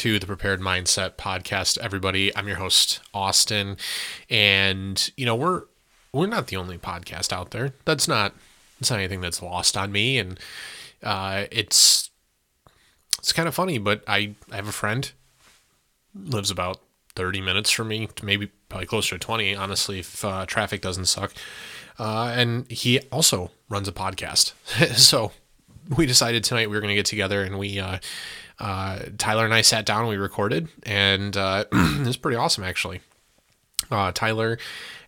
to the Prepared Mindset podcast, everybody. I'm your host, Austin, and you know we're we're not the only podcast out there. That's not it's not anything that's lost on me, and uh, it's it's kind of funny. But I, I have a friend lives about 30 minutes from me, maybe probably closer to 20, honestly, if uh, traffic doesn't suck. Uh, and he also runs a podcast. so we decided tonight we were going to get together and we uh, uh, Tyler and I sat down we recorded, and uh, it was pretty awesome actually. Uh, Tyler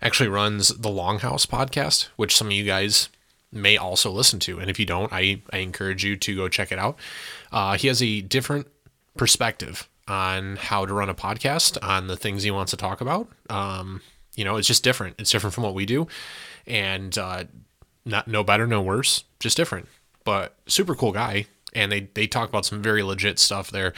actually runs the Longhouse podcast, which some of you guys may also listen to, and if you don't, I I encourage you to go check it out. Uh, he has a different perspective on how to run a podcast, on the things he wants to talk about. Um, you know, it's just different. It's different from what we do, and uh, not no better, no worse, just different. But super cool guy, and they they talk about some very legit stuff there.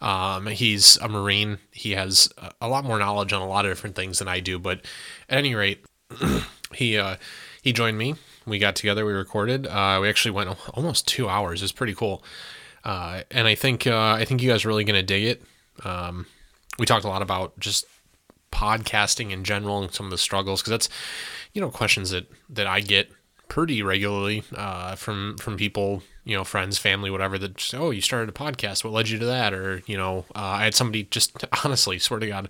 Um, he's a marine. He has a lot more knowledge on a lot of different things than I do. But at any rate, he uh, he joined me. We got together. We recorded. Uh, we actually went almost two hours. It's pretty cool. Uh, and I think uh, I think you guys are really gonna dig it. Um, we talked a lot about just podcasting in general and some of the struggles because that's you know questions that that I get pretty regularly uh, from from people you know, friends, family, whatever, that just, oh, you started a podcast. What led you to that? Or, you know, uh, I had somebody just honestly, swear to God,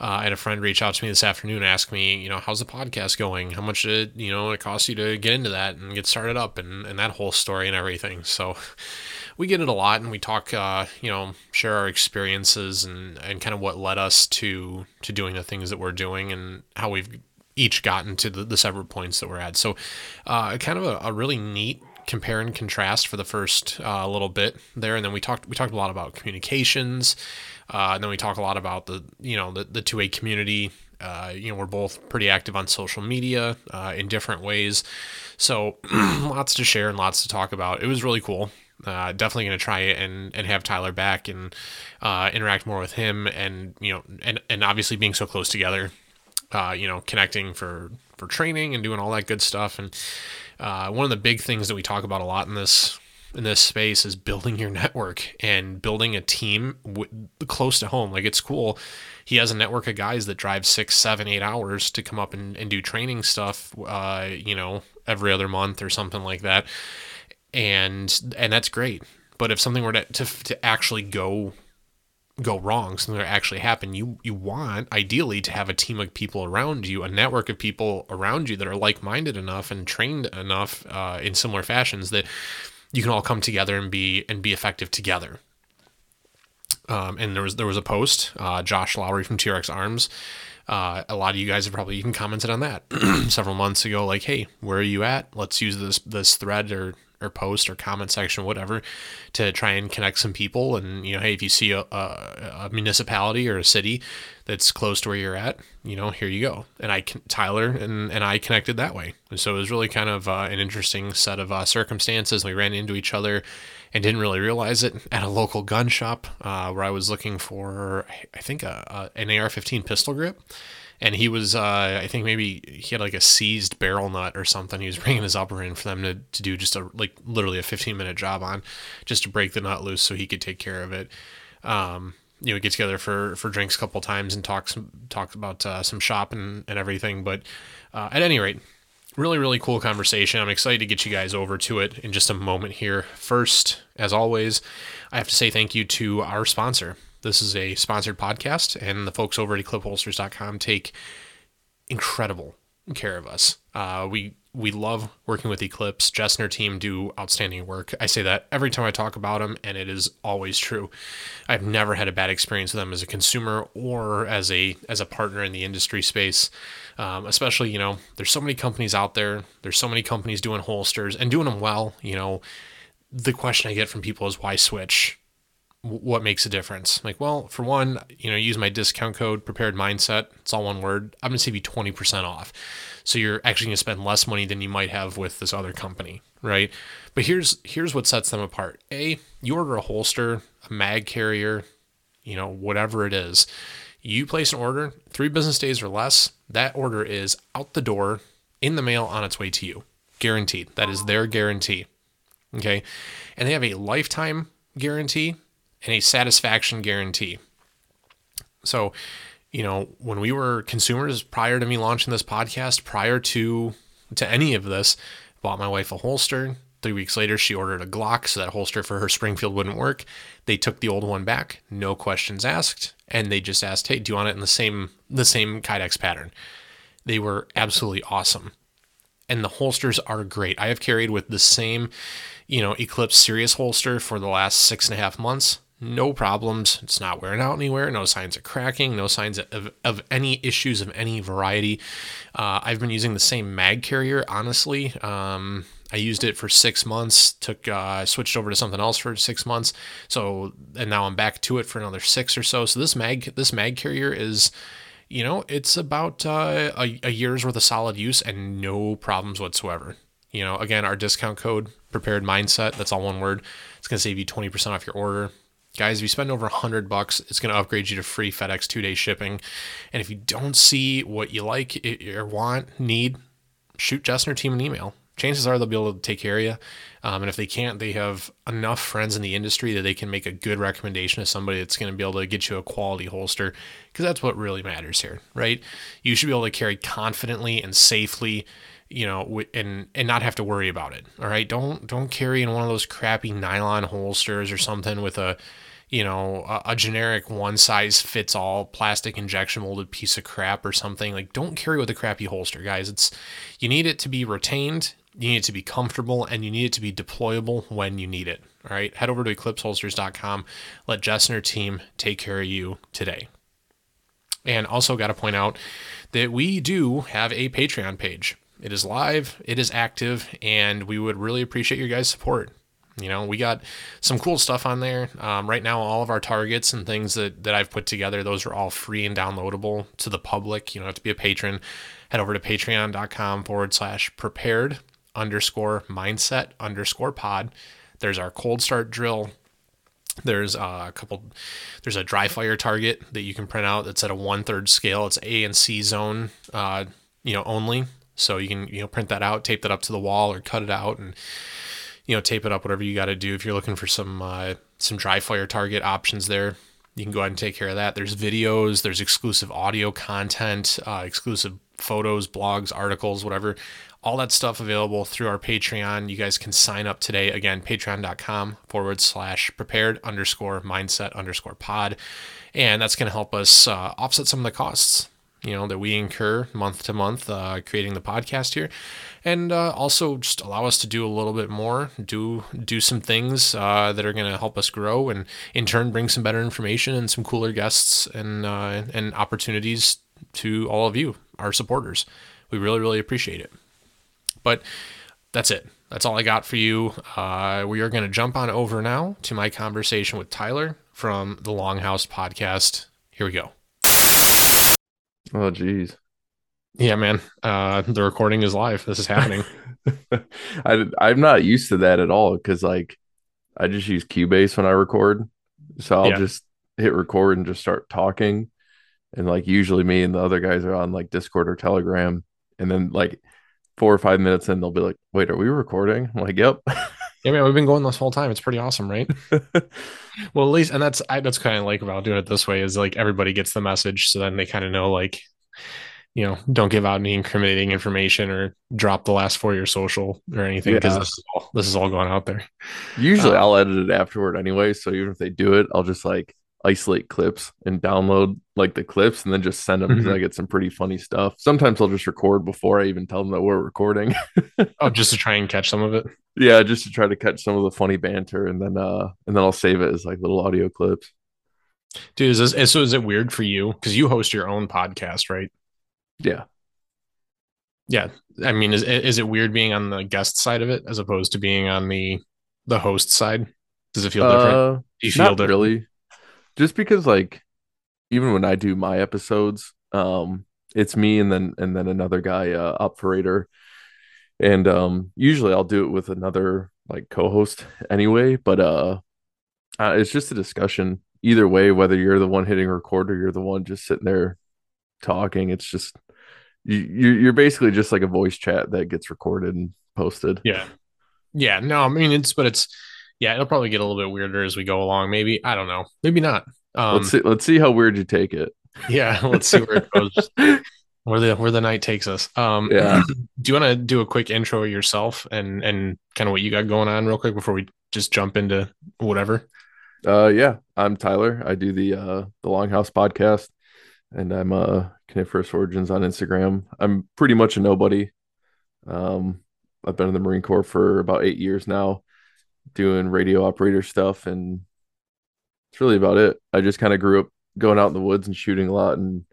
uh, I had a friend reach out to me this afternoon and ask me, you know, how's the podcast going? How much did, you know, it cost you to get into that and get started up and, and that whole story and everything. So we get it a lot and we talk, uh, you know, share our experiences and, and kind of what led us to, to doing the things that we're doing and how we've each gotten to the, the several points that we're at. So, uh, kind of a, a really neat compare and contrast for the first uh, little bit there, and then we talked we talked a lot about communications, uh, and then we talk a lot about the you know the the two A community. Uh, you know we're both pretty active on social media uh, in different ways, so lots to share and lots to talk about. It was really cool. Uh, definitely going to try it and, and have Tyler back and uh, interact more with him and you know and, and obviously being so close together, you know connecting for for training and doing all that good stuff and uh, one of the big things that we talk about a lot in this in this space is building your network and building a team w- close to home. Like it's cool. He has a network of guys that drive six, seven, eight hours to come up and, and do training stuff, uh, you know, every other month or something like that. And, and that's great. But if something were to, to, to actually go go wrong, something that actually happen, you you want ideally to have a team of people around you, a network of people around you that are like minded enough and trained enough uh, in similar fashions that you can all come together and be and be effective together. Um, and there was there was a post, uh, Josh Lowry from TRX Arms. Uh, a lot of you guys have probably even commented on that several months ago, like, "Hey, where are you at? Let's use this this thread or or post or comment section, whatever, to try and connect some people. And you know, hey, if you see a, a, a, municipality or a city that's close to where you're at, you know, here you go. And I, Tyler and and I connected that way. And so it was really kind of uh, an interesting set of uh, circumstances. We ran into each other and didn't really realize it at a local gun shop uh, where I was looking for, I think, a, a an AR-15 pistol grip and he was uh, I think maybe he had like a seized barrel nut or something. He was bringing his upper in for them to, to do just a like literally a 15 minute job on, just to break the nut loose so he could take care of it. Um, you know, get together for for drinks a couple times and talk some talk about uh, some shop and, and everything. But uh, at any rate, really really cool conversation. I'm excited to get you guys over to it in just a moment here. First, as always, I have to say thank you to our sponsor. This is a sponsored podcast, and the folks over at eclipseholsters.com take incredible care of us. Uh, we we love working with Eclipse. Jess and her team do outstanding work. I say that every time I talk about them, and it is always true. I've never had a bad experience with them as a consumer or as a as a partner in the industry space. Um, especially, you know, there's so many companies out there. There's so many companies doing holsters and doing them well. You know, the question I get from people is why switch? What makes a difference? Like, well, for one, you know, use my discount code prepared mindset. It's all one word. I'm going to save you 20% off. So you're actually going to spend less money than you might have with this other company, right? But here's here's what sets them apart. A, you order a holster, a mag carrier, you know, whatever it is. You place an order, 3 business days or less, that order is out the door in the mail on its way to you. Guaranteed. That is their guarantee. Okay? And they have a lifetime guarantee and a satisfaction guarantee. So, you know, when we were consumers prior to me launching this podcast, prior to to any of this, bought my wife a holster. Three weeks later, she ordered a Glock, so that holster for her Springfield wouldn't work. They took the old one back, no questions asked, and they just asked, "Hey, do you want it in the same the same Kydex pattern?" They were absolutely awesome, and the holsters are great. I have carried with the same, you know, Eclipse Sirius holster for the last six and a half months no problems. It's not wearing out anywhere. No signs of cracking. No signs of, of any issues of any variety. Uh, I've been using the same mag carrier, honestly. Um, I used it for six months. Took uh, switched over to something else for six months. So and now I'm back to it for another six or so. So this mag this mag carrier is, you know, it's about uh, a, a year's worth of solid use and no problems whatsoever. You know, again, our discount code prepared mindset. That's all one word. It's gonna save you twenty percent off your order. Guys, if you spend over 100 bucks, it's going to upgrade you to free FedEx two day shipping. And if you don't see what you like or want, need, shoot Jessner team an email. Chances are they'll be able to take care of you. Um, and if they can't, they have enough friends in the industry that they can make a good recommendation to somebody that's going to be able to get you a quality holster because that's what really matters here, right? You should be able to carry confidently and safely you know, and and not have to worry about it. All right, don't don't carry in one of those crappy nylon holsters or something with a, you know, a, a generic one size fits all plastic injection molded piece of crap or something. Like, don't carry with a crappy holster, guys. It's you need it to be retained, you need it to be comfortable, and you need it to be deployable when you need it. All right, head over to eclipseholsters.com. Let Jess and her team take care of you today. And also, got to point out that we do have a Patreon page. It is live, it is active, and we would really appreciate your guys' support. You know, we got some cool stuff on there. Um, right now, all of our targets and things that, that I've put together, those are all free and downloadable to the public. You don't have to be a patron. Head over to patreon.com forward slash prepared underscore mindset underscore pod. There's our cold start drill. There's a couple, there's a dry fire target that you can print out that's at a one third scale. It's A and C zone, uh, you know, only. So you can you know print that out, tape that up to the wall, or cut it out and you know tape it up. Whatever you got to do. If you're looking for some uh, some dry fire target options there, you can go ahead and take care of that. There's videos, there's exclusive audio content, uh, exclusive photos, blogs, articles, whatever. All that stuff available through our Patreon. You guys can sign up today. Again, patreon.com forward slash prepared underscore mindset underscore pod. And that's going to help us uh, offset some of the costs you know that we incur month to month uh, creating the podcast here. And uh, also just allow us to do a little bit more do do some things uh, that are going to help us grow and in turn bring some better information and some cooler guests and uh, and opportunities to all of you our supporters. We really really appreciate it. But that's it. That's all i got for you. Uh, we are going to jump on over now to my conversation with tyler from the longhouse podcast. Here we go Oh, geez. Yeah, man. Uh, the recording is live. This is happening. I I'm not used to that at all because like I just use Cubase when I record, so I'll yeah. just hit record and just start talking, and like usually me and the other guys are on like Discord or Telegram, and then like four or five minutes in they'll be like, "Wait, are we recording?" I'm like, "Yep." Yeah, man, we've been going this whole time. It's pretty awesome, right? well, at least, and that's I, that's kind of like about doing it this way is like everybody gets the message, so then they kind of know like, you know, don't give out any incriminating information or drop the last four year social or anything because yeah. this is all this is all going out there. Usually, um, I'll edit it afterward anyway, so even if they do it, I'll just like isolate clips and download like the clips and then just send them because mm-hmm. I get some pretty funny stuff. Sometimes I'll just record before I even tell them that we're recording. oh, just to try and catch some of it. Yeah, just to try to catch some of the funny banter and then uh and then I'll save it as like little audio clips. Dude, is this so is it weird for you? Because you host your own podcast, right? Yeah. Yeah. I mean, is is it weird being on the guest side of it as opposed to being on the the host side? Does it feel different? Uh, Do you feel not different? really just because like even when I do my episodes, um, it's me and then and then another guy, uh, operator, and um, usually I'll do it with another like co-host anyway. But uh, uh, it's just a discussion either way, whether you're the one hitting record or you're the one just sitting there talking. It's just you you're basically just like a voice chat that gets recorded and posted. Yeah, yeah. No, I mean it's but it's yeah, it'll probably get a little bit weirder as we go along. Maybe I don't know. Maybe not. Um, let's see. Let's see how weird you take it. Yeah, let's see where it goes. where the where the night takes us. Um, Yeah. do you want to do a quick intro yourself and and kind of what you got going on real quick before we just jump into whatever? Uh, yeah, I'm Tyler. I do the uh the Longhouse podcast, and I'm uh Coniferous Origins on Instagram. I'm pretty much a nobody. Um, I've been in the Marine Corps for about eight years now, doing radio operator stuff, and it's really about it. I just kind of grew up going out in the woods and shooting a lot, and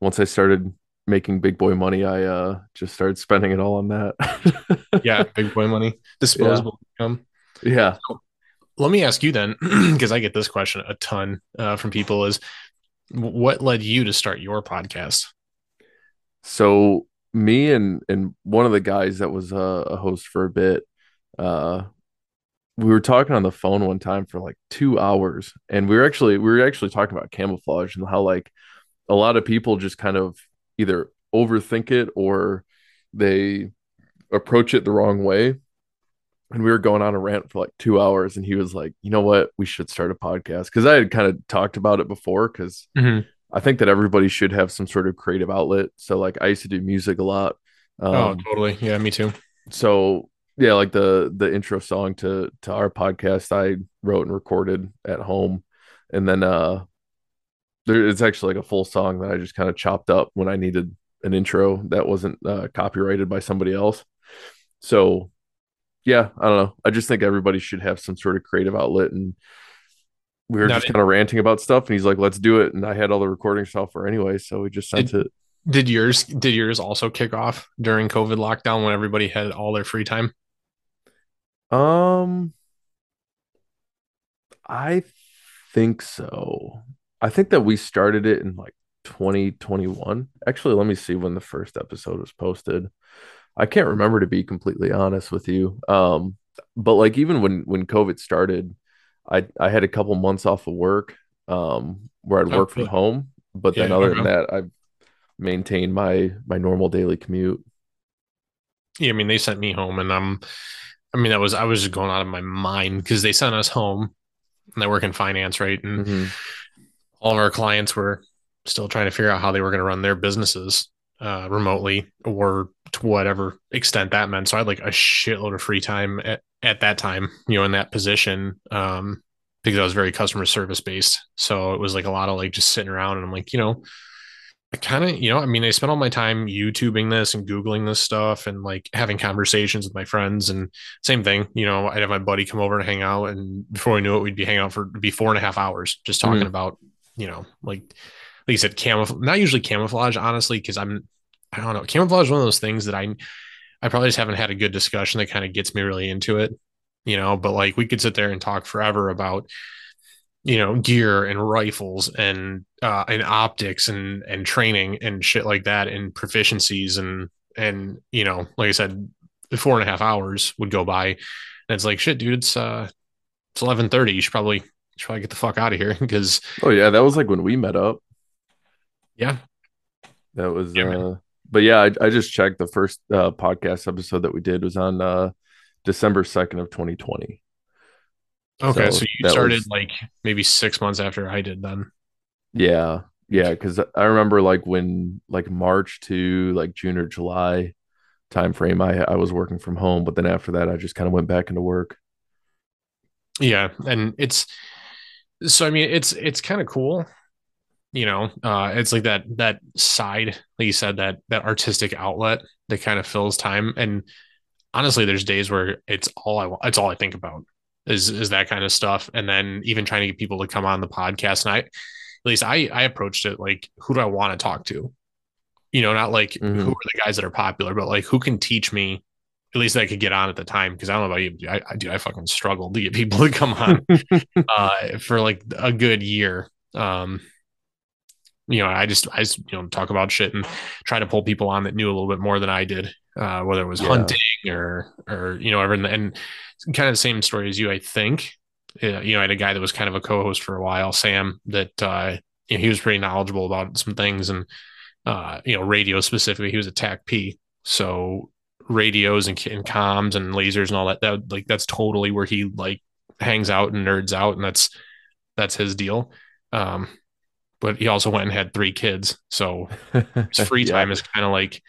once I started making big boy money, I uh just started spending it all on that. Yeah, big boy money, disposable income. yeah. Let me ask you then, because I get this question a ton uh, from people: is what led you to start your podcast? So me and and one of the guys that was a, a host for a bit, uh, we were talking on the phone one time for like two hours, and we were actually we were actually talking about camouflage and how like a lot of people just kind of either overthink it or they approach it the wrong way. And we were going on a rant for like two hours, and he was like, "You know what? We should start a podcast." Because I had kind of talked about it before, because I think that everybody should have some sort of creative outlet. So like I used to do music a lot. Um, oh, totally. Yeah, me too. so yeah, like the the intro song to to our podcast I wrote and recorded at home. And then uh there it's actually like a full song that I just kind of chopped up when I needed an intro that wasn't uh, copyrighted by somebody else. So yeah, I don't know. I just think everybody should have some sort of creative outlet and we were Now, just kind of ranting about stuff and he's like, let's do it. And I had all the recording software anyway. So we just sent it. Did yours did yours also kick off during COVID lockdown when everybody had all their free time? Um, I think so. I think that we started it in like 2021. Actually, let me see when the first episode was posted. I can't remember to be completely honest with you. Um, but like even when when COVID started, I I had a couple months off of work, um, where I'd Oh, work from really? home. But then Yeah, other than that, I've maintained my my normal daily commute. Yeah, I mean they sent me home and um I mean that was I was just going out of my mind because they sent us home and I work in finance, right? And Mhm. all of our clients were still trying to figure out how they were going to run their businesses uh, remotely or to whatever extent that meant. So I had like a shitload of free time at, at that time, you know, in that position. Um, because I was very customer service based. So it was like a lot of like just sitting around and I'm like, you know, I kind of, you know, I mean, I spent all my time YouTubing this and Googling this stuff and like having conversations with my friends and same thing, you know, I'd have my buddy come over and hang out. And before we knew it, we'd be hanging out for be four and a half hours just talking Mhm. about, you know, like, like you said, camouflage, not usually camouflage, honestly, because I'm, I don't know, camouflage is one of those things that I, I probably just haven't had a good discussion that kind of gets me really into it, you know, but like we could sit there and talk forever about, you know, gear and rifles and uh and optics and and training and shit like that and proficiencies and and you know, like I said, the four and a half hours would go by and it's like shit, dude, it's uh it's eleven thirty. You should probably you should probably get the fuck out of here because Oh yeah, that was like when we met up. yeah, That was Yeah, uh but yeah, I, I just checked the first uh podcast episode that we did was on uh December 2nd of 2020. Okay. So So, you started was- like maybe six months after I did then. Yeah. Yeah, cuz I remember like when like March to like June or July time frame I I was working from home, but then after that I just kind of went back into work. Yeah, and it's so I mean it's it's kind of cool, you know. Uh it's like that that side, like you said, that that artistic outlet that kind of fills time. And honestly, there's days where it's all I want, it's all I think about is is that kind of stuff. And then even trying to get people to come on the podcast. And I at least I I approached it like who do I want to talk to? You know, not like Mhm. who are the guys that are popular, but like who can teach me at least I could get on at the time because I don't know about you. I, I do. I fucking struggled to get people to come on uh, for like a good year. Um, you know, I just I just you know talk about shit and try to pull people on that knew a little bit more than I did, uh, whether it was Yeah. hunting or or you know, everything. And kind of the same story as you, I think. You know, I had a guy that was kind of a co-host for a while, Sam, that uh, you know, he was pretty knowledgeable about some things and uh, you know, radio specifically. He was a TACP, so radios and, and comms and lasers and all that. That like that's totally where he like hangs out and nerds out, and that's that's his deal. Um, but he also went and had three kids, so his free Yeah. time is kind of like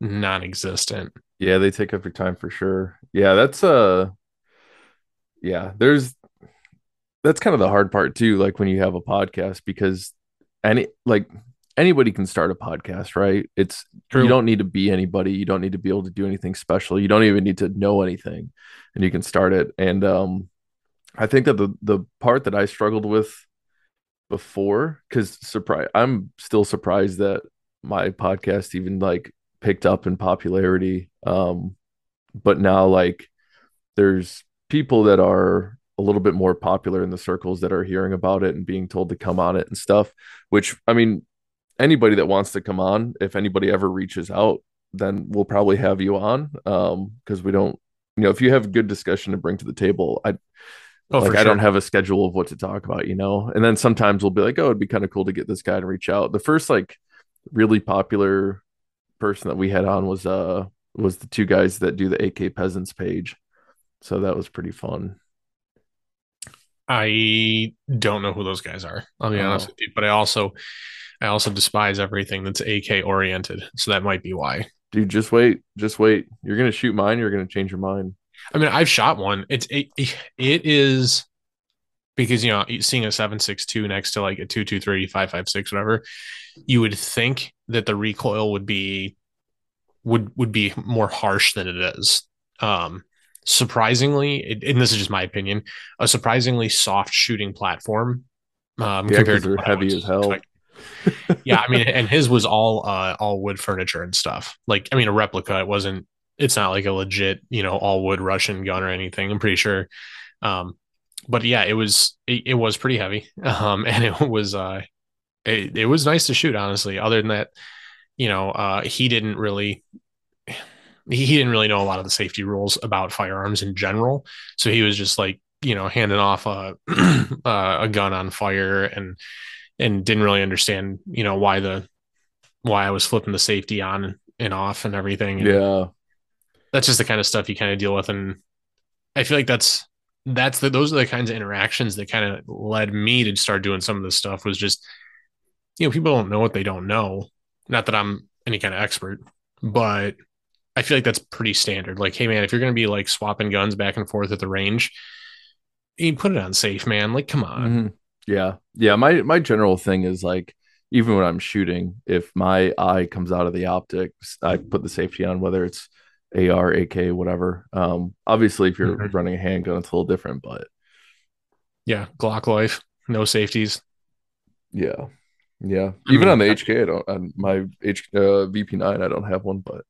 non-existent. Yeah, they take up your time for sure. Yeah, that's uh yeah, there's that's kind of the hard part too, like when you have a podcast because any like anybody can start a podcast, right? It's True. you don't need to be anybody, you don't need to be able to do anything special. You don't even need to know anything and you can start it. And um I think that the the part that I struggled with before cuz surprise I'm still surprised that my podcast even like picked up in popularity. Um, but now like there's people that are a little bit more popular in the circles that are hearing about it and being told to come on it and stuff. Which I mean, anybody that wants to come on, if anybody ever reaches out, then we'll probably have you on. Um, because we don't, you know, if you have good discussion to bring to the table, I Oh, like I don't have a schedule of what to talk about, you know. And then sometimes we'll be like, oh, it'd be kind of cool to get this guy to reach out. The first like really popular person that we had on was uh was the two guys that do the AK Peasants page. So that was pretty fun. I don't know who those guys are. I'll be honest Oh. with you, but I also I also despise everything that's AK oriented, so that might be why. Dude, just wait, just wait. You're gonna shoot mine, you're gonna change your mind. I mean, I've shot one. It's it, it is because you know seeing a seven six two next to like a two two three five five six whatever, you would think that the recoil would be would would be more harsh than it is. Um, surprisingly, it, and this is just my opinion, a surprisingly soft shooting platform. Um, Yeah, compared to heavy as hell. yeah, I mean, and his was all uh all wood furniture and stuff. Like, I mean, a replica. It wasn't. It's not like a legit, you know, all wood Russian gun or anything. I'm pretty sure. Um, but yeah, it was it, it was pretty heavy. Um, and it was uh, it, it was nice to shoot. Honestly, other than that, you know, uh, he didn't really. He he didn't really know a lot of the safety rules about firearms in general, so he was just like, you know, handing off a uh, a gun on fire and and didn't really understand, you know, why the why I was flipping the safety on and off and everything. And Yeah. that's just the kind of stuff you kind of deal with, and I feel like that's that's the those are the kinds of interactions that kind of led me to start doing some of this stuff. Was just you know people don't know what they don't know. Not that I'm any kind of expert, but I feel like that's pretty standard. Like, hey man, if you're gonna be like swapping guns back and forth at the range, you put it on safe, man. Like, come on. Mhm. Yeah. Yeah. My my general thing is like even when I'm shooting, if my eye comes out of the optics, I put the safety on, whether it's AR, AK, whatever. Um, obviously if you're Mhm. running a handgun, it's a little different, but Yeah, Glock life, no safeties. yeah. Yeah. I Even on the HK, I don't on my H uh, VP9, I don't have one, but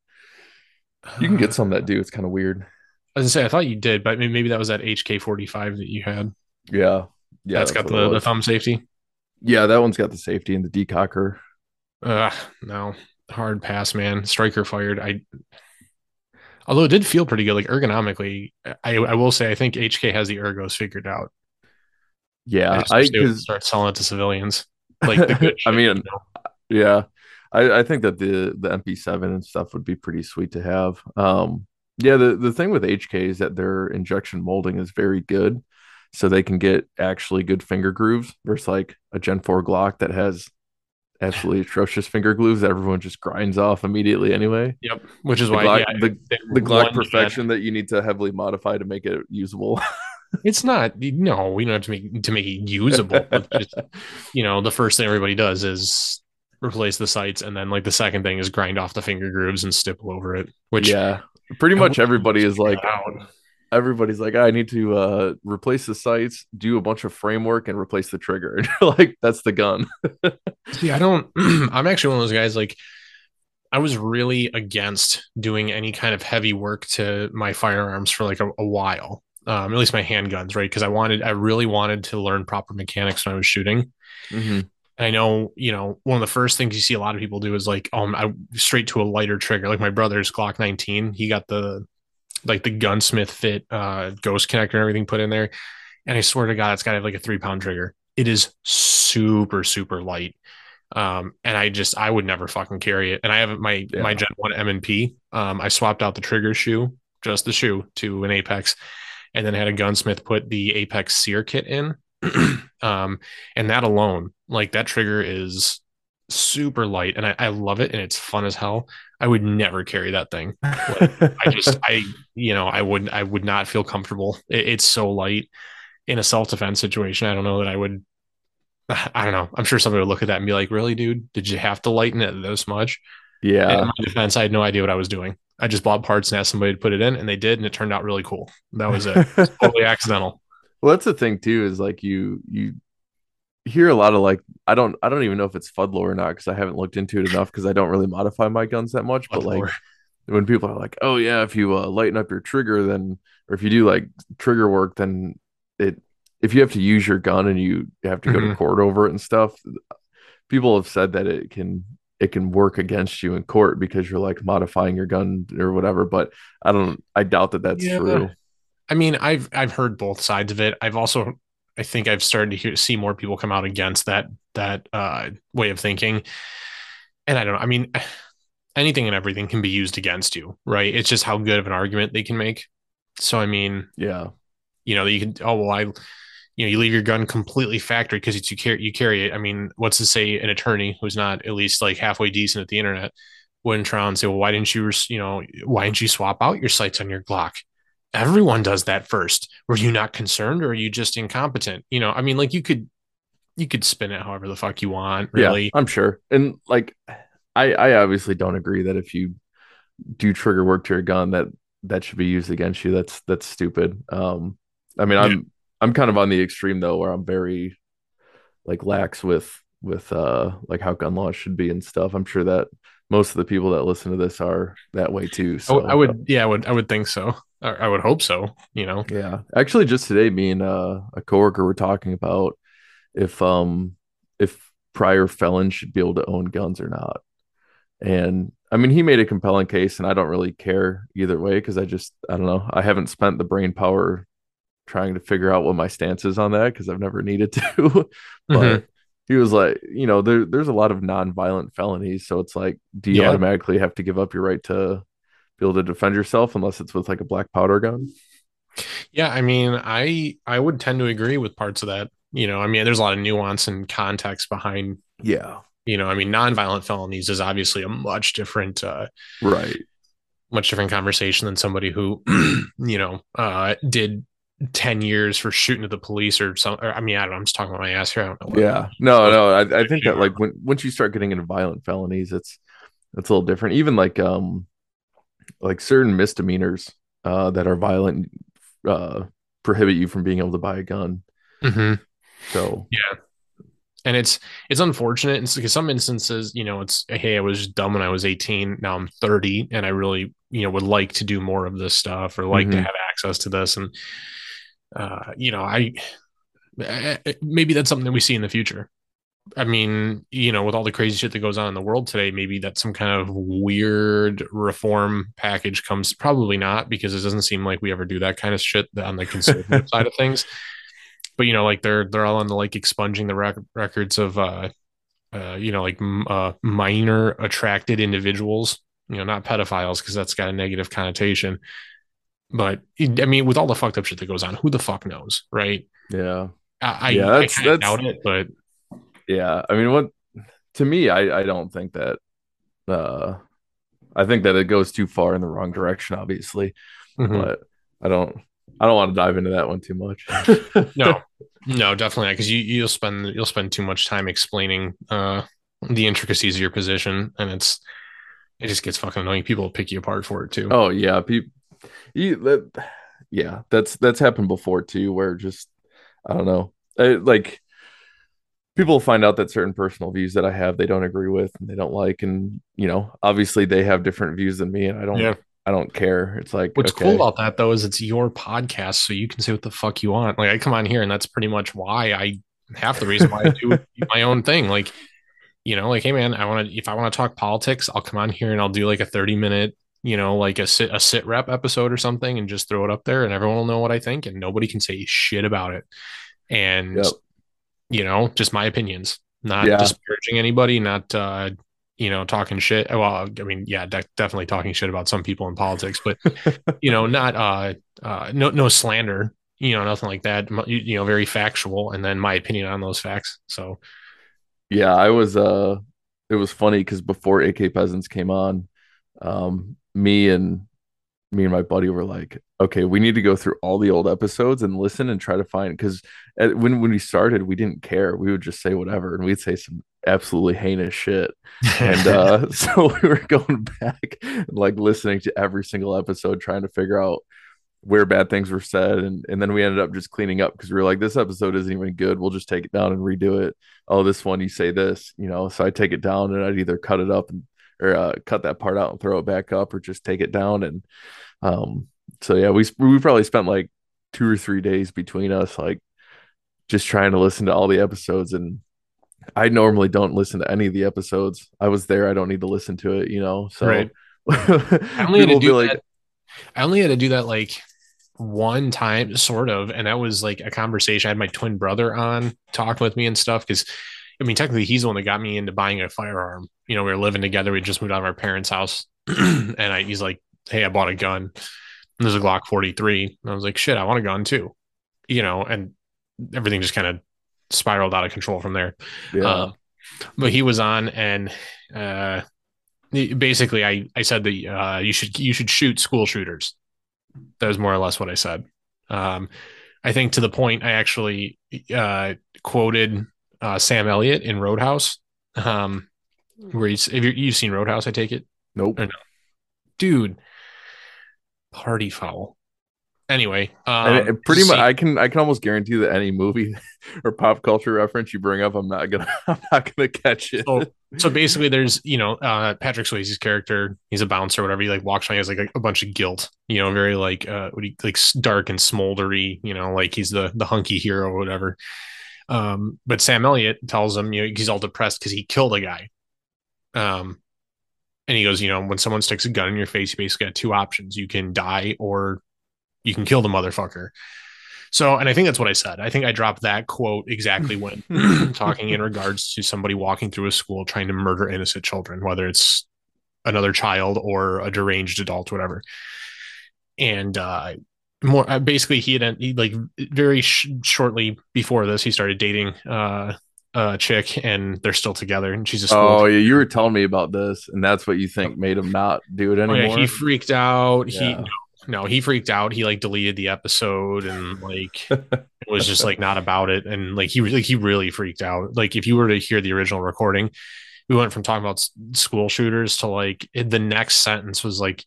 you can get some that do. It's kind of weird. I was gonna say I thought you did, but maybe, maybe that was that HK forty five that you had. Yeah. Yeah. that's got the, the thumb safety. Yeah, that one's got the safety and the decocker. Uh no, hard pass, man. Striker fired. I although it did feel pretty good, like ergonomically. I I will say I think HK has the ergos figured out. Yeah, I would start selling it to civilians. Like the good I mean, you know? yeah, I, I think that the the MP7 and stuff would be pretty sweet to have. Um, yeah, the the thing with HK is that their injection molding is very good, so they can get actually good finger grooves versus like a Gen 4 Glock that has absolutely atrocious finger grooves that everyone just grinds off immediately anyway. Yep. Which is The why Glock, yeah, the, the Glock perfection that you need to heavily modify to make it usable. It's not. No, we don't have to make to make it usable. just, you know, the first thing everybody does is replace the sights, and then like the second thing is grind off the finger grooves and stipple over it. Which yeah, pretty much everybody is like, out. Everybody's like, I need to uh replace the sights, do a bunch of framework, and replace the trigger. And you're like, that's the gun. See, I don't. I'm actually one of those guys. Like, I was really against doing any kind of heavy work to my firearms for like a, a while. Um, at least my handguns, right? Because I wanted, I really wanted to learn proper mechanics when I was shooting. Mm-hmm. And I know, you know, one of the first things you see a lot of people do is like, um, I straight to a lighter trigger. Like my brother's Glock 19, he got the like the gunsmith fit uh ghost connector and everything put in there. And I swear to God, it's got to have like a three pound trigger. It is super, super light. Um, and I just I would never fucking carry it. And I have my Yeah. my Gen 1 M and P. Um, I swapped out the trigger shoe, just the shoe, to an Apex. and then had a gunsmith put the Apex Sear kit in. um, and that alone, like that trigger is super light and I, I, love it and it's fun as hell. I would never carry that thing. Like, I just I you know I wouldn't, I would not feel comfortable. It, it's so light in a self defense situation. I don't know that I would. I don't know. I'm sure somebody would look at that and be like, "Really, dude? Did you have to lighten it this much?" Yeah. And in my defense, I had no idea what I was doing. I just bought parts and asked somebody to put it in, and they did, and it turned out really cool. That was it. it totally accidental. Well, that's the thing too. Is like you you hear a lot of like I don't I don't even know if it's FUD lore or not because I haven't looked into it enough because I don't really modify my guns that much. But like when people are like, oh yeah, if you uh, lighten up your trigger, then or if you do like trigger work, then it if you have to use your gun and you have to go mm-hmm. to court over it and stuff, people have said that it can it can work against you in court because you're like modifying your gun or whatever. But I don't I doubt that that's yeah. true. I mean, I've I've heard both sides of it. I've also I think I've started to hear, see more people come out against that that uh, way of thinking. And I don't know. I mean, anything and everything can be used against you, right? It's just how good of an argument they can make. So I mean, yeah, you know, you can. Oh well, I, you know, you leave your gun completely factory because it's you carry you carry it. I mean, what's to say an attorney who's not at least like halfway decent at the internet wouldn't try and say, well, why didn't you, you know, why didn't you swap out your sights on your Glock? Everyone does that first. Were you not concerned or are you just incompetent? You know, I mean, like you could you could spin it however the fuck you want, really. Yeah, I'm sure. And like I I obviously don't agree that if you do trigger work to your gun that that should be used against you. That's that's stupid. Um I mean, I'm yeah. I'm kind of on the extreme though where I'm very like lax with with uh like how gun laws should be and stuff. I'm sure that most of the people that listen to this are that way too. So I would, yeah, I would, I would think so. I would hope so. You know. Yeah, actually, just today, me and uh, a coworker were talking about if um if prior felons should be able to own guns or not. And I mean, he made a compelling case, and I don't really care either way because I just I don't know. I haven't spent the brain power trying to figure out what my stance is on that because I've never needed to. but mm-hmm. he was like, you know, there there's a lot of non-violent felonies, so it's like, do you yeah. automatically have to give up your right to be able to defend yourself unless it's with like a black powder gun. Yeah, I mean, I I would tend to agree with parts of that. You know, I mean, there's a lot of nuance and context behind. Yeah. You know, I mean, nonviolent felonies is obviously a much different, uh, right, much different conversation than somebody who, you know, uh, did 10 years for shooting at the police or something. I mean, I don't know. I'm just talking about my ass here. I don't know. Yeah. No, no. I, I think that like when once you start getting into violent felonies, it's it's a little different. Even like um like certain misdemeanors uh, that are violent uh, prohibit you from being able to buy a gun. Mm-hmm. So yeah, and it's it's unfortunate because some instances, you know, it's hey, I was dumb when I was 18. Now I'm 30, and I really you know would like to do more of this stuff or like mm-hmm. to have access to this, and uh, you know, I maybe that's something that we see in the future. I mean, you know, with all the crazy shit that goes on in the world today, maybe that some kind of weird reform package comes. Probably not, because it doesn't seem like we ever do that kind of shit on the conservative side of things. But you know, like they're they're all on the like expunging the rec- records of, uh, uh, you know, like uh, minor attracted individuals. You know, not pedophiles because that's got a negative connotation. But I mean, with all the fucked up shit that goes on, who the fuck knows, right? Yeah. I, yeah, that's, I that's, doubt it, but yeah, I mean, what to me, I I don't think that. uh I think that it goes too far in the wrong direction, obviously, mm-hmm. but I don't. I don't want to dive into that one too much. no, no, definitely not. Because you you'll spend you'll spend too much time explaining uh the intricacies of your position, and it's it just gets fucking annoying. People pick you apart for it too. Oh yeah, people. You, that, yeah, that's that's happened before too. Where just I don't know, I, like people find out that certain personal views that I have they don't agree with and they don't like and you know obviously they have different views than me and I don't yeah. I don't care. It's like what's okay. cool about that though is it's your podcast so you can say what the fuck you want. Like I come on here and that's pretty much why I half the reason why I do my own thing. Like you know like hey man I want to if I want to talk politics I'll come on here and I'll do like a 30 minute you know like a sit a sit rep episode or something and just throw it up there and everyone will know what I think and nobody can say shit about it. And yep you know, just my opinions, not yeah. disparaging anybody, not uh, you know, talking shit. Well, I mean, yeah, de- definitely talking shit about some people in politics, but you know, not uh, uh, no, no slander, you know, nothing like that. You, you know, very factual, and then my opinion on those facts. So, yeah, I was. Uh, it was funny because before AK Peasants came on, um, me and me and my buddy were like, okay, we need to go through all the old episodes and listen and try to find because when when we started, we didn't care. We would just say whatever, and we'd say some absolutely heinous shit. and uh, so we were going back and like listening to every single episode, trying to figure out where bad things were said and and then we ended up just cleaning up because we were like this episode isn't even good we'll just take it down and redo it oh this one you say this you know so i take it down and i'd either cut it up and or uh, cut that part out and throw it back up or just take it down and um so yeah we we probably spent like two or three days between us like just trying to listen to all the episodes and I normally don't listen to any of the episodes. I was there. I don't need to listen to it, you know. So right. I only had to do like, that. I only had to do that like one time, sort of, and that was like a conversation. I had my twin brother on talking with me and stuff because, I mean, technically he's the one that got me into buying a firearm. You know, we were living together. We just moved out of our parents' house, and I, he's like, "Hey, I bought a gun. And there's a Glock 43." And I was like, "Shit, I want a gun too." You know, and everything just kind of spiraled out of control from there. Yeah. Uh, but he was on, and uh, basically, I I said that uh, you should you should shoot school shooters. That was more or less what I said. Um, I think to the point I actually uh, quoted uh, Sam Elliott in Roadhouse, um, where he's if you've seen Roadhouse, I take it. Nope. No? Dude, party foul anyway um, pretty much i can i can almost guarantee that any movie or pop culture reference you bring up i'm not gonna i'm not gonna catch it so, so basically there's you know uh patrick swayze's character he's a bouncer or whatever he like walks around he has like a, a bunch of guilt you know very like uh what he, like dark and smoldery you know like he's the the hunky hero or whatever um but sam elliott tells him you know he's all depressed because he killed a guy um and he goes, you know, when someone sticks a gun in your face, you basically got two options. You can die or you can kill the motherfucker. So, and I think that's what I said. I think I dropped that quote exactly when talking in regards to somebody walking through a school trying to murder innocent children, whether it's another child or a deranged adult, whatever. And uh, more uh, basically, he had he, like very sh- shortly before this, he started dating uh, a chick, and they're still together. And she's a school oh yeah, you were telling me about this, and that's what you think made him not do it anymore. Oh, yeah, he freaked out. Yeah. He no, he freaked out. He like deleted the episode and like it was just like not about it. And like he like he really freaked out. Like if you were to hear the original recording, we went from talking about school shooters to like the next sentence was like,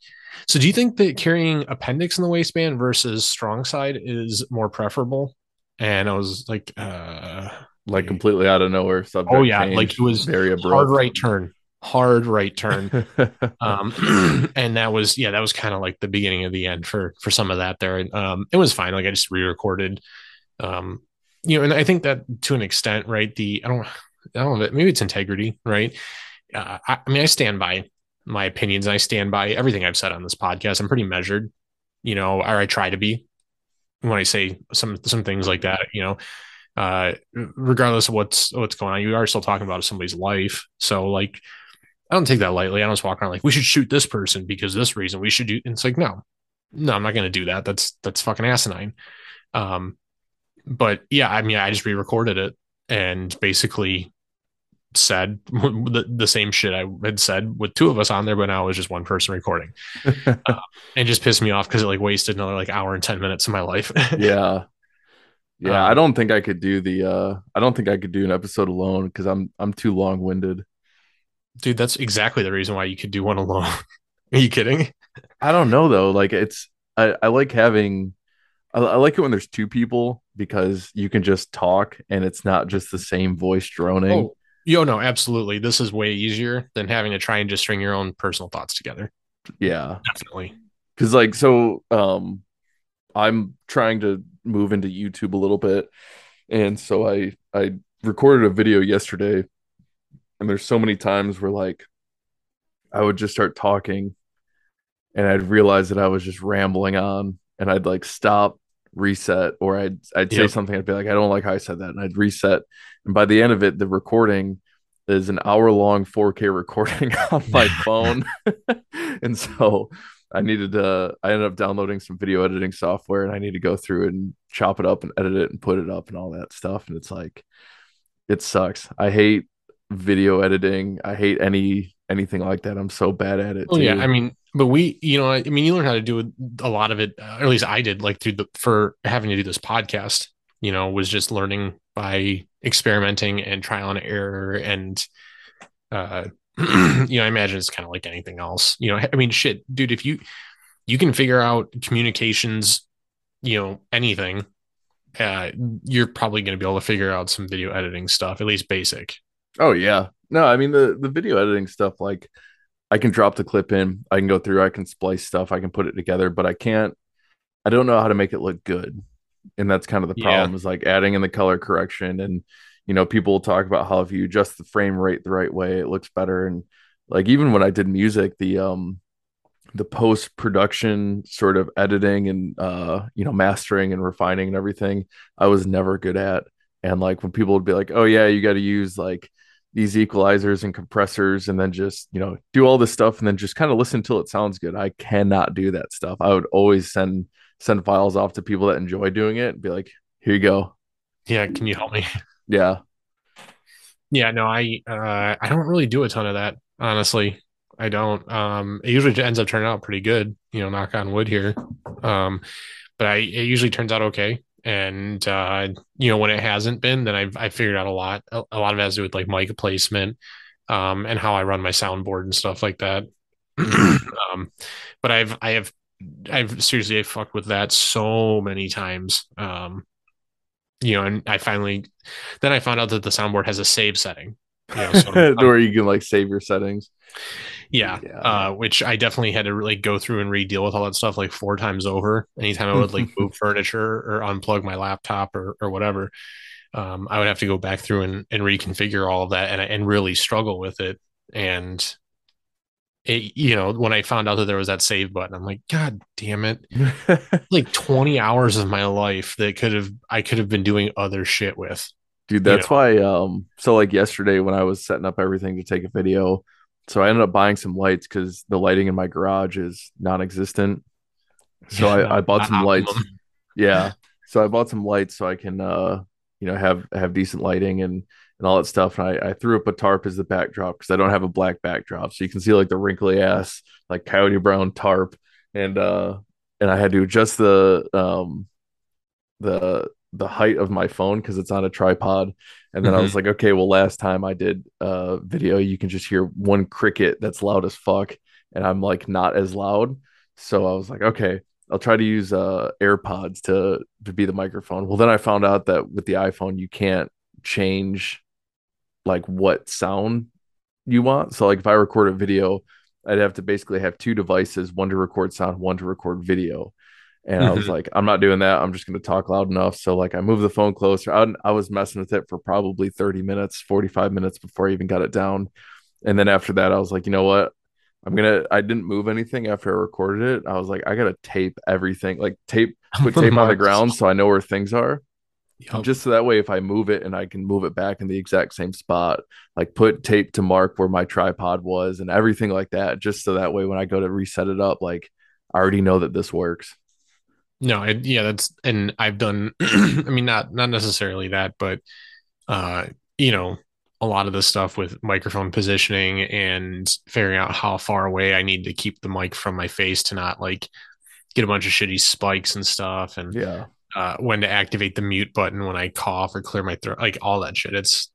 so do you think that carrying appendix in the waistband versus strong side is more preferable? And I was like, uh, like completely out of nowhere. Subject oh yeah, like it was very abrupt. hard right turn hard right turn. um, and that was, yeah, that was kind of like the beginning of the end for, for some of that there. Um, it was fine. Like I just re-recorded, um, you know, and I think that to an extent, right. The, I don't, I don't know, maybe it's integrity, right. Uh, I, I mean, I stand by my opinions I stand by everything I've said on this podcast. I'm pretty measured, you know, or I try to be when I say some, some things like that, you know, uh, regardless of what's, what's going on, you are still talking about somebody's life. So like, I don't take that lightly. I don't just walk around like we should shoot this person because this reason we should do. And it's like no, no, I'm not going to do that. That's that's fucking asinine. Um, but yeah, I mean, I just re-recorded it and basically said the, the same shit I had said with two of us on there, but now it was just one person recording, uh, and just pissed me off because it like wasted another like hour and ten minutes of my life. yeah, yeah. Um, I don't think I could do the. uh I don't think I could do an episode alone because I'm I'm too long winded. Dude, that's exactly the reason why you could do one alone. Are you kidding? I don't know though. Like it's I, I like having I, I, like it when there's two people because you can just talk and it's not just the same voice droning. Oh, yo, no, absolutely. This is way easier than having to try and just string your own personal thoughts together. Yeah. Definitely. Cause like so um I'm trying to move into YouTube a little bit. And so I I recorded a video yesterday and there's so many times where like I would just start talking and I'd realize that I was just rambling on and I'd like stop, reset, or I'd I'd say yep. something, I'd be like, I don't like how I said that, and I'd reset. And by the end of it, the recording is an hour long 4K recording on my phone. and so I needed to, I ended up downloading some video editing software and I need to go through and chop it up and edit it and put it up and all that stuff. And it's like, it sucks. I hate video editing. I hate any anything like that. I'm so bad at it. Oh yeah, I mean, but we, you know, I mean, you learn how to do a lot of it. Uh, or at least I did, like through the for having to do this podcast. You know, was just learning by experimenting and trial and error, and uh, you know, I imagine it's kind of like anything else. You know, I mean, shit, dude, if you you can figure out communications, you know, anything, uh, you're probably going to be able to figure out some video editing stuff, at least basic. Oh yeah, no, I mean the the video editing stuff, like I can drop the clip in, I can go through, I can splice stuff, I can put it together, but I can't. I don't know how to make it look good, and that's kind of the problem. Yeah. Is like adding in the color correction, and you know, people talk about how if you adjust the frame rate the right way, it looks better. And like even when I did music, the um the post production sort of editing and uh you know mastering and refining and everything, I was never good at. And like when people would be like, "Oh yeah, you got to use like." These equalizers and compressors and then just you know do all this stuff and then just kind of listen until it sounds good. I cannot do that stuff. I would always send send files off to people that enjoy doing it and be like here you go. Yeah can you help me? Yeah. Yeah no i uh i don't really do a ton of that honestly. I don't um it usually ends up turning out pretty good you know knock on wood here. Um but i it usually turns out okay and uh, you know when it hasn't been then i've i figured out a lot a, a, lot of it has to do with like mic placement um, and how i run my soundboard and stuff like that. Um, but i've i have i've seriously I fucked with that so many times um, you know and i finally then i found out that the soundboard has a save setting you know, so where you can like save your settings yeah, yeah. Uh, which I definitely had to really go through and re-deal with all that stuff like four times over. Anytime I would like move furniture or unplug my laptop or or whatever, um, I would have to go back through and, and reconfigure all of that and and really struggle with it. And it, you know, when I found out that there was that save button, I'm like, God damn it! like 20 hours of my life that could have I could have been doing other shit with. Dude, that's why. Um, so like yesterday when I was setting up everything to take a video so I ended up buying some lights because the lighting in my garage is non-existent. So yeah, I, I bought some lights. Yeah. So I bought some lights so I can uh you know have have decent lighting and and all that stuff. And I, I threw up a tarp as the backdrop because I don't have a black backdrop. So you can see like the wrinkly ass, like coyote brown tarp. And uh and I had to adjust the um the the height of my phone because it's on a tripod. And then mm-hmm. I was like, okay, well, last time I did a video, you can just hear one cricket that's loud as fuck, and I'm like not as loud. So I was like, okay, I'll try to use uh AirPods to to be the microphone. Well, then I found out that with the iPhone, you can't change like what sound you want. So like if I record a video, I'd have to basically have two devices, one to record sound, one to record video. And mm-hmm. I was like, I'm not doing that. I'm just going to talk loud enough. So like I moved the phone closer. I, I was messing with it for probably 30 minutes, 45 minutes before I even got it down. And then after that, I was like, you know what? I'm gonna. I didn't move anything after I recorded it. I was like, I gotta tape everything, like tape, put tape on the ground so I know where things are. Yep. Just so that way, if I move it and I can move it back in the exact same spot, like put tape to mark where my tripod was and everything like that, just so that way when I go to reset it up, like I already know that this works. No, it, yeah, that's and I've done. I mean, not not necessarily that, but uh, you know, a lot of the stuff with microphone positioning and figuring out how far away I need to keep the mic from my face to not like get a bunch of shitty spikes and stuff, and yeah, uh, when to activate the mute button when I cough or clear my throat, like all that shit. It's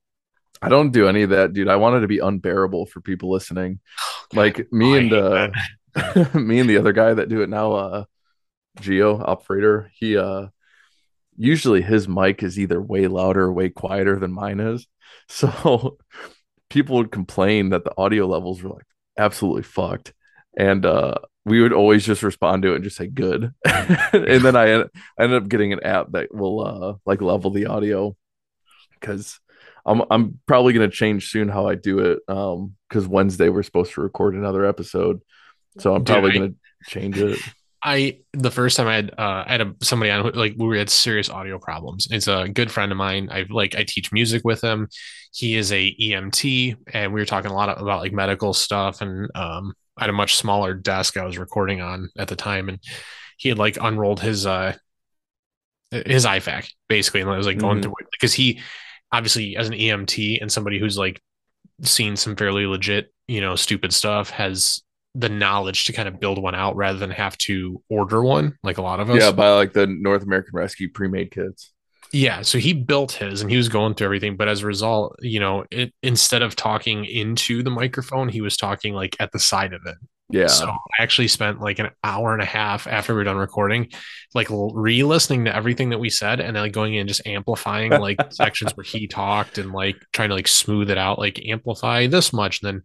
I don't do any of that, dude. I wanted to be unbearable for people listening. Like me and uh, me and the other guy that do it now, uh, Geo operator, he uh usually his mic is either way louder or way quieter than mine is. So people would complain that the audio levels were like absolutely fucked. And uh we would always just respond to it and just say good. and then I, I ended up getting an app that will uh like level the audio because I'm I'm probably gonna change soon how I do it. Um because Wednesday we're supposed to record another episode. So I'm Dude, probably I, gonna change it. I the first time I had uh, I had a, somebody on like we had serious audio problems. It's a good friend of mine. I like I teach music with him. He is a EMT, and we were talking a lot about like medical stuff. And um, I had a much smaller desk I was recording on at the time, and he had like unrolled his uh his IFAK basically, and I was like going mm-hmm. through it because he obviously as an EMT and somebody who's like seen some fairly legit you know stupid stuff has the knowledge to kind of build one out rather than have to order one like a lot of us. Yeah, buy like the North American Rescue pre-made kits. Yeah, so he built his and he was going through everything, but as a result, you know, it instead of talking into the microphone, he was talking like at the side of it. Yeah. So I actually spent like an hour and a half after we were done recording, like re-listening to everything that we said and then like going in just amplifying like sections where he talked and like trying to like smooth it out, like amplify this much, and then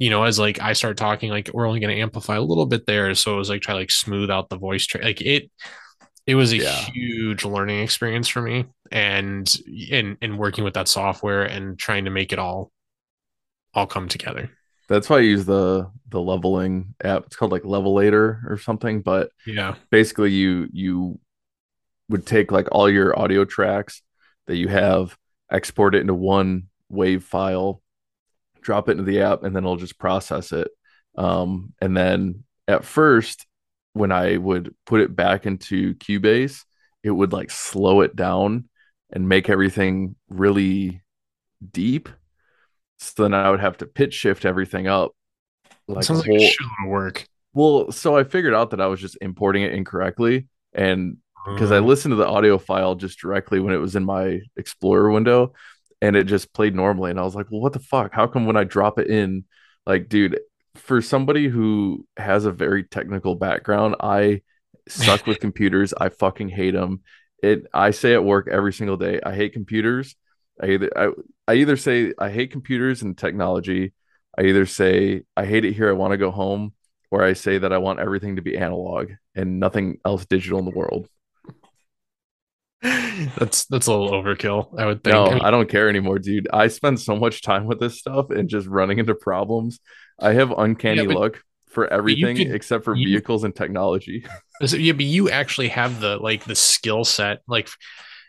you know, as like I start talking, like we're only going to amplify a little bit there. So it was like try like smooth out the voice. Tra- like it, it was a yeah. huge learning experience for me, and in in working with that software and trying to make it all, all come together. That's why I use the the leveling app. It's called like Levelator or something. But yeah, basically you you would take like all your audio tracks that you have, export it into one wave file drop it into the app, and then it'll just process it. Um, and then at first, when I would put it back into Cubase, it would like slow it down and make everything really deep. So then I would have to pitch shift everything up. Like sounds whole... like a work. Well, so I figured out that I was just importing it incorrectly. And because I uh-huh. listened to the audio file just directly when it was in my Explorer window and it just played normally. And I was like, well, what the fuck? How come when I drop it in, like, dude, for somebody who has a very technical background, I suck with computers. I fucking hate them. It. I say at work every single day. I hate computers. I either I, I either say I hate computers and technology. I either say I hate it here. I want to go home, or I say that I want everything to be analog and nothing else digital in the world that's that's a little overkill. I would think. No, I, don't care anymore, dude. I spend so much time with this stuff and just running into problems. I have uncanny yeah, luck for everything could, except for you, vehicles and technology. yeah, but you actually have the like the skill set, like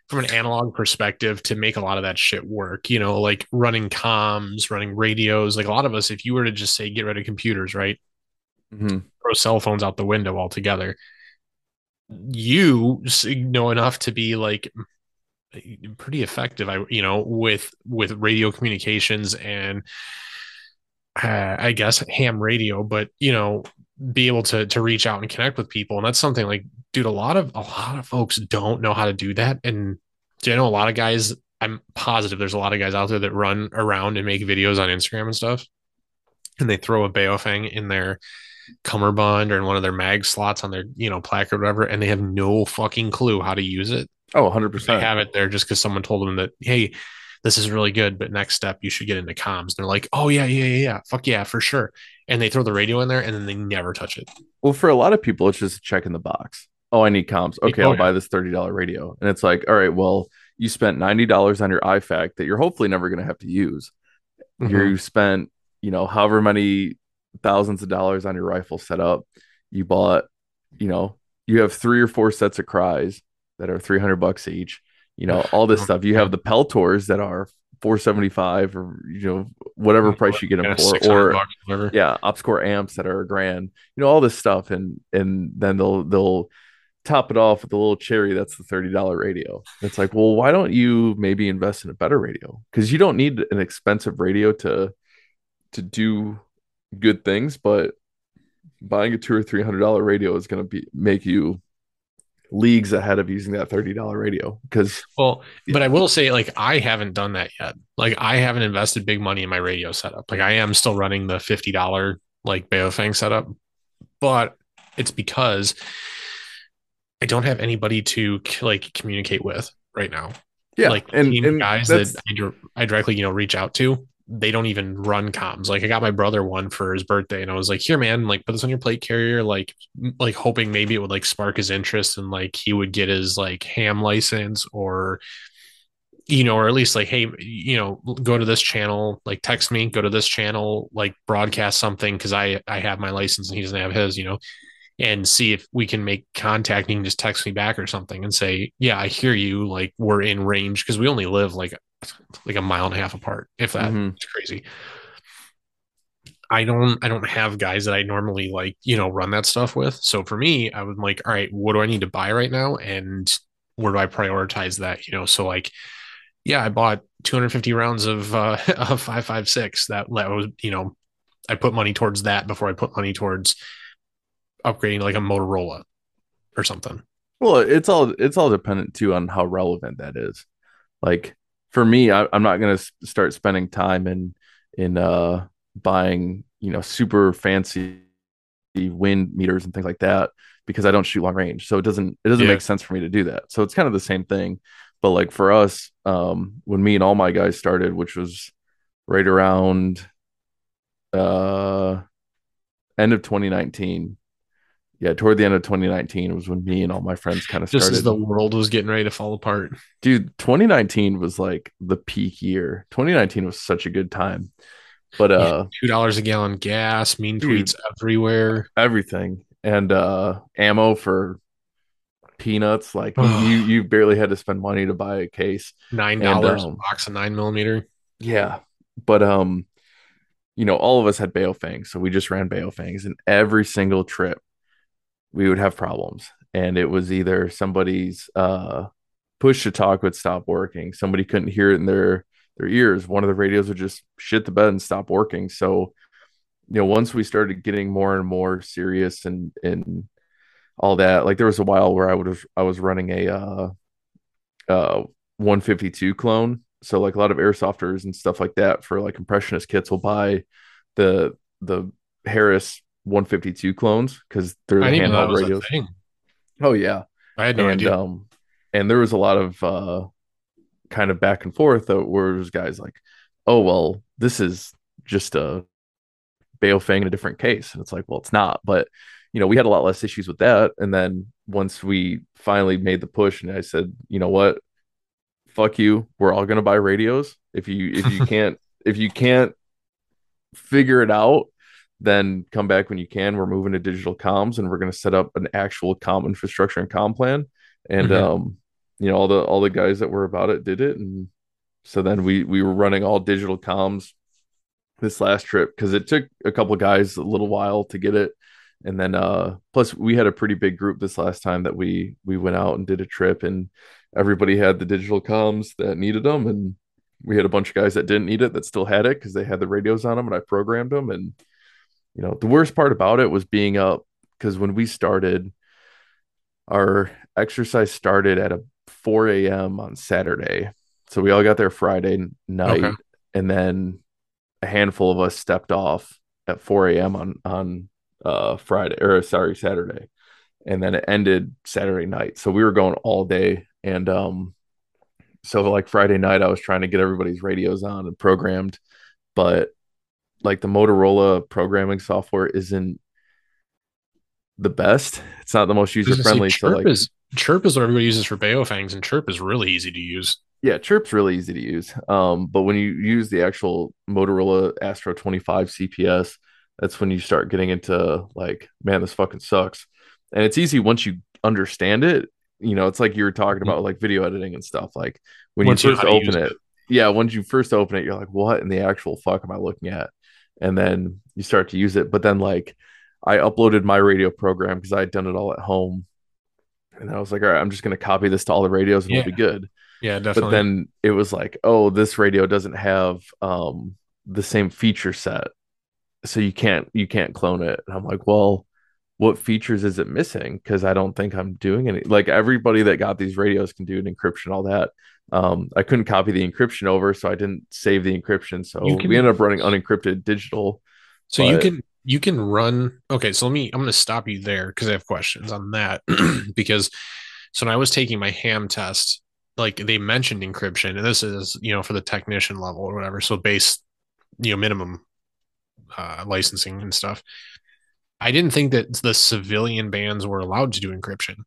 from an analog perspective, to make a lot of that shit work. You know, like running comms, running radios. Like a lot of us, if you were to just say get rid of computers, right? Mm-hmm. Throw cell phones out the window altogether you know enough to be like pretty effective i you know with with radio communications and uh, i guess ham radio but you know be able to to reach out and connect with people. And that's something like dude a lot of a lot of folks don't know how to do that. And do you know a lot of guys i'm positive there's a lot of guys out there that run around and make videos on instagram and stuff. And they throw a baofeng in their cummerbund or in one of their mag slots on their you know placard or whatever and they have no fucking clue how to use it. Oh 100% they have it there just because someone told them that hey this is really good but next step you should get into comms. They're like oh yeah yeah yeah yeah. Fuck yeah for sure. And they throw the radio in there and then they never touch it. Well for a lot of people it's just a check in the box. Oh i need comms. Okay oh, i'll yeah. buy this $30 radio. And it's like all right well you spent $90 on your IFAK that you're hopefully never going to have to use. Mm-hmm. you spent you know however many thousands of dollars on your rifle setup. You bought, you know, you have three or four sets of Cryes that are 300 bucks each. You know, all this stuff. You have the Peltors that are 475 or you know whatever price you get them yeah, for or yeah OpsCore amps that are a grand you know all this stuff and and then they'll they'll top it off with a little cherry that's the $30 radio it's like well why don't you maybe invest in a better radio because you don't need an expensive radio to to do good things, but buying a two or three hundred dollar radio is going to be make you leagues ahead of using that thirty dollar radio. Because well, but I will say, like, I haven't done that yet. Like, I haven't invested big money in my radio setup. Like, I am still running the fifty dollar like Baofeng setup, but it's because I don't have anybody to like communicate with right now. Yeah, like and, and guys that I, I directly you know reach out to they don't even run comms. Like I got my brother one for his birthday, and I was like, "Here, man, like put this on your plate carrier." Like, like hoping maybe it would like spark his interest and like he would get his like ham license or, you know, or at least like, hey, you know, go to this channel. Like text me, go to this channel, like broadcast something because I I have my license and he doesn't have his. You know, and see if we can make contact. And you can just text me back or something and say, "Yeah, I hear you. Like we're in range because we only live like like a mile and a half apart. If that, Mhm. it's crazy." I don't I don't have guys that I normally like, you know, run that stuff with. So for me, I was like, all right, what do I need to buy right now? And where do I prioritize that? You know, so like, yeah, I bought 250 rounds of uh of 556. That that was, you know, I put money towards that before I put money towards upgrading like a Motorola or something. Well, it's all it's all dependent too on how relevant that is. Like for me, I, I'm not gonna start spending time in in uh buying you know super fancy wind meters and things like that because I don't shoot long range. So it doesn't it doesn't Yeah. make sense for me to do that. So it's kind of the same thing. But like for us, um, when me and all my guys started, which was right around uh end of 2019. Yeah, toward the end of 2019 was when me and all my friends kind of Just started. as the world was getting ready to fall apart. Dude, 2019 was like the peak year. 2019 was such a good time. But uh Two dollars a gallon gas, mean Dude. tweets everywhere. everything and uh ammo for peanuts like you you barely had to spend money to buy a case. Nine dollars um, a box of nine millimeter. Yeah. But um you know, all of us had Baofengs, so we just ran Baofengs and every single trip we would have problems. And it was either somebody's uh push to talk would stop working, somebody couldn't hear it in their their ears, one of the radios would just shit the bed and stop working. So, you know, once we started getting more and more serious and and all that, like there was a while where I would have I was running a uh uh 152 clone. So like a lot of airsofters and stuff like that for like impressionist kits will buy the the Harris 152 clones because they're I the didn't even know that handheld radios. thing. Oh yeah. I had no and idea. um and there was a lot of uh kind of back and forth uh, where there's guys like, oh well, this is just a Baofeng in a different case. And it's like, well, it's not. But you know, we had a lot less issues with that. And then once we finally made the push and I said, you know what? Fuck you. We're all gonna buy radios. If you if you can't if you can't figure it out, then come back when you can. We're moving to digital comms and we're gonna set up an actual comm infrastructure and comm plan. And Mhm. um, you know, all the all the guys that were about it did it. And so then we we were running all digital comms this last trip because it took a couple guys a little while to get it and then uh plus we had a pretty big group this last time that we we went out and did a trip and everybody had the digital comms that needed them and we had a bunch of guys that didn't need it that still had it because they had the radios on them and i programmed them and you know the worst part about it was being up because when we started our exercise started at a 4 a.m on saturday so we all got there friday night Okay. and then a handful of us stepped off at 4 a.m. on on uh Friday or sorry Saturday, and then it ended Saturday night. So we were going all day, and um, so like Friday night, I was trying to get everybody's radios on and programmed, but like the Motorola programming software isn't the best. It's not the most user friendly. So like is Chirp is what everybody uses for Baofengs, and Chirp is really easy to use. Yeah, Chirp's really easy to use. Um, but when you use the actual Motorola Astro 25 CPS, that's when you start getting into like, man, this fucking sucks. And it's easy once you understand it. You know, it's like you were talking about like video editing and stuff. Like when Once you first how to use open it, it. yeah, once you first open it, you're like, what in the actual fuck am I looking at? And then you start to use it. But then like I uploaded my radio program because I had done it all at home. And I was like, all right, I'm just gonna copy this to all the radios and Yeah. we'll be good Yeah, definitely. but then it was like oh this radio doesn't have um the same feature set so you can't you can't clone it and i'm like well what features is it missing because i don't think i'm doing any like everybody that got these radios can do an encryption all that um i couldn't copy the encryption over so i didn't save the encryption so can- we ended up running unencrypted digital So you can you can run okay, so let me I'm gonna stop you there because I have questions on that. because so when I was taking my ham test, like they mentioned encryption, and this is, you know, for the technician level or whatever. So base, you know, minimum uh licensing and stuff. I didn't think that the civilian bands were allowed to do encryption.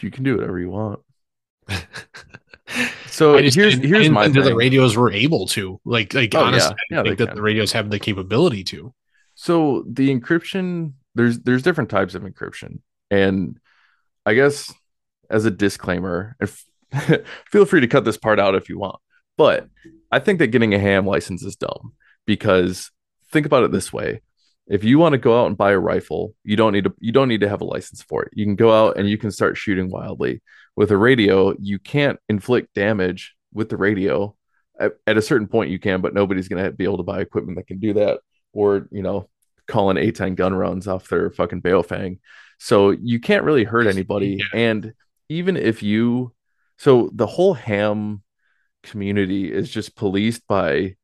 you can do whatever you want so just here's here's my the radios were able to. Like like Oh, honestly, yeah. I Yeah, didn't think that can. the radios have the capability to. So the encryption there's there's different types of encryption, and I guess as a disclaimer, if feel free to cut this part out if you want, but I think that getting a ham license is dumb because think about it this way if you want to go out and buy a rifle you don't need to you don't need to have a license for it you can go out and you can start shooting wildly with a radio you can't inflict damage with the radio. At, at a certain point you can but nobody's going to be able to buy equipment that can do that or you know calling A-10 gun runs off their fucking baofeng so you can't really hurt anybody. Yeah. and even if you so the whole ham community is just policed by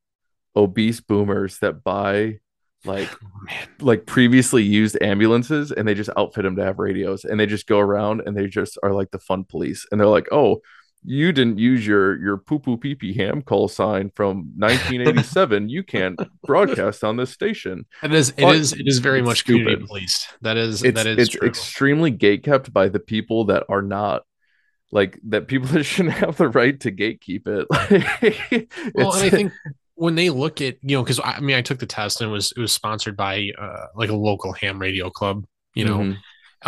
obese boomers that buy like Man. like previously used ambulances and they just outfit them to have radios and they just go around and they just are like the fun police and they're like oh you didn't use your your poo poo pee pee ham call sign from 1987 you can't broadcast on this station It is. It But is. It is very much community stupid. policed. That is. it's that is it's true. extremely gatekept by the people that are not like that people that shouldn't have the right to gatekeep it well, and I think when they look at you know, because I, I mean, I took the test and it was it was sponsored by uh, like a local ham radio club. You know, Mhm.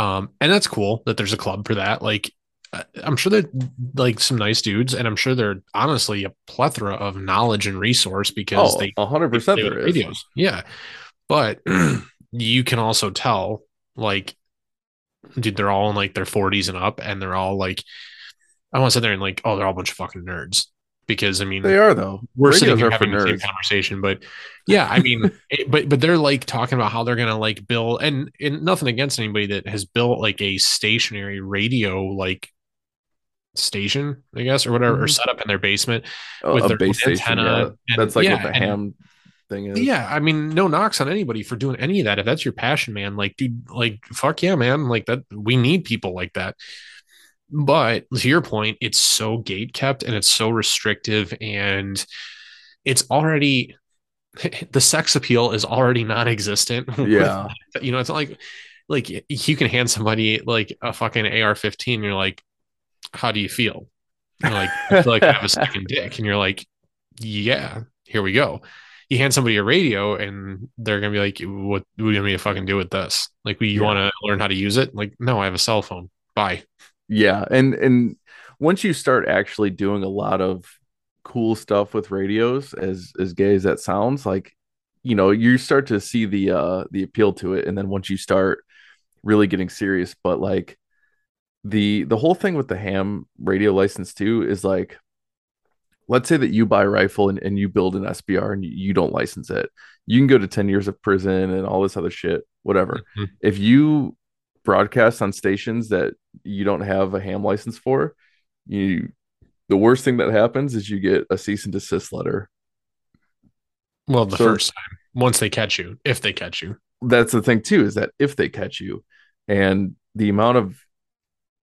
um, and that's cool that there's a club for that. Like, uh, I'm sure they're like some nice dudes, and I'm sure they're honestly a plethora of knowledge and resource because oh they 100% they play there with is radios. Yeah, but you can also tell like, dude, they're all in like their 40s and up, and they're all like, I want to sit there and like, oh, they're all a bunch of fucking nerds because I mean they are though we're Radios sitting here having the same conversation, but yeah, I mean, it, but but they're like talking about how they're gonna like build and, and nothing against anybody that has built like a stationary radio like station, I guess, or whatever, or Mhm. set up in their basement. a, with their base station. antenna Yeah. and- That's like yeah, what the and- ham thing is. Yeah, I mean, no knocks on anybody for doing any of that. If that's your passion, man, like, dude, like, fuck yeah, man, like that. We need people like that. But to your point, it's so gate kept and it's so restrictive, and it's already the sex appeal is already non-existent. Yeah. you know, it's not like like you can hand somebody like a fucking AR-15, and you're like, how do you feel? They're like, I feel like I have a second dick, and you're like, yeah, here we go you hand somebody a radio and they're gonna be like, "What, what do you want me to fucking do with this? Like, we, you Yeah. want to learn how to use it? Like, no, I have a cell phone. Bye." Yeah, and and once you start actually doing a lot of cool stuff with radios, as as gay as that sounds, like you know, you start to see the uh the appeal to it, and then once you start really getting serious, but like the the whole thing with the ham radio license too is like let's say that you buy a rifle and, and you build an SBR and you, don't license it. You can go to 10 years of prison and all this other shit, whatever. Mhm. If you broadcast on stations that you don't have a ham license for, you the worst thing that happens is you get a cease and desist letter. Well, the So- first time, once they catch you, if they catch you, That's the thing too, is that if they catch you and the amount of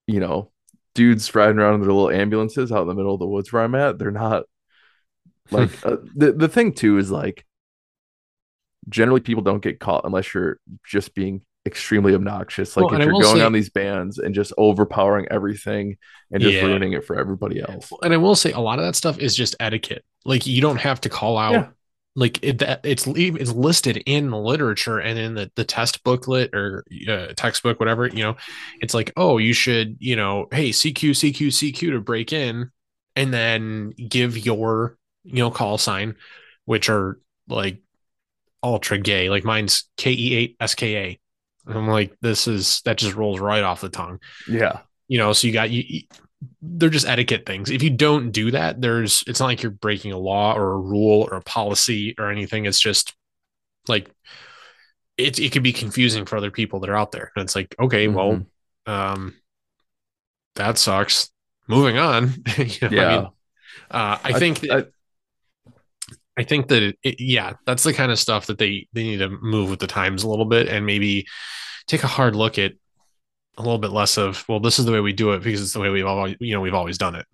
you know dudes riding around in their little ambulances out in the middle of the woods where I'm at, they're not like uh, the the thing too is like generally people don't get caught unless you're just being extremely obnoxious like Well, if you're going say- on these bands and just overpowering everything and just Yeah. ruining it for everybody else and I will say a lot of that stuff is just etiquette. Like, you don't have to call out. Yeah. Like it, that it's it's listed in the literature and in the, the test booklet or uh, textbook, whatever. You know, it's like, oh, you should, you know, hey, CQ, CQ, CQ to break in, and then give your, you know, call sign, which are like ultra gay. Like mine's K E eight S K A. I'm like, this is that just rolls right off the tongue. Yeah. You know so you got you they're just etiquette things. If you don't do that there's it's not like you're breaking a law or a rule or a policy or anything. It's just like it, it could be confusing for other people that are out there. And it's like okay well um that sucks. Moving on. You know, yeah I, mean, uh, I think that, I, think that it, yeah that's the kind of stuff that they they need to move with the times a little bit and maybe take a hard look at a little bit less of well this is the way we do it because it's the way we've always you know we've always done it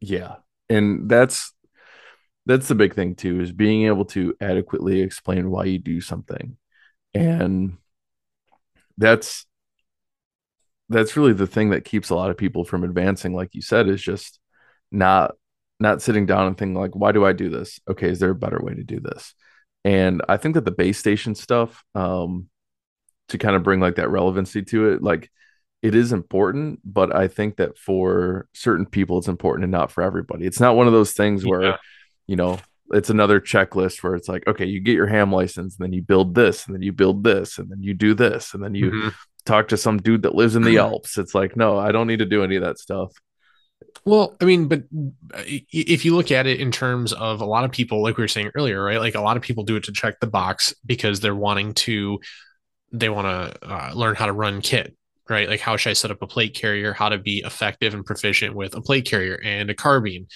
Yeah. And that's that's the big thing too is being able to adequately explain why you do something. And that's that's really the thing that keeps a lot of people from advancing like you said is just not not sitting down and thinking like why do I do this? Okay, is there a better way to do this? And I think that the base station stuff um to kind of bring like that relevancy to it, like it is important, but I think that for certain people it's important and not for everybody. It's not one of those things where, Yeah. you know, it's another checklist where it's like, okay, you get your ham license, and then you build this, and then you build this, and then you do this, and then you Mhm. talk to some dude that lives in the Alps. It's like, no, I don't need to do any of that stuff. Well, I mean, but if you look at it in terms of a lot of people, like we were saying earlier, right? Like a lot of people do it to check the box because they're wanting to, they want to uh, learn how to run kit, right? Like how should I set up a plate carrier, how to be effective and proficient with a plate carrier and a carbine.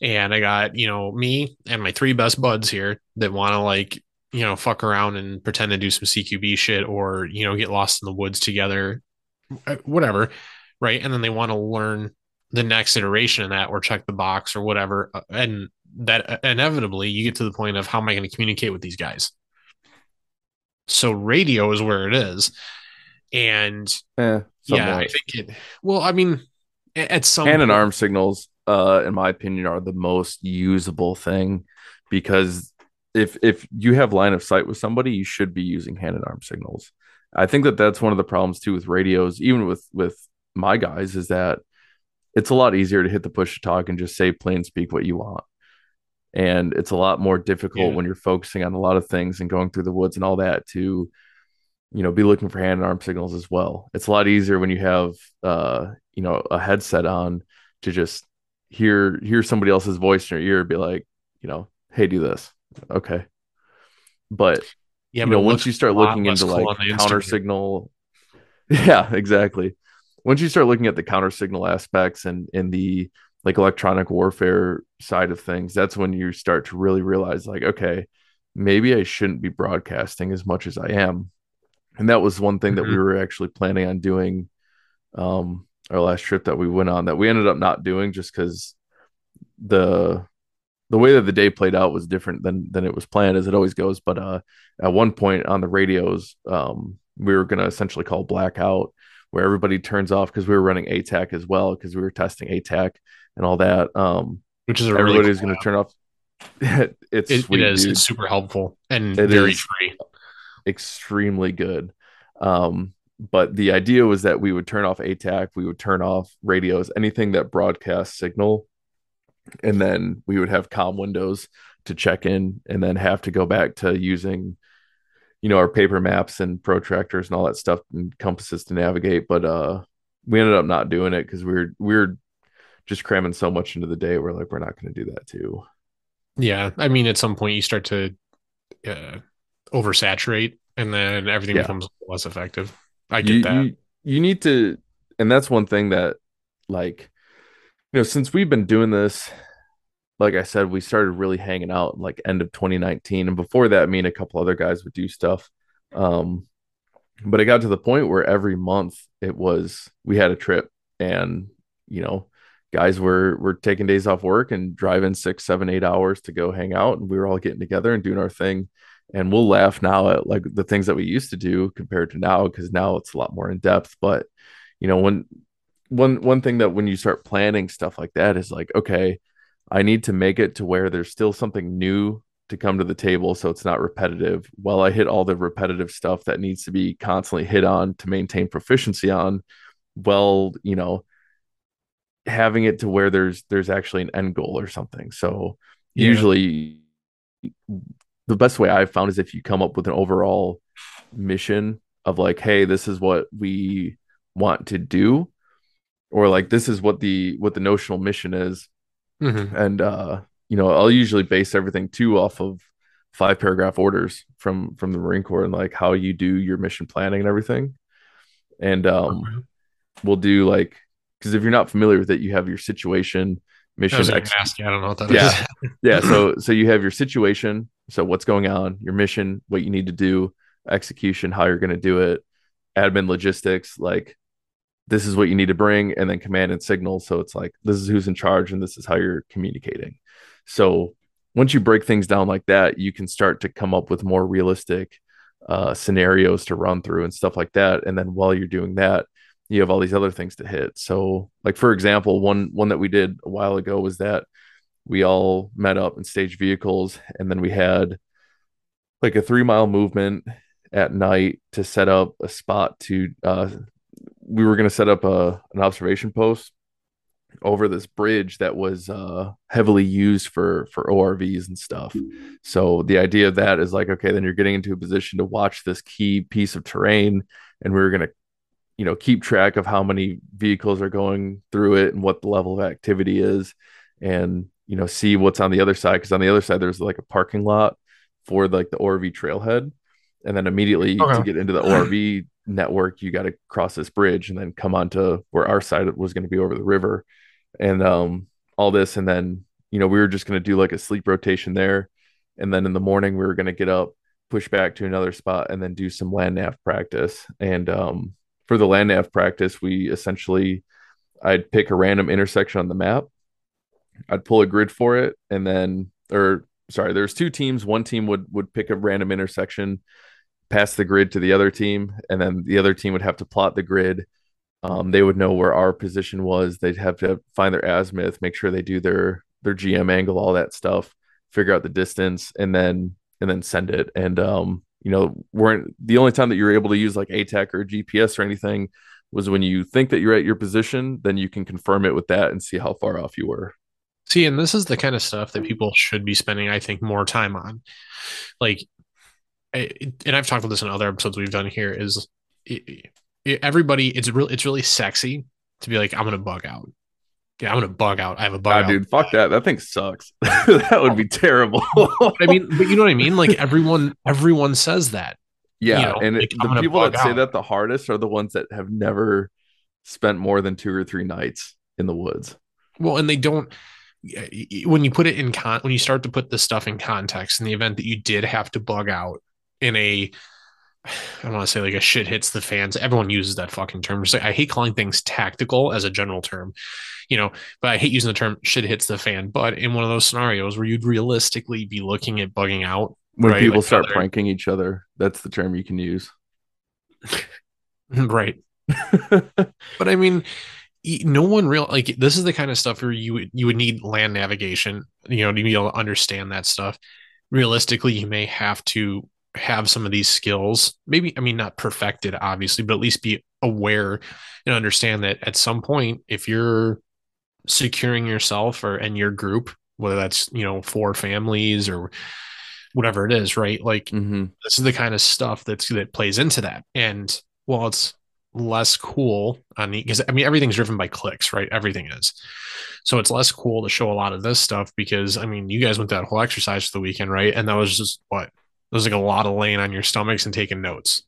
And I got, you know, me and my three best buds here that want to like, you know, fuck around and pretend to do some CQB shit or, you know, get lost in the woods together, uh, whatever. Right. And then they want to learn the next iteration of that or check the box or whatever. uh, And that uh, inevitably you get to the point of how am I going to communicate with these guys? So radio is where it is. And Eh, yeah, I think it, well, I mean, at some hand and point- arm signals uh in my opinion are the most usable thing because if if you have line of sight with somebody you should be using hand and arm signals i think that that's one of the problems too with radios even with with my guys is that it's a lot easier to hit the push to talk and just say plain speak what you want. And it's a lot more difficult Yeah. when you're focusing on a lot of things and going through the woods and all that to you know be looking for hand and arm signals as well. It's a lot easier when you have uh you know a headset on to just hear hear somebody else's voice in your ear and be like you know hey do this. Okay. But yeah, you know once you start looking into like counter Instagram. signal yeah exactly once you start looking at the counter signal aspects and in the like electronic warfare side of things that's when you start to really realize like okay maybe i shouldn't be broadcasting as much as i am. And that was one thing that we Mhm. were actually planning on doing um our last trip that we went on that we ended up not doing just because the the way that the day played out was different than than it was planned as it always goes. But uh at one point on the radios um we were going to essentially call blackout where everybody turns off because we were running ATAK as well because we were testing ATAK and all that um which is a really cool going to turn off it's It, sweet, it is. dude. It's super helpful and It very free. extremely good. Um, but the idea was that we would turn off ATAK, we would turn off radios, anything that broadcasts signal, and then we would have com windows to check in, and then have to go back to using, you know, our paper maps and protractors and all that stuff and compasses to navigate. But uh, we ended up not doing it because we were we were just cramming so much into the day. We're like, we're not going to do that too. Yeah, I mean, at some point you start to uh, oversaturate, and then everything Yeah. becomes less effective. I get you, that. You, you need to, and that's one thing that, like, you know, since we've been doing this, like I said, we started really hanging out like end of 2019, and before that, me and a couple other guys would do stuff. Um, but it got to the point where every month it was we had a trip, and you know, guys were were taking days off work and driving six, seven, eight hours to go hang out, and we were all getting together and doing our thing and we'll laugh now at like the things that we used to do compared to now because now it's a lot more in depth but you know when one one thing that when you start planning stuff like that is like okay i need to make it to where there's still something new to come to the table so it's not repetitive while i hit all the repetitive stuff that needs to be constantly hit on to maintain proficiency on well you know having it to where there's there's actually an end goal or something so Yeah. usually the best way I've found is if you come up with an overall mission of like, hey, this is what we want to do, or like this is what the what the notional mission is, Mhm. and uh, you know, I'll usually base everything too off of five paragraph orders from from the Marine Corps and like how you do your mission planning and everything, and um, we'll do like because if you're not familiar with it, you have your situation mission was ex- ask. I don't know what that is. Yeah. yeah so so you have your situation so what's going on your mission what you need to do execution how you're going to do it admin logistics like this is what you need to bring and then command and signal. So it's like this is who's in charge and this is how you're communicating. So once you break things down like that you can start to come up with more realistic uh, scenarios to run through and stuff like that. And then while you're doing that you have all these other things to hit. So like for example one one that we did a while ago was that we all met up and staged vehicles and then we had like a three mile movement at night to set up a spot to uh we were going to set up a an observation post over this bridge that was uh, heavily used for for ORVs and stuff. So the idea of that is like, okay, then you're getting into a position to watch this key piece of terrain, and we are gonna, you know, keep track of how many vehicles are going through it and what the level of activity is, and you know, see what's on the other side because on the other side there's like a parking lot for like the ORV trailhead, and then immediately okay. to get into the ORV network, you got to cross this bridge and then come onto where our side was going to be over the river. And um all this and then you know we were just going to do like a sleep rotation there. And then in the morning we were going to get up push back to another spot and then do some land nav practice. And um for the land nav practice we essentially i'd pick a random intersection on the map. I'd pull a grid for it and then or sorry there's two teams. One team would would pick a random intersection pass the grid to the other team and then the other team would have to plot the grid um, they would know where our position was. They'd have to find their azimuth, make sure they do their their GM angle, all that stuff, figure out the distance, and then and then send it. And um, you know, weren't the only time that you're able to use like ATAK or GPS or anything was when you think that you're at your position, then you can confirm it with that and see how far off you were. See, and this is the kind of stuff that people should be spending, I think, more time on. Like, and I've talked about this in other episodes we've done here. Is everybody it's real it's really sexy to be like i'm gonna bug out. Yeah i'm gonna bug out. I have a bug ah, dude fuck that. That thing sucks. That would be terrible. I mean but you know what i mean? Like everyone everyone says that. Yeah you know, and like, the people that out. say that the hardest are the ones that have never spent more than two or three nights in the woods. Well and they don't when you put it in con when you start to put this stuff in context in the event that you did have to bug out in a I don't want to say like a shit hits the fans. Everyone uses that fucking term. Like, I hate calling things tactical as a general term, you know, but I hate using the term shit hits the fan. But in one of those scenarios where you'd realistically be looking at bugging out, when right, people like start other... pranking each other, that's the term you can use. right. but I mean, no one real like this is the kind of stuff where you would you would need land navigation, you know, to be able to understand that stuff. Realistically, you may have to have some of these skills maybe i mean not perfected obviously but at least be aware and understand that at some point if you're securing yourself or and your group whether that's you know four families or whatever it is right? Like mm-hmm. this is the kind of stuff that's that plays into that. And while it's less cool on the because i mean everything's driven by clicks right? Everything is. So it's less cool to show a lot of this stuff because i mean you guys went that whole exercise for the weekend right? And that was just what there's like a lot of laying on your stomachs and taking notes.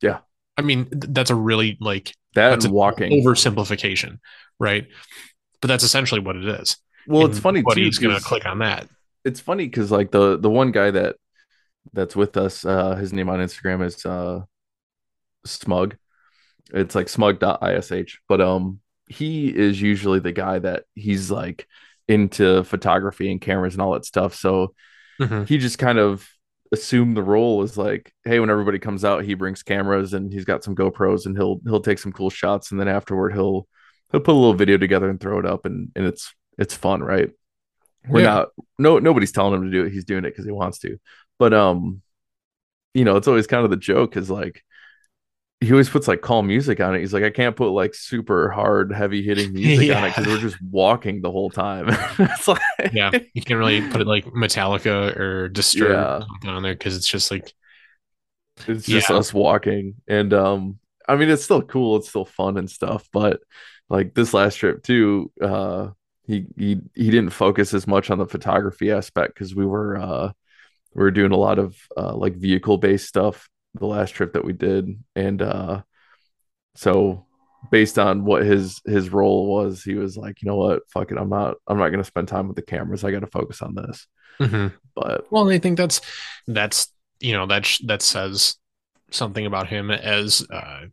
Yeah. I mean, that's a really like that's walking oversimplification, right? But that's essentially what it is. Well, and it's funny too. He's gonna click on that. It's funny because like the the one guy that that's with us, uh, his name on Instagram is uh, Smug. It's like smug.ish, but um, he is usually the guy that he's like into photography and cameras and all that stuff. So mm-hmm. he just kind of assume the role is like, hey, when everybody comes out, he brings cameras and he's got some GoPros and he'll he'll take some cool shots and then afterward he'll he'll put a little video together and throw it up and and it's it's fun, right? We're yeah. not no nobody's telling him to do it. He's doing it because he wants to. But um, you know, it's always kind of the joke is like he always puts like calm music on it. He's like, I can't put like super hard, heavy hitting music yeah. on it because we're just walking the whole time. it's like, yeah, you can really put it like Metallica or Disturbed yeah. on there because it's just like it's just yeah. us walking. And um, I mean, it's still cool, it's still fun and stuff. But like this last trip too, uh, he he he didn't focus as much on the photography aspect because we were uh we were doing a lot of uh, like vehicle based stuff the last trip that we did, and uh, so based on what his his role was, he was like, you know what, fuck it, I'm not I'm not gonna spend time with the cameras. I got to focus on this. Mm-hmm. But well, I think that's that's you know that sh- that says something about him as uh,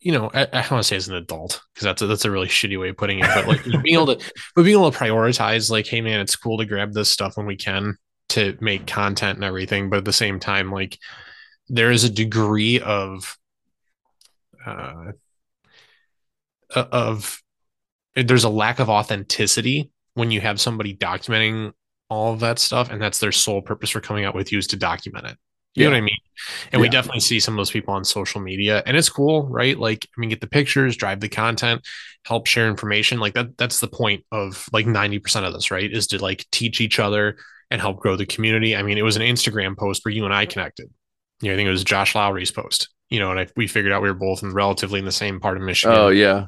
you know, I, I want to say as an adult because that's a, that's a really shitty way of putting it, but like being able to, but being able to prioritize, like, hey man, it's cool to grab this stuff when we can, to make content and everything but at the same time like there is a degree of uh of there's a lack of authenticity when you have somebody documenting all of that stuff and that's their sole purpose for coming out with you is to document it You know what I mean? And we definitely see some of those people on social media, and it's cool, right? Like, I mean, get the pictures, drive the content, help share information. Like that. That's the point of like ninety percent of this, right? Is to like teach each other and help grow the community. I mean, it was an Instagram post where you and I connected. You know, I think it was Josh Lowry's post. You know, and I, we figured out we were both in relatively in the same part of Michigan. Oh yeah.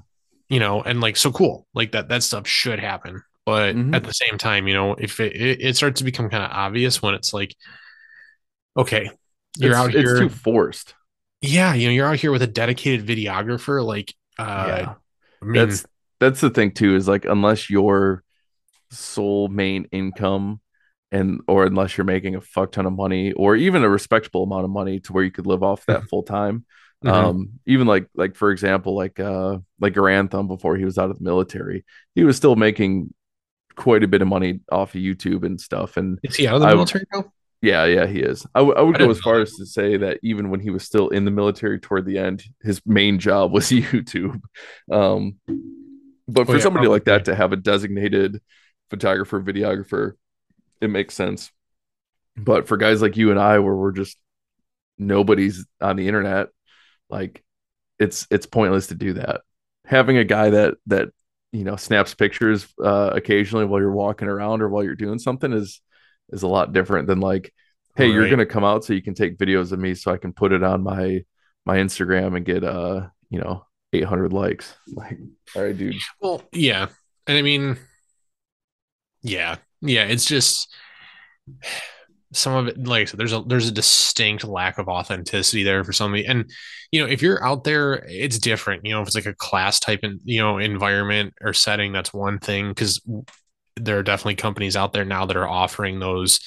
you know, and like so cool. Like that that stuff should happen. But Mhm. at the same time, you know, if it, it, it starts to become kind of obvious when it's like, okay, you're it's, out here, It's too forced. yeah, you know, you're out here with a dedicated videographer. Like, uh, yeah. I mean, that's that's the thing too is like unless your sole main income and or unless you're making a fuck ton of money or even a respectable amount of money to where you could live off that full time Mhm. um even like like for example like uh like Garand Thumb before he was out of the military he was still making quite a bit of money off of YouTube and stuff and is he out of the I- military now? yeah yeah he is. I, w- I would I go as far as to say that even when he was still in the military toward the end his main job was YouTube. Um but for Oh, yeah, somebody like that to have a designated photographer videographer it makes sense. But for guys like you and i where we're just nobody's on the internet like it's it's pointless to do that. Having a guy that that you know snaps pictures uh occasionally while you're walking around or while you're doing something is is a lot different than like hey you're gonna come out so you can take videos of me so i can put it on my my instagram and get uh you know 800 likes. Like all right dude. Well, yeah, and I mean, yeah, yeah. It's just some of it. Like said, there's a there's a distinct lack of authenticity there for somebody, and you know, if you're out there, it's different. You know, if it's like a class type and you know environment or setting, that's one thing because there are definitely companies out there now that are offering those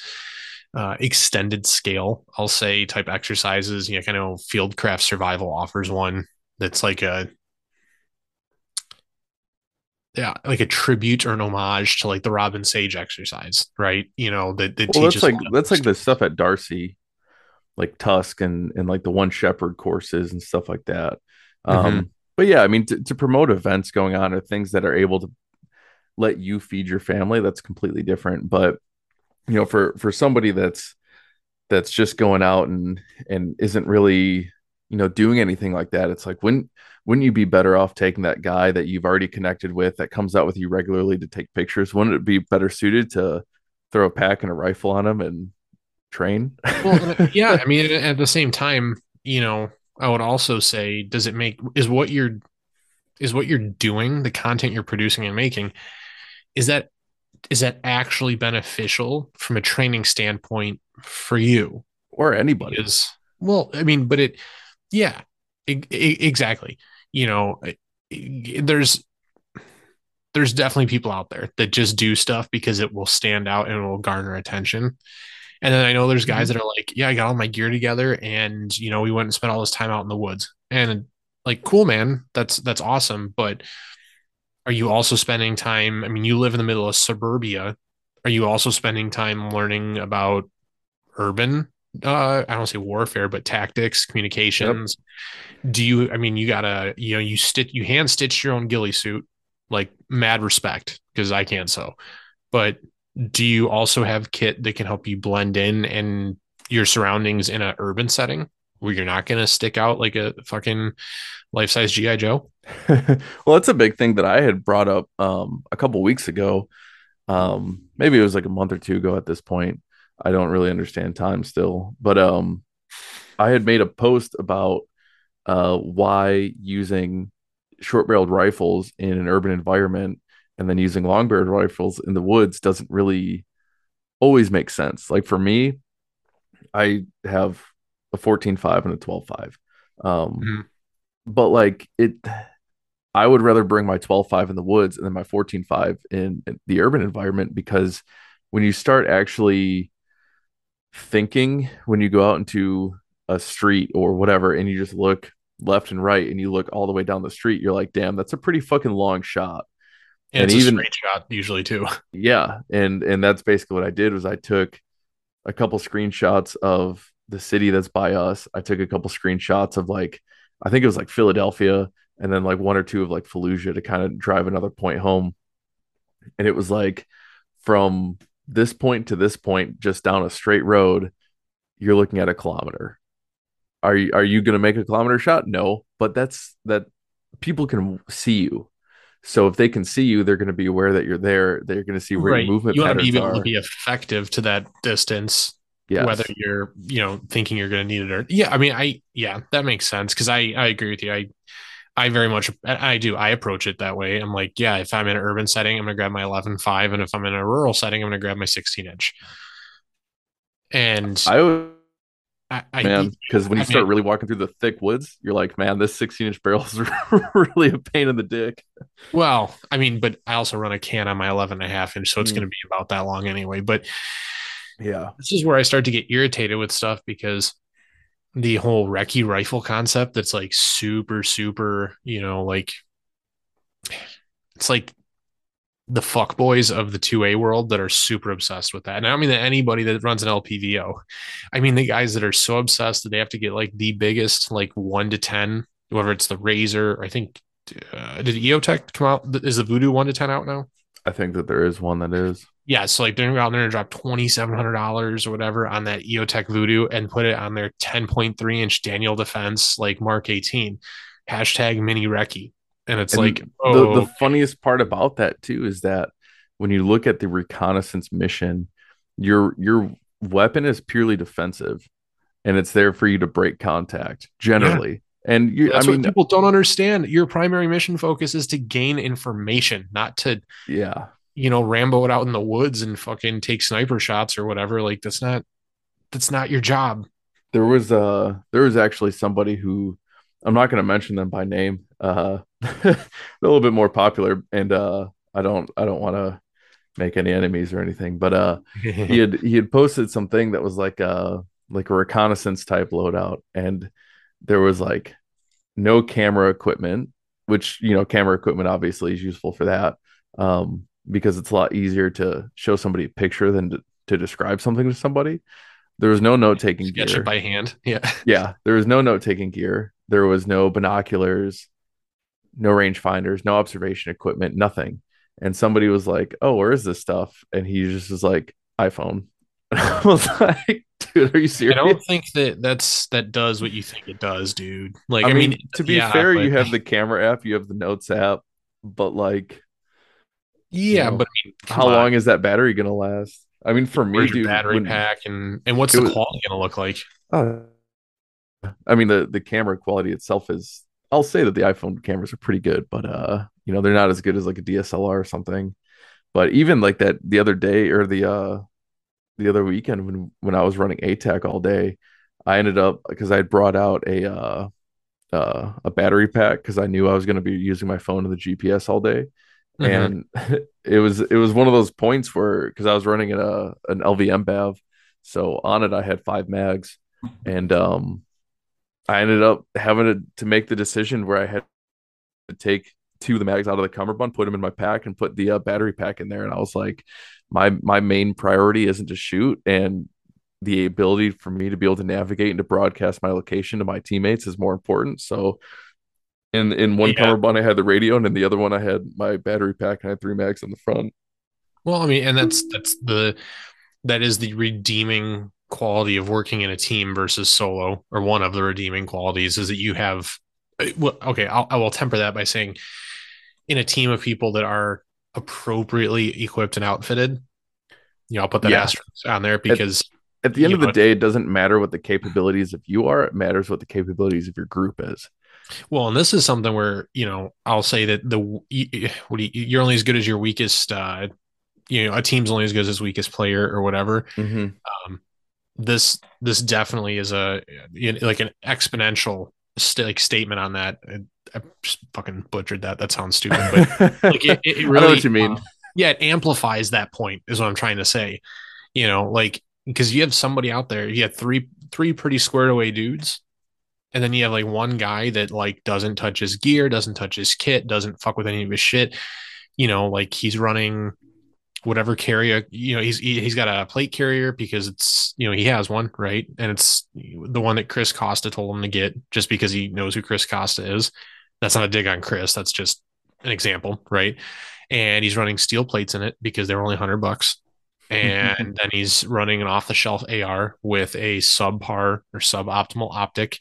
uh, extended scale, I'll say, type exercises. You know, I know Fieldcraft Survival offers one that's like a yeah, like a tribute or an homage to like the Robin Sage exercise, right? You know, that, that well that's like a lot of that's like the stuff at darcy like tusk and and like the one shepherd courses and stuff like that. Um but yeah i mean to, to promote events going on or things that are able to let you feed your family that's completely different. But you know for for somebody that's that's just going out and and isn't really you know doing anything like that it's like when wouldn't you be better off taking that guy that you've already connected with that comes out with you regularly to take pictures? Wouldn't it be better suited to throw a pack and a rifle on him and train? Well, yeah, I mean, at the same time, you know, I would also say, does it make is what you're is what you're doing, the content you're producing and making, is that is that actually beneficial from a training standpoint for you? or anybody. Is well i mean but it yeah e- e- exactly. You know there's there's definitely people out there that just do stuff because it will stand out and it will garner attention. And then i know there's guys mm-hmm. that are like yeah i got all my gear together and you know we went and spent all this time out in the woods. And like cool man. That's that's awesome. But are you also spending time i mean you live in the middle of suburbia. Are you also spending time learning about urban uh i don't say warfare but tactics communications. Do you i mean you gotta you know you stitch you hand stitch your own ghillie suit like mad respect because i can't sew. But do you also have kit that can help you blend in and your surroundings in an urban setting where you're not going to stick out like a fucking life-size gi joe? Well that's a big thing that i had brought up um a couple weeks ago. Um maybe it was like a month or two ago at this point i don't really understand time still but um i had made a post about uh why using short barreled rifles in an urban environment and then using long barreled rifles in the woods doesn't really always make sense like for me i have a 14.5 and a 12.5 um Mhm. but like it I would rather bring my 12.5 in the woods and then my 14.5 in, in the urban environment because when you start actually thinking when you go out into a street or whatever and you just look left and right and you look all the way down the street, you're like, damn, that's a pretty fucking long shot. and, And it's even- a straight shot usually too Yeah. And and that's basically what I did was I took a couple screenshots of the city that's by us. I took a couple screenshots of like I think it was like Philadelphia and then like one or two of like Fallujah to kind of drive another point home. And it was like from this point to this point, just down a straight road, you're looking at a kilometer. Are you are you going to make a kilometer shot? No, but that's that people can see you. So if they can see you, they're going to be aware that you're there. They're going to see where right. your movement you want to be able are. to be effective to that distance yes. whether you're you know thinking you're going to need it or yeah i mean i yeah that makes sense because i i agree with you i i very much i do i approach it that way i'm like yeah if i'm in an urban setting i'm going to grab my 11.5, and if i'm in a rural setting i'm going to grab my 16 inch and I would I, I man because when you I start mean- really walking through the thick woods, you're like, man, this 16 inch barrel is really a pain in the dick. well i mean but i also run a can on my 11 and a half inch so it's Mm. going to be about that long anyway but Yeah, this is where I start to get irritated with stuff because the whole recce rifle concept that's like super, super, you know, like it's like the fuck boys of the 2A world that are super obsessed with that. And I don't mean that anybody that runs an LPVO. I mean the guys that are so obsessed that they have to get like the biggest, like one to 10, whether it's the Razor, I think, uh, did EOTech come out? Is the Voodoo one to 10 out now? I think that there is one that is. Yeah, so like they're gonna out there and drop twenty seven hundred dollars or whatever on that EOTech Voodoo and put it on their ten point three inch Daniel Defense like Mark eighteen. Hashtag Mini Recce, and it's And like the, oh. the funniest part about that too is that when you look at the reconnaissance mission, your your weapon is purely defensive, and it's there for you to break contact generally. And you, I that's mean, what people don't understand. Your primary mission focus is to gain information, not to yeah, you know Rambo it out in the woods and fucking take sniper shots or whatever. Like that's not that's not your job. there was uh there was actually somebody who I'm not going to mention them by name. Uh, a little bit more popular, and uh, I don't I don't want to make any enemies or anything, but uh, he had he had posted something that was like a like a reconnaissance type loadout, and there was like no camera equipment, which you know camera equipment obviously is useful for that, um, because it's a lot easier to show somebody a picture than to, to describe something to somebody. There was no note taking gear. it by hand. Yeah. Yeah, there was no note taking gear. There was no binoculars, no rangefinders, no observation equipment, nothing. And somebody was like, "Oh, where is this stuff?" And he just was like, "iPhone." I was like, "Dude, are you serious? I don't think that that's that does what you think it does, dude. Like I, I, mean, mean, to be yeah, fair, but- you have the camera app, you have the notes app, but like, yeah, know, but I mean, how on. long is that battery gonna last? I mean, for me, Where's your dude, battery when- pack and and what's the was- quality gonna look like? Uh, I mean the the camera quality itself is I'll say that the iPhone cameras are pretty good, but uh you know they're not as good as like a DSLR or something. But even like that the other day or the uh the other weekend when when I was running ATAK all day, I ended up because I had brought out a uh uh a battery pack because I knew I was going to be using my phone and the GPS all day. Mhm. And it was it was one of those points where because I was running a an LVM BAV, so on it I had five mags, and um, I ended up having to, to make the decision where I had to take two of the mags out of the cummerbund, put them in my pack, and put the uh, battery pack in there. And I was like, my my main priority isn't to shoot, and the ability for me to be able to navigate and to broadcast my location to my teammates is more important. So. In, in one Yeah. cummerbund, I had the radio, and in the other one, I had my battery pack, and I had three mags in the front. Well, I mean, and that's that's the that is the redeeming quality of working in a team versus solo, or one of the redeeming qualities is that you have. uh, Well, okay, I'll, I will temper that by saying, in a team of people that are appropriately equipped and outfitted, you know, I'll put that Yeah. asterisk on there because At the end of the know, day, it doesn't matter what the capabilities of you are; it matters what the capabilities of your group is. Well, and this is something where you know I'll say that the what do you, you're only as good as your weakest. Uh, you know, a team's only as good as its weakest player or whatever. Um, this this definitely is a like an exponential st- like statement on that. I, I just fucking butchered that. That sounds stupid, but like it, it, it I really, know what you mean. uh, yeah, it amplifies that point. Is what I'm trying to say. You know, like because you have somebody out there, you have three three pretty squared away dudes, and then you have like one guy that like doesn't touch his gear, doesn't touch his kit, doesn't fuck with any of his shit. You know, like he's running whatever carrier. You know, he's he, he's got a plate carrier because it's you know he has one right, and it's the one that Chris Costa told him to get just because he knows who Chris Costa is. That's not a dig on Chris. That's just an example, right? And he's running steel plates in it because they were only hundred bucks. And then he's running an off the shelf AR with a subpar or suboptimal optic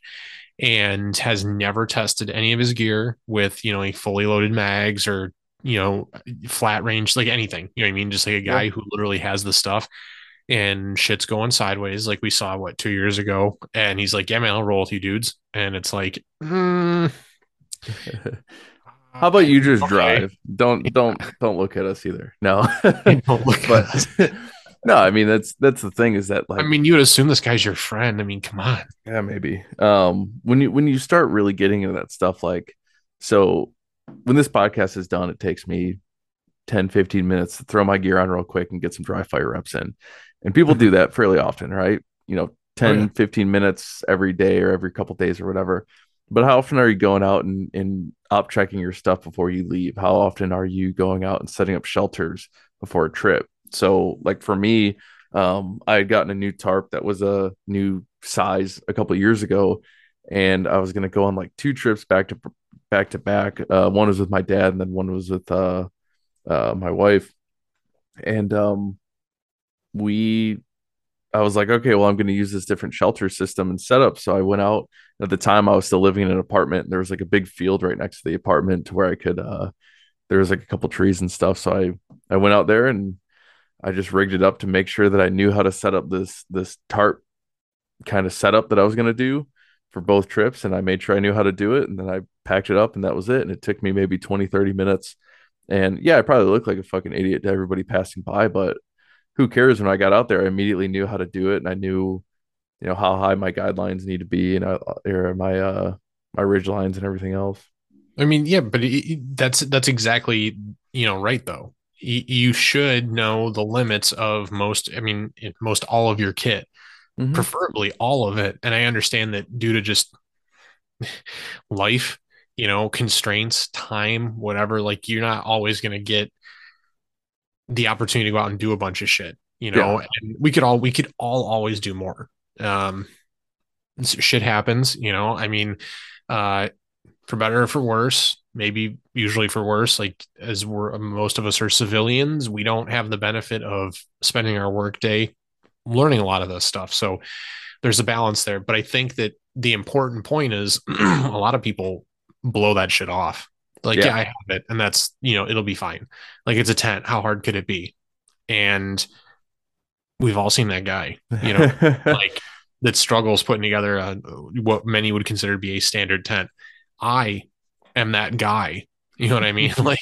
and has never tested any of his gear with, you know, a fully loaded mags or, you know, flat range, like anything. You know what I mean? Just like a guy yeah. who literally has the stuff and shit's going sideways, like we saw what two years ago. And he's like, Yeah, man, I'll roll with you dudes. And it's like, mm, How about you just okay. drive? Don't don't don't look at us either. No, don't look but, no, I mean that's that's the thing is that like I mean you would assume this guy's your friend. I mean, come on. Yeah, maybe. Um when you when you start really getting into that stuff like so when this podcast is done, it takes me 10, 15 minutes to throw my gear on real quick and get some dry fire reps in. And people do that fairly often, right? You know, 10, oh, yeah. 15 minutes every day or every couple days or whatever. But how often are you going out and, and up checking your stuff before you leave? How often are you going out and setting up shelters before a trip? So, like for me, um, I had gotten a new tarp that was a new size a couple years ago, and I was going to go on like two trips back to back to back. Uh, one was with my dad, and then one was with uh, uh, my wife, and um, we. I was like, okay, well, I'm going to use this different shelter system and setup. So I went out. At the time, I was still living in an apartment. There was like a big field right next to the apartment to where I could. Uh, there was like a couple trees and stuff. So I I went out there and I just rigged it up to make sure that I knew how to set up this this tarp kind of setup that I was going to do for both trips and I made sure I knew how to do it and then I packed it up and that was it and it took me maybe 20 30 minutes and yeah I probably looked like a fucking idiot to everybody passing by but who cares when I got out there? I immediately knew how to do it and I knew you know how high my guidelines need to be and I, or my uh my ridge lines and everything else. I mean yeah but it, that's that's exactly you know right though. You should know the limits of most i mean most all of your kit mm-hmm. preferably all of it. And i understand that due to just life you know constraints time whatever like you're not always going to get the opportunity to go out and do a bunch of shit you know? Yeah. and we could all we could all always do more. Um shit happens you know? I mean uh for better or for worse maybe usually for worse like as we're most of us are civilians we don't have the benefit of spending our workday learning a lot of this stuff. So there's a balance there. But i think that the important point is a lot of people blow that shit off like yeah. yeah i have it and that's you know it'll be fine like it's a tent how hard could it be and we've all seen that guy you know like that struggles putting together a, what many would consider to be a standard tent i am that guy. You know what I mean? like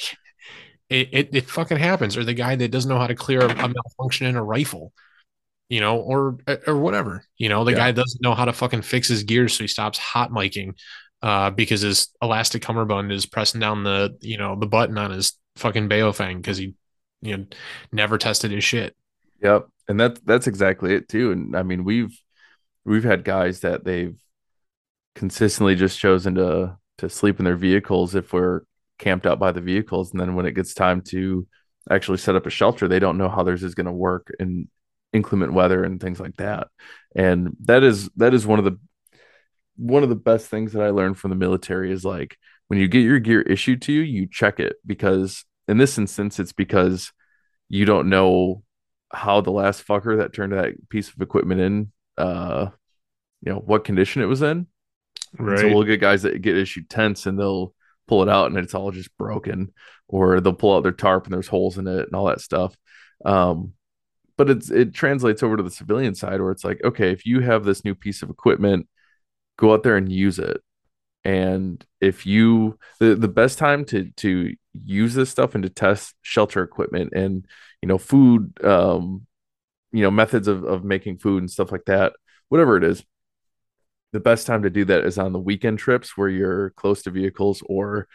it, it, it fucking happens. Or the guy that doesn't know how to clear a, a malfunction in a rifle, you know, or or whatever. You know, the yeah. guy doesn't know how to fucking fix his gears, so he stops hot miking uh, because his elastic cummerbund is pressing down the you know the button on his fucking Baofeng because he you know never tested his shit. Yep, and that's that's exactly it too. And I mean, we've we've had guys that they've consistently just chosen to to sleep in their vehicles if we're camped out by the vehicles and then when it gets time to actually set up a shelter they don't know how theirs is going to work in inclement weather and things like that and that is that is one of the one of the best things that i learned from the military is like when you get your gear issued to you you check it because in this instance it's because you don't know how the last fucker that turned that piece of equipment in uh you know what condition it was in Right. So we'll get guys that get issued tents and they'll pull it out and it's all just broken, or they'll pull out their tarp and there's holes in it and all that stuff. Um, but it's it translates over to the civilian side where it's like, okay, if you have this new piece of equipment, go out there and use it. And if you the, the best time to to use this stuff and to test shelter equipment and you know food um you know methods of, of making food and stuff like that, whatever it is, the best time to do that is on the weekend trips where you're close to vehicles or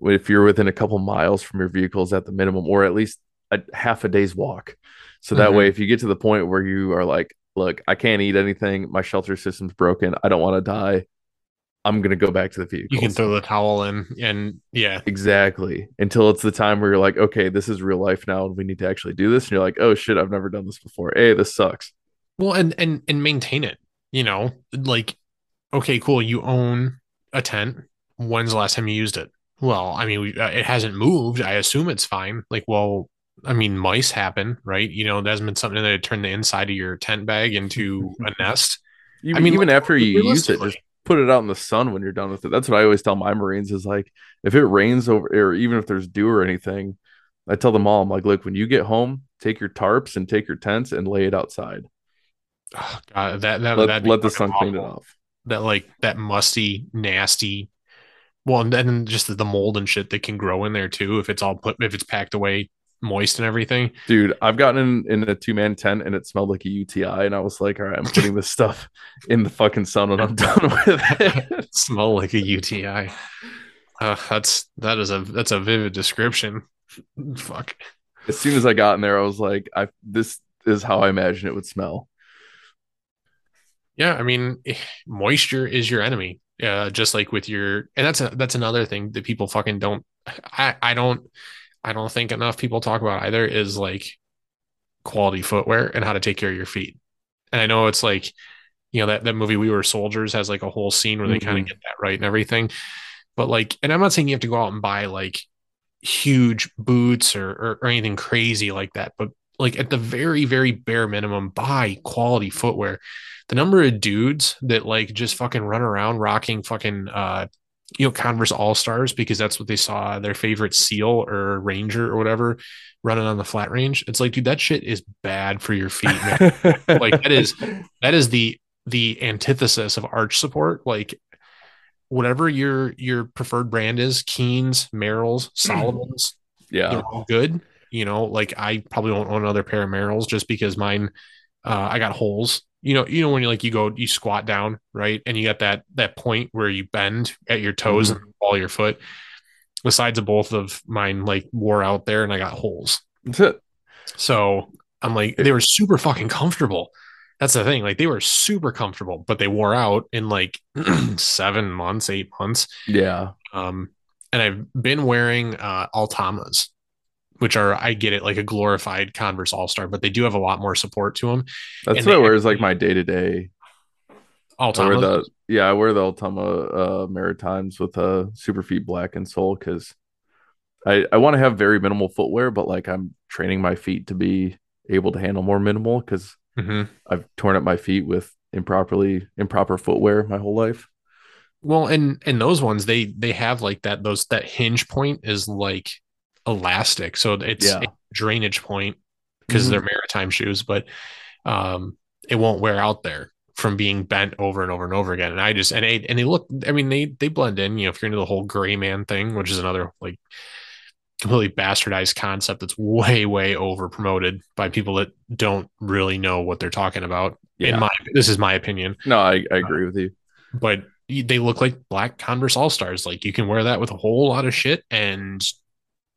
if you're within a couple miles from your vehicles at the minimum or at least a half a day's walk so that mm-hmm. way if you get to the point where you are like look i can't eat anything. My shelter system's broken. I don't want to die. I'm going to go back to the vehicle you can throw the towel in and yeah. Exactly. Until it's the time where you're like okay this is real life now and we need to actually do this. And you're like oh shit i've never done this before. Hey this sucks. Well and and and maintain it you know? Like okay, cool, you own a tent. When's the last time you used it? Well, I mean, we, uh, it hasn't moved. I assume it's fine. Like, well, I mean, mice happen, right? You know, that's been something that turned the inside of your tent bag into a nest. Even, I mean, even like, after you use it, just put it out in the sun when you're done with it. That's what I always tell my Marines is like, if it rains over, or even if there's dew or anything, I tell them all, I'm like, look, when you get home, take your tarps and take your tents and lay it outside. Oh, God, that that Let, that'd be let the sun clean it off. That like that musty, nasty. Well, and then just the mold and shit that can grow in there too if it's all put if it's packed away moist and everything. Dude, I've gotten in, in a two man tent and it smelled like a UTI. And I was like, all right, I'm putting this stuff in the fucking sun when I'm done with it. Smell like a UTI. Uh, that's that is a that's a vivid description. Fuck. as soon as I got in there, I was like, I this is how I imagine it would smell. Yeah, I mean, eh, moisture is your enemy. Uh, just like with your, and that's a that's another thing that people fucking don't. I I don't I don't think enough people talk about either is like quality footwear and how to take care of your feet. And I know it's like, you know, that that movie We Were Soldiers has like a whole scene where they kind of get that right and everything. But like, and I'm not saying you have to go out and buy like huge boots or, or, or anything crazy like that, but like at the very, very bare minimum, buy quality footwear. The number of dudes that like just fucking run around rocking fucking uh you know Converse All Stars because that's what they saw their favorite SEAL or Ranger or whatever running on the flat range. It's like, dude, that shit is bad for your feet, man. like that is that is the the antithesis of arch support. Like whatever your your preferred brand is, Keens, Merrell's, Salomon's, yeah. they're all good. You know, like I probably won't own another pair of Merrell's just because mine, uh, I got holes. You know, you know when you like you go you squat down right, and you got that that point where you bend at your toes Mhm. and ball your foot. The sides of both of mine like wore out there, and I got holes. That's it. So I'm like, they were super fucking comfortable. That's the thing. Like they were super comfortable, but they wore out in like seven months, eight months. Yeah. Um, and I've been wearing uh Altamas, which are I get it like a glorified Converse All Star, but they do have a lot more support to them. That's And what I they wear is like my day to day. I the yeah, I wear the Altama uh Maritimes with a Superfeet black insole because I I want to have very minimal footwear, but like I'm training my feet to be able to handle more minimal because Mhm. I've torn up my feet with improperly improper footwear my whole life. Well, and and those ones they they have like that those that hinge point is like elastic, so it's Yeah. a drainage point because Mhm. they're maritime shoes, but um, it won't wear out there from being bent over and over and over again. And I just and they and they look, I mean they they blend in. You know, if you're into the whole gray man thing, which is another like completely bastardized concept that's way way over promoted by people that don't really know what they're talking about. Yeah. In my this is my opinion No, I, I agree with you. but they look like black Converse All Stars. Like you can wear that with a whole lot of shit, and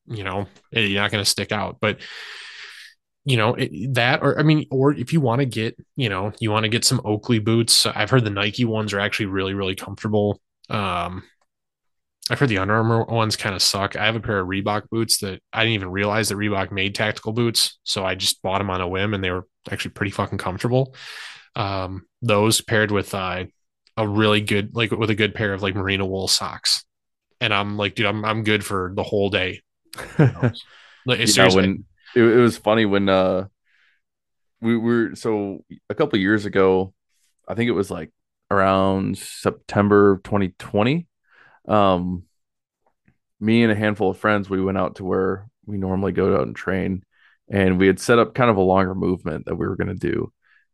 you know you're not going to stick out. But you know that, or I mean, or if you want to get, you know, you want to get some Oakley boots. I've heard the Nike ones are actually really, really comfortable. Um, I've heard the Under Armour ones kind of suck. I have a pair of Reebok boots that I didn't even realize that Reebok made tactical boots, so I just bought them on a whim, and they were actually pretty fucking comfortable. Um, those paired with uh, a really good like with a good pair of like merino wool socks and i'm like dude i'm, I'm good for the whole day like seriously when it, it was funny when uh we were so a couple years ago, I think it was like around September 2020. Um me and a handful of friends, we went out to where we normally go out and train, and we had set up kind of a longer movement that we were going to do.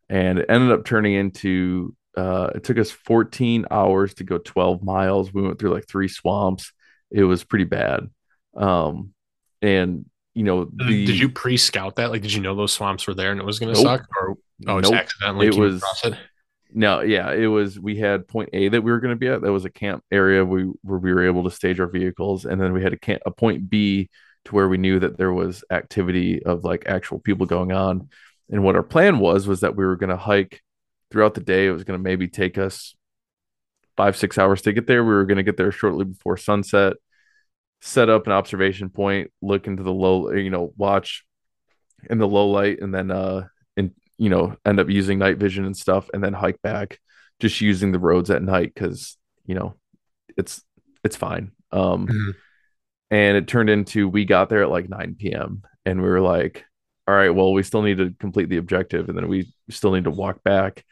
And it ended up turning into uh it took us 14 hours to go 12 miles. We went through like three swamps. It was pretty bad. Um and you know the did you pre-scout that like did you know those swamps were there and it was going to Nope. suck or oh Nope. accidentally It was- it No, yeah, it was. We had point A that we were going to be at. That was a camp area we where we were able to stage our vehicles, and then we had a camp, a point B to where we knew that there was activity of like actual people going on. And what our plan was was that we were going to hike throughout the day. It was going to maybe take us five six hours to get there. We were going to get there shortly before sunset, set up an observation point, look into the low, you know, watch in the low light, and then uh and you know end up using night vision and stuff, and then hike back, just using the roads at night because you know it's it's fine. Um, Mhm. and it turned into we got there at like 9 p.m. and we were like, all right, well, we still need to complete the objective, and then we still need to walk back.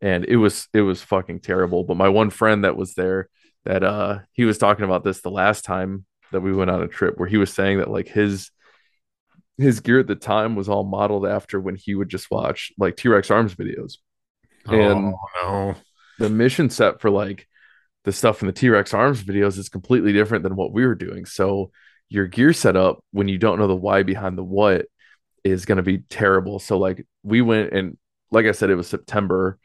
And it was it was fucking terrible. But my one friend that was there, that uh he was talking about this the last time that we went on a trip where he was saying that like his his gear at the time was all modeled after when he would just watch like T-Rex arms videos. And oh no. the mission set for like the stuff in the T-Rex arms videos is completely different than what we were doing. So your gear setup when you don't know the why behind the what is going to be terrible. So like we went and like I said, it was September,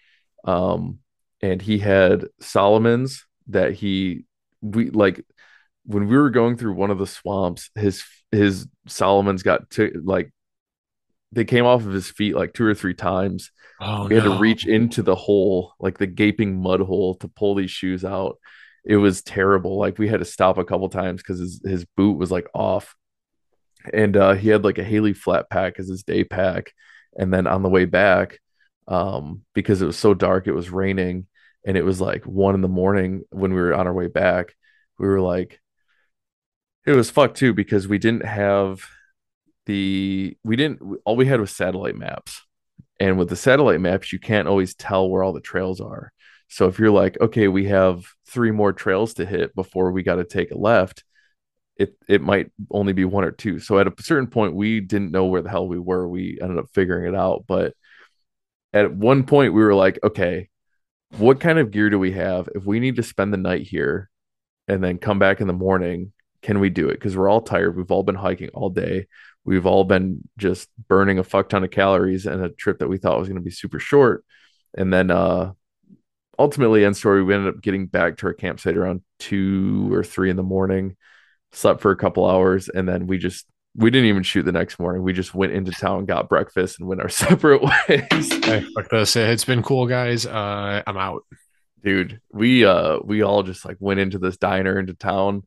um, and he had Salomon's that he we like when we were going through one of the swamps, his his Salomon's got to like they came off of his feet like two or three times. Oh we had no. to reach into the hole, like the gaping mud hole, to pull these shoes out. It was terrible. Like we had to stop a couple times because his his boot was like off, and uh, he had like a Haley flat pack as his day pack. And then on the way back, um, because it was so dark, it was raining, and it was like one in the morning when we were on our way back. We were like, it was fucked too because we didn't have the we didn't all we had was satellite maps. And with the satellite maps you can't always tell where all the trails are. So if you're like okay we have three more trails to hit before we got to take a left it it might only be one or two. So at a certain point we didn't know where the hell we were. We ended up figuring it out. But at one point we were like okay what kind of gear do we have? If we need to spend the night here and then come back in the morning can we do it? Because we're all tired. We've all been hiking all day. We've all been just burning a fuck ton of calories and a trip that we thought was going to be super short. And then uh ultimately end story we ended up getting back to our campsite around two or three in the morning slept for a couple hours and then we just we didn't even shoot the next morning. We just went into town got breakfast and went our separate ways. Hey, fuck this. It's been cool, guys. Uh, I'm out. dude we uh we all just like went into this diner into town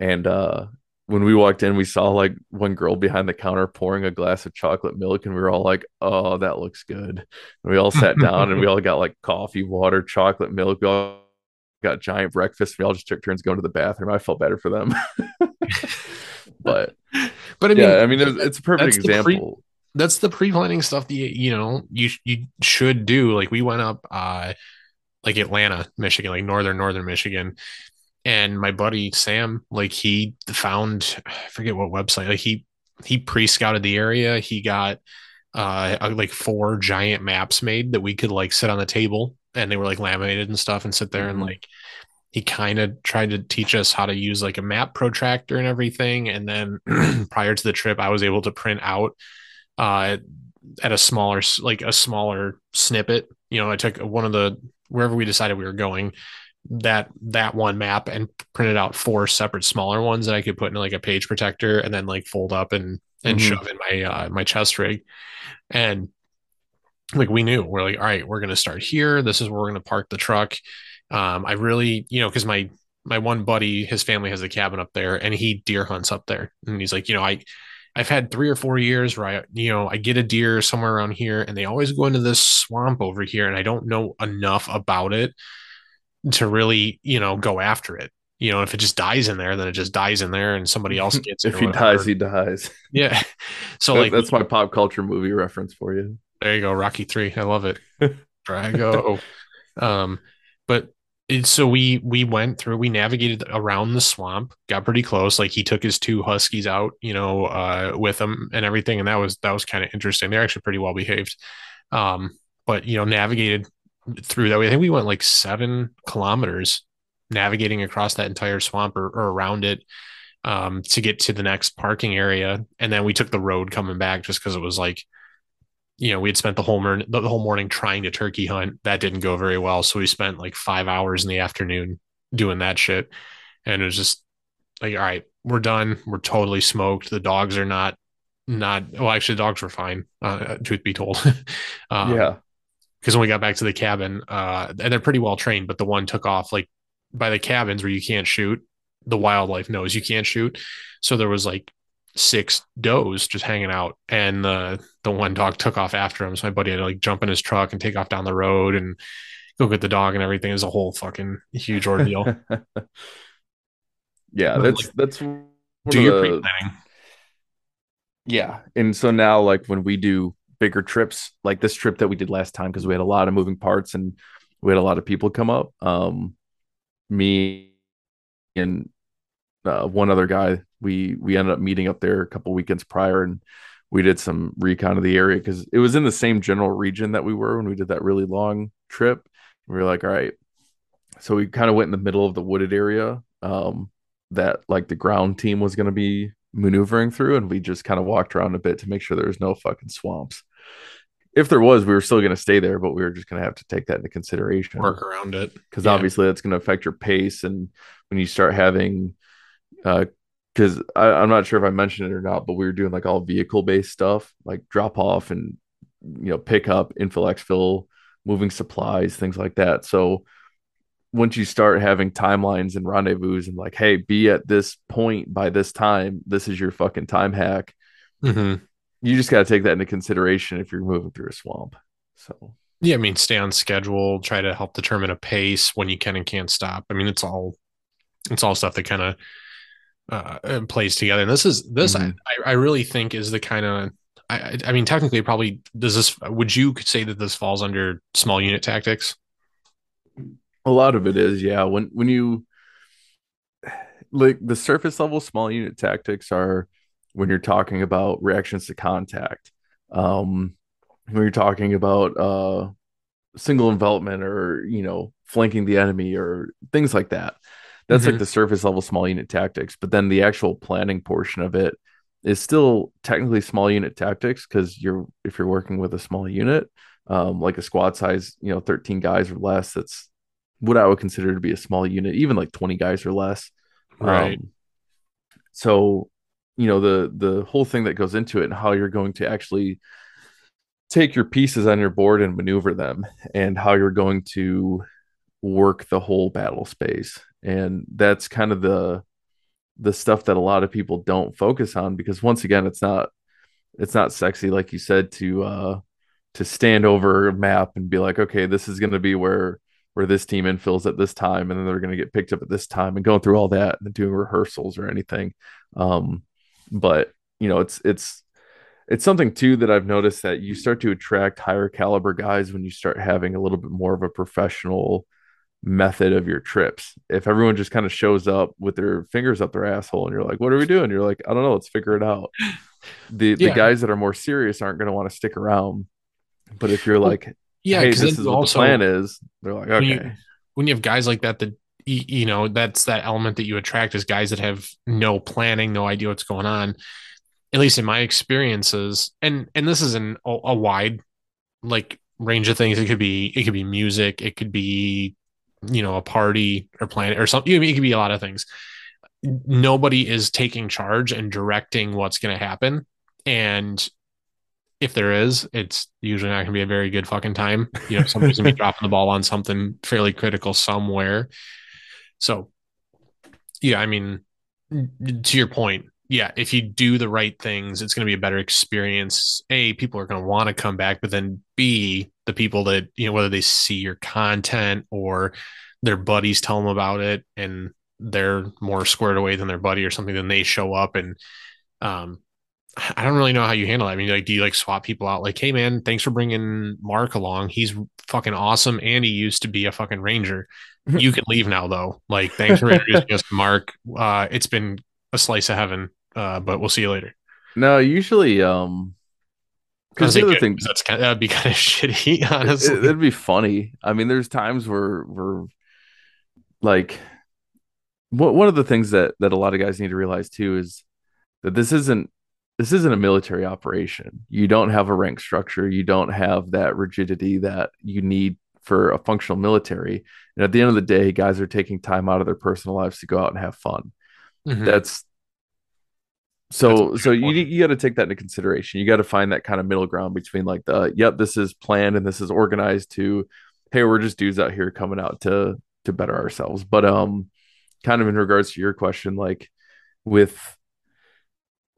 and uh when we walked in we saw like one girl behind the counter pouring a glass of chocolate milk and we were all like oh that looks good. And we all sat down and we all got like coffee water chocolate milk. We all got giant breakfast. We all just took turns going to the bathroom. I felt better for them. But But I mean, yeah i mean it's, it's a perfect that's the pre- example. that's the pre-planning stuff that you, you know you you should do. Like we went up, uh, like Atlanta, Michigan, like northern northern Michigan, and my buddy Sam, like he found I forget what website, like he he pre-scouted the area. He got uh like four giant maps made that we could like sit on the table, and they were like laminated and stuff, and sit there and Mhm. like he kind of tried to teach us how to use like a map protractor and everything. And then prior to the trip, I was able to print out uh, at a smaller, like a smaller snippet. You know, I took one of the wherever we decided we were going that that one map and printed out four separate smaller ones that I could put in like a page protector and then like fold up and and Mhm. shove in my uh, my chest rig. And like we knew we're like all right we're going to start here this is where we're going to park the truck um i really you know because my my one buddy his family has a cabin up there and he deer hunts up there and he's like you know i i've had three or four years where i you know i get a deer somewhere around here and they always go into this swamp over here and i don't know enough about it to really you know go after it you know if it just dies in there then it just dies in there and somebody else gets it if he dies he dies yeah so That- like that's my pop culture movie reference for you There you go, Rocky Three. I love it. Drago. um, but it, so we we went through, we navigated around the swamp, got pretty close. Like he took his two huskies out, you know, uh, with him and everything, and that was that was kind of interesting. They're actually pretty well behaved. Um, but you know, navigated through that. Way. I think we went like seven kilometers navigating across that entire swamp or, or around it um, to get to the next parking area, and then we took the road coming back just because it was like you know, we had spent the whole morning, the whole morning trying to turkey hunt. That didn't go very well. So we spent like five hours in the afternoon doing that shit. And it was just like, all right, we're done. We're totally smoked. The dogs are not, not, well, actually, the dogs were fine, uh, truth be told. um, yeah Because when we got back to the cabin, uh, and they're pretty well trained, but the one took off like by the cabins where you can't shoot, the wildlife knows you can't shoot. So there was like six does just hanging out, and the the one dog took off after him. So my buddy had to like jump in his truck and take off down the road and go get the dog and everything. It was a whole fucking huge ordeal. yeah But, that's like, that's Do your the- pre planning. Yeah. And so now, like when we do bigger trips, like this trip that we did last time, because we had a lot of moving parts and we had a lot of people come up. Um, me and uh, one other guy, we we ended up meeting up there a couple weekends prior, and we did some recon of the area because it was in the same general region that we were when we did that really long trip. We were like, all right, so we kind of went in the middle of the wooded area um, that like the ground team was going to be maneuvering through, and we just kind of walked around a bit to make sure there was no fucking swamps. If there was, we were still going to stay there, but we were just going to have to take that into consideration. Work around it because yeah. obviously that's going to affect your pace, and when you start having, because uh, I'm not sure if I mentioned it or not, but we were doing like all vehicle based stuff, like drop off and you know pick up, infill, exfil, moving supplies, things like that. So once you start having timelines and rendezvous and like, hey, be at this point by this time, this is your fucking time hack. Mm-hmm. You just got to take that into consideration if you're moving through a swamp. So, yeah, I mean, stay on schedule, try to help determine a pace when you can and can't stop. I mean, it's all, it's all stuff that kind of uh, plays together. And this is, this mm-hmm. I, I really think is the kind of, I, I mean, technically, probably does this, would you say that this falls under small unit tactics? A lot of it is, yeah. When when you like the surface level small unit tactics are when you're talking about reactions to contact. Um, when you're talking about uh, single envelopment or you know flanking the enemy or things like that. That's mm-hmm. like the surface level small unit tactics. But then the actual planning portion of it is still technically small unit tactics because you're if you're working with a small unit, um, like a squad size, you know, 13 guys or less, that's what I would consider to be a small unit, even like 20 guys or less. Right. Um, so, you know, the the whole thing that goes into it and how you're going to actually take your pieces on your board and maneuver them and how you're going to work the whole battle space. And that's kind of the the stuff that a lot of people don't focus on because once again it's not it's not sexy like you said to uh to stand over a map and be like okay this is going to be where where this team infills at this time and then they're going to get picked up at this time and going through all that and doing rehearsals or anything um, but you know it's it's it's something too that i've noticed that you start to attract higher caliber guys when you start having a little bit more of a professional method of your trips if everyone just kind of shows up with their fingers up their asshole and you're like what are we doing you're like i don't know let's figure it out the yeah. the guys that are more serious aren't going to want to stick around but if you're like yeah, hey, this is also, what the plan is. They're like, okay. When you, when you have guys like that, that you know, that's that element that you attract is guys that have no planning, no idea what's going on. At least in my experiences, and and this is an a, a wide like range of things. It could be it could be music, it could be you know a party or planet or something. I mean, It could be a lot of things. Nobody is taking charge and directing what's going to happen, and if there is, it's usually not going to be a very good fucking time. You know, somebody's going to be dropping the ball on something fairly critical somewhere. So, yeah, I mean, to your point, yeah, if you do the right things, it's going to be a better experience. A, people are going to want to come back, but then B, the people that, you know, whether they see your content or their buddies tell them about it and they're more squared away than their buddy or something, then they show up and, um, I don't really know how you handle that. I mean, like, do you like swap people out? Like, hey, man, thanks for bringing Mark along. He's fucking awesome, and he used to be a fucking ranger. You can leave now, though. Like, thanks for introducing us to Mark. Uh, it's been a slice of heaven. Uh, but we'll see you later. No, usually, um, because the other thing that's kind of, that'd be kind of shitty. Honestly, it, it'd be funny. I mean, there's times where where like one of the things that that a lot of guys need to realize too is that this isn't this isn't a military operation. You don't have a rank structure. You don't have that rigidity that you need for a functional military. And at the end of the day, guys are taking time out of their personal lives to go out and have fun. Mm-hmm. That's so That's so you you got to take that into consideration. You got to find that kind of middle ground between like the yep, this is planned and this is organized to hey, we're just dudes out here coming out to to better ourselves. But um kind of in regards to your question like with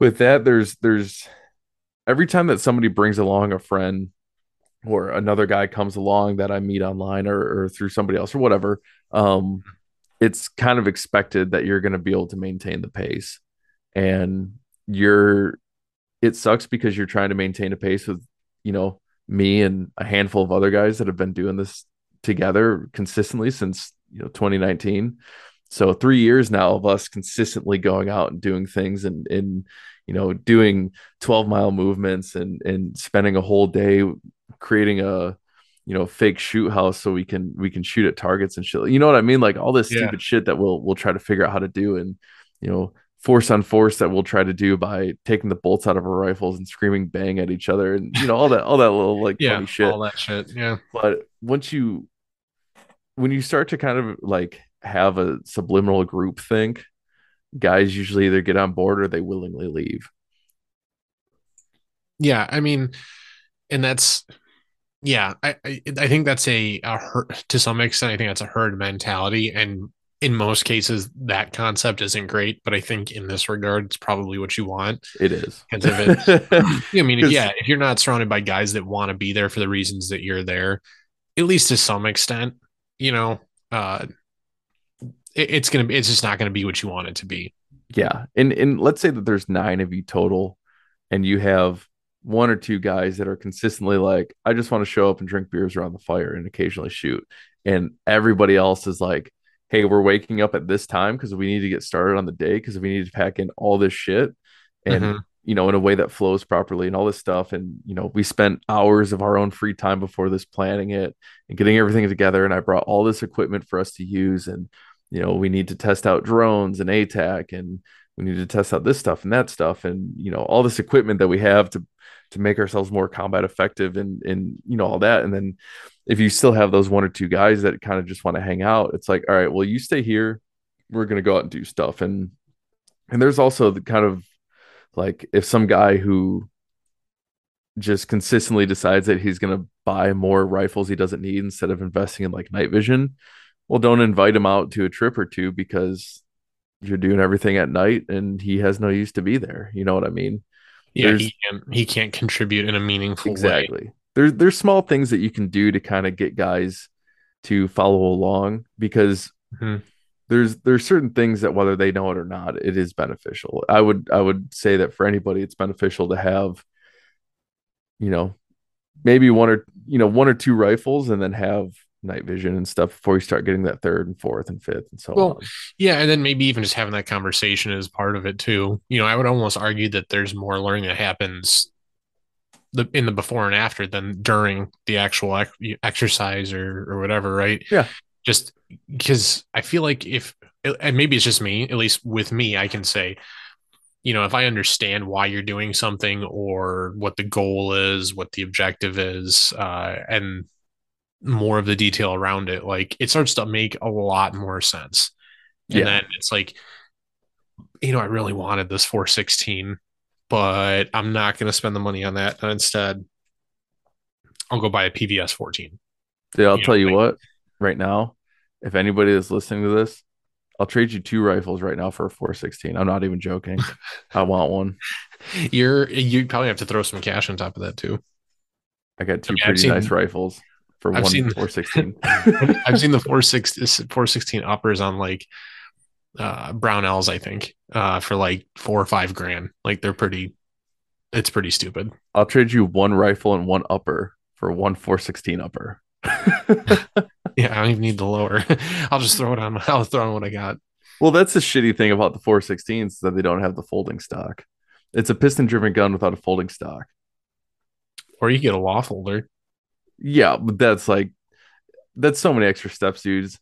with that there's there's every time that somebody brings along a friend or another guy comes along that I meet online or, or through somebody else or whatever, um, it's kind of expected that you're going to be able to maintain the pace and you're it sucks because you're trying to maintain a pace with, you know, me and a handful of other guys that have been doing this together consistently since, you know, 2019. So three years now of us consistently going out and doing things and, and you know, doing 12 mile movements and, and spending a whole day creating a, you know, fake shoot house so we can, we can shoot at targets and shit. You know what I mean? Like all this Yeah. stupid shit that we'll, we'll try to figure out how to do. And, you know, force on force that we'll try to do by taking the bolts out of our rifles and screaming bang at each other and, you know, all that, all that little like Yeah, funny shit all that shit. Yeah, but once you when you start to kind of like have a subliminal group think guys usually either get on board or they willingly leave yeah. I mean, and that's yeah. I I, I think that's a, a herd, to some extent. I think that's a herd mentality, and in most cases, that concept isn't great. But I think in this regard, it's probably what you want. it is Because if it, I mean, if, yeah, if you're not surrounded by guys that want to be there for the reasons that you're there, at least to some extent, you know, uh, it, it's gonna be, it's just not gonna be what you want it to be. yeah. And and let's say that there's nine of you total and you have one or two guys that are consistently like i just want to show up and drink beers around the fire and occasionally shoot. And everybody else is like hey we're waking up at this time because we need to get started on the day because we need to pack in all this shit. And Mhm. you know in a way that flows properly and all this stuff. And you know we spent hours of our own free time before this planning it and getting everything together. And i brought all this equipment for us to use. And you know we need to test out drones and ATAK and we need to test out this stuff and that stuff. And you know all this equipment that we have to to make ourselves more combat effective and and you know all that. And then if you still have those one or two guys that kind of just want to hang out it's like all right well you stay here. We're going to go out and do stuff. And and there's also the kind of like if some guy who just consistently decides that he's going to buy more rifles he doesn't need instead of investing in like night vision well don't invite him out to a trip or two because you're doing everything at night and he has no use to be there you know what i mean Yeah, There's- he can he can't contribute in a meaningful way. exactly there's there's small things that you can do to kind of get guys to follow along because Mhm. there's there's certain things that whether they know it or not it is beneficial i would i would say that for anybody it's beneficial to have you know maybe one or you know one or two rifles and then have night vision and stuff before you start getting that third and fourth and fifth and so Well, on Yeah, and then maybe even just having that conversation is part of it too. You know, I would almost argue that there's more learning that happens the in the before and after than during the actual ex- exercise or or whatever, right? Yeah. Just because I feel like if and maybe it's just me, at least with me, I can say, you know, if I understand why you're doing something or what the goal is, what the objective is, uh, and more of the detail around it, like it starts to make a lot more sense. And Yeah. then it's like, you know, I really wanted this 416, but I'm not going to spend the money on that. And instead, I'll go buy a PVS 14. yeah i'll you tell know, you like- what right now if anybody is listening to this i'll trade you two rifles right now for a 416 i'm not even joking i want one You're you probably have to throw some cash on top of that too. I got two I've pretty seen- nice rifles for I've one seen- 416. I've seen the 416 416 uppers on like uh Brownells, I think, uh for like four or five grand. Like they're pretty it's pretty stupid. I'll trade you one rifle and one upper for one 416 upper. Yeah, I don't even need the lower. I'll just throw it on I'll throw on what I got. well, that's the shitty thing about the 416s is that they don't have the folding stock. It's a piston driven gun without a folding stock. Or you get a law folder. Yeah, but that's like that's so many extra steps, dudes.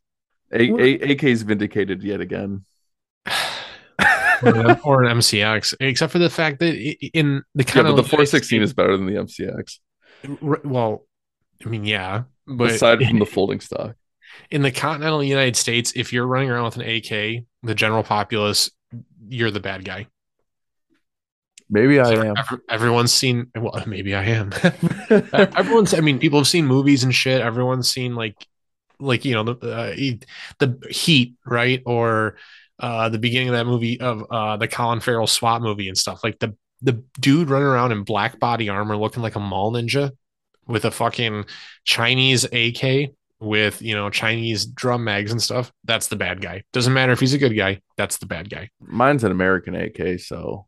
A-? A- AK's vindicated yet again. or an MCX, except for the fact that in the Yeah, kind but of the 416 is better than the MCX well, I mean, yeah, but aside from the folding stock. in the continental United States, if you're running around with an AK, the general populace, you're the bad guy. Maybe I am. Everyone's seen. Well, maybe I am. Everyone's. I mean, people have seen movies and shit. Everyone's seen like, like you know the uh, the Heat, right? Or uh, the beginning of that movie of uh, the Colin Farrell SWAT movie and stuff. Like the the dude running around in black body armor, looking like a mall ninja, with a fucking Chinese AK with you know Chinese drum mags and stuff. That's the bad guy. Doesn't matter if he's a good guy. That's the bad guy. Mine's an American AK, so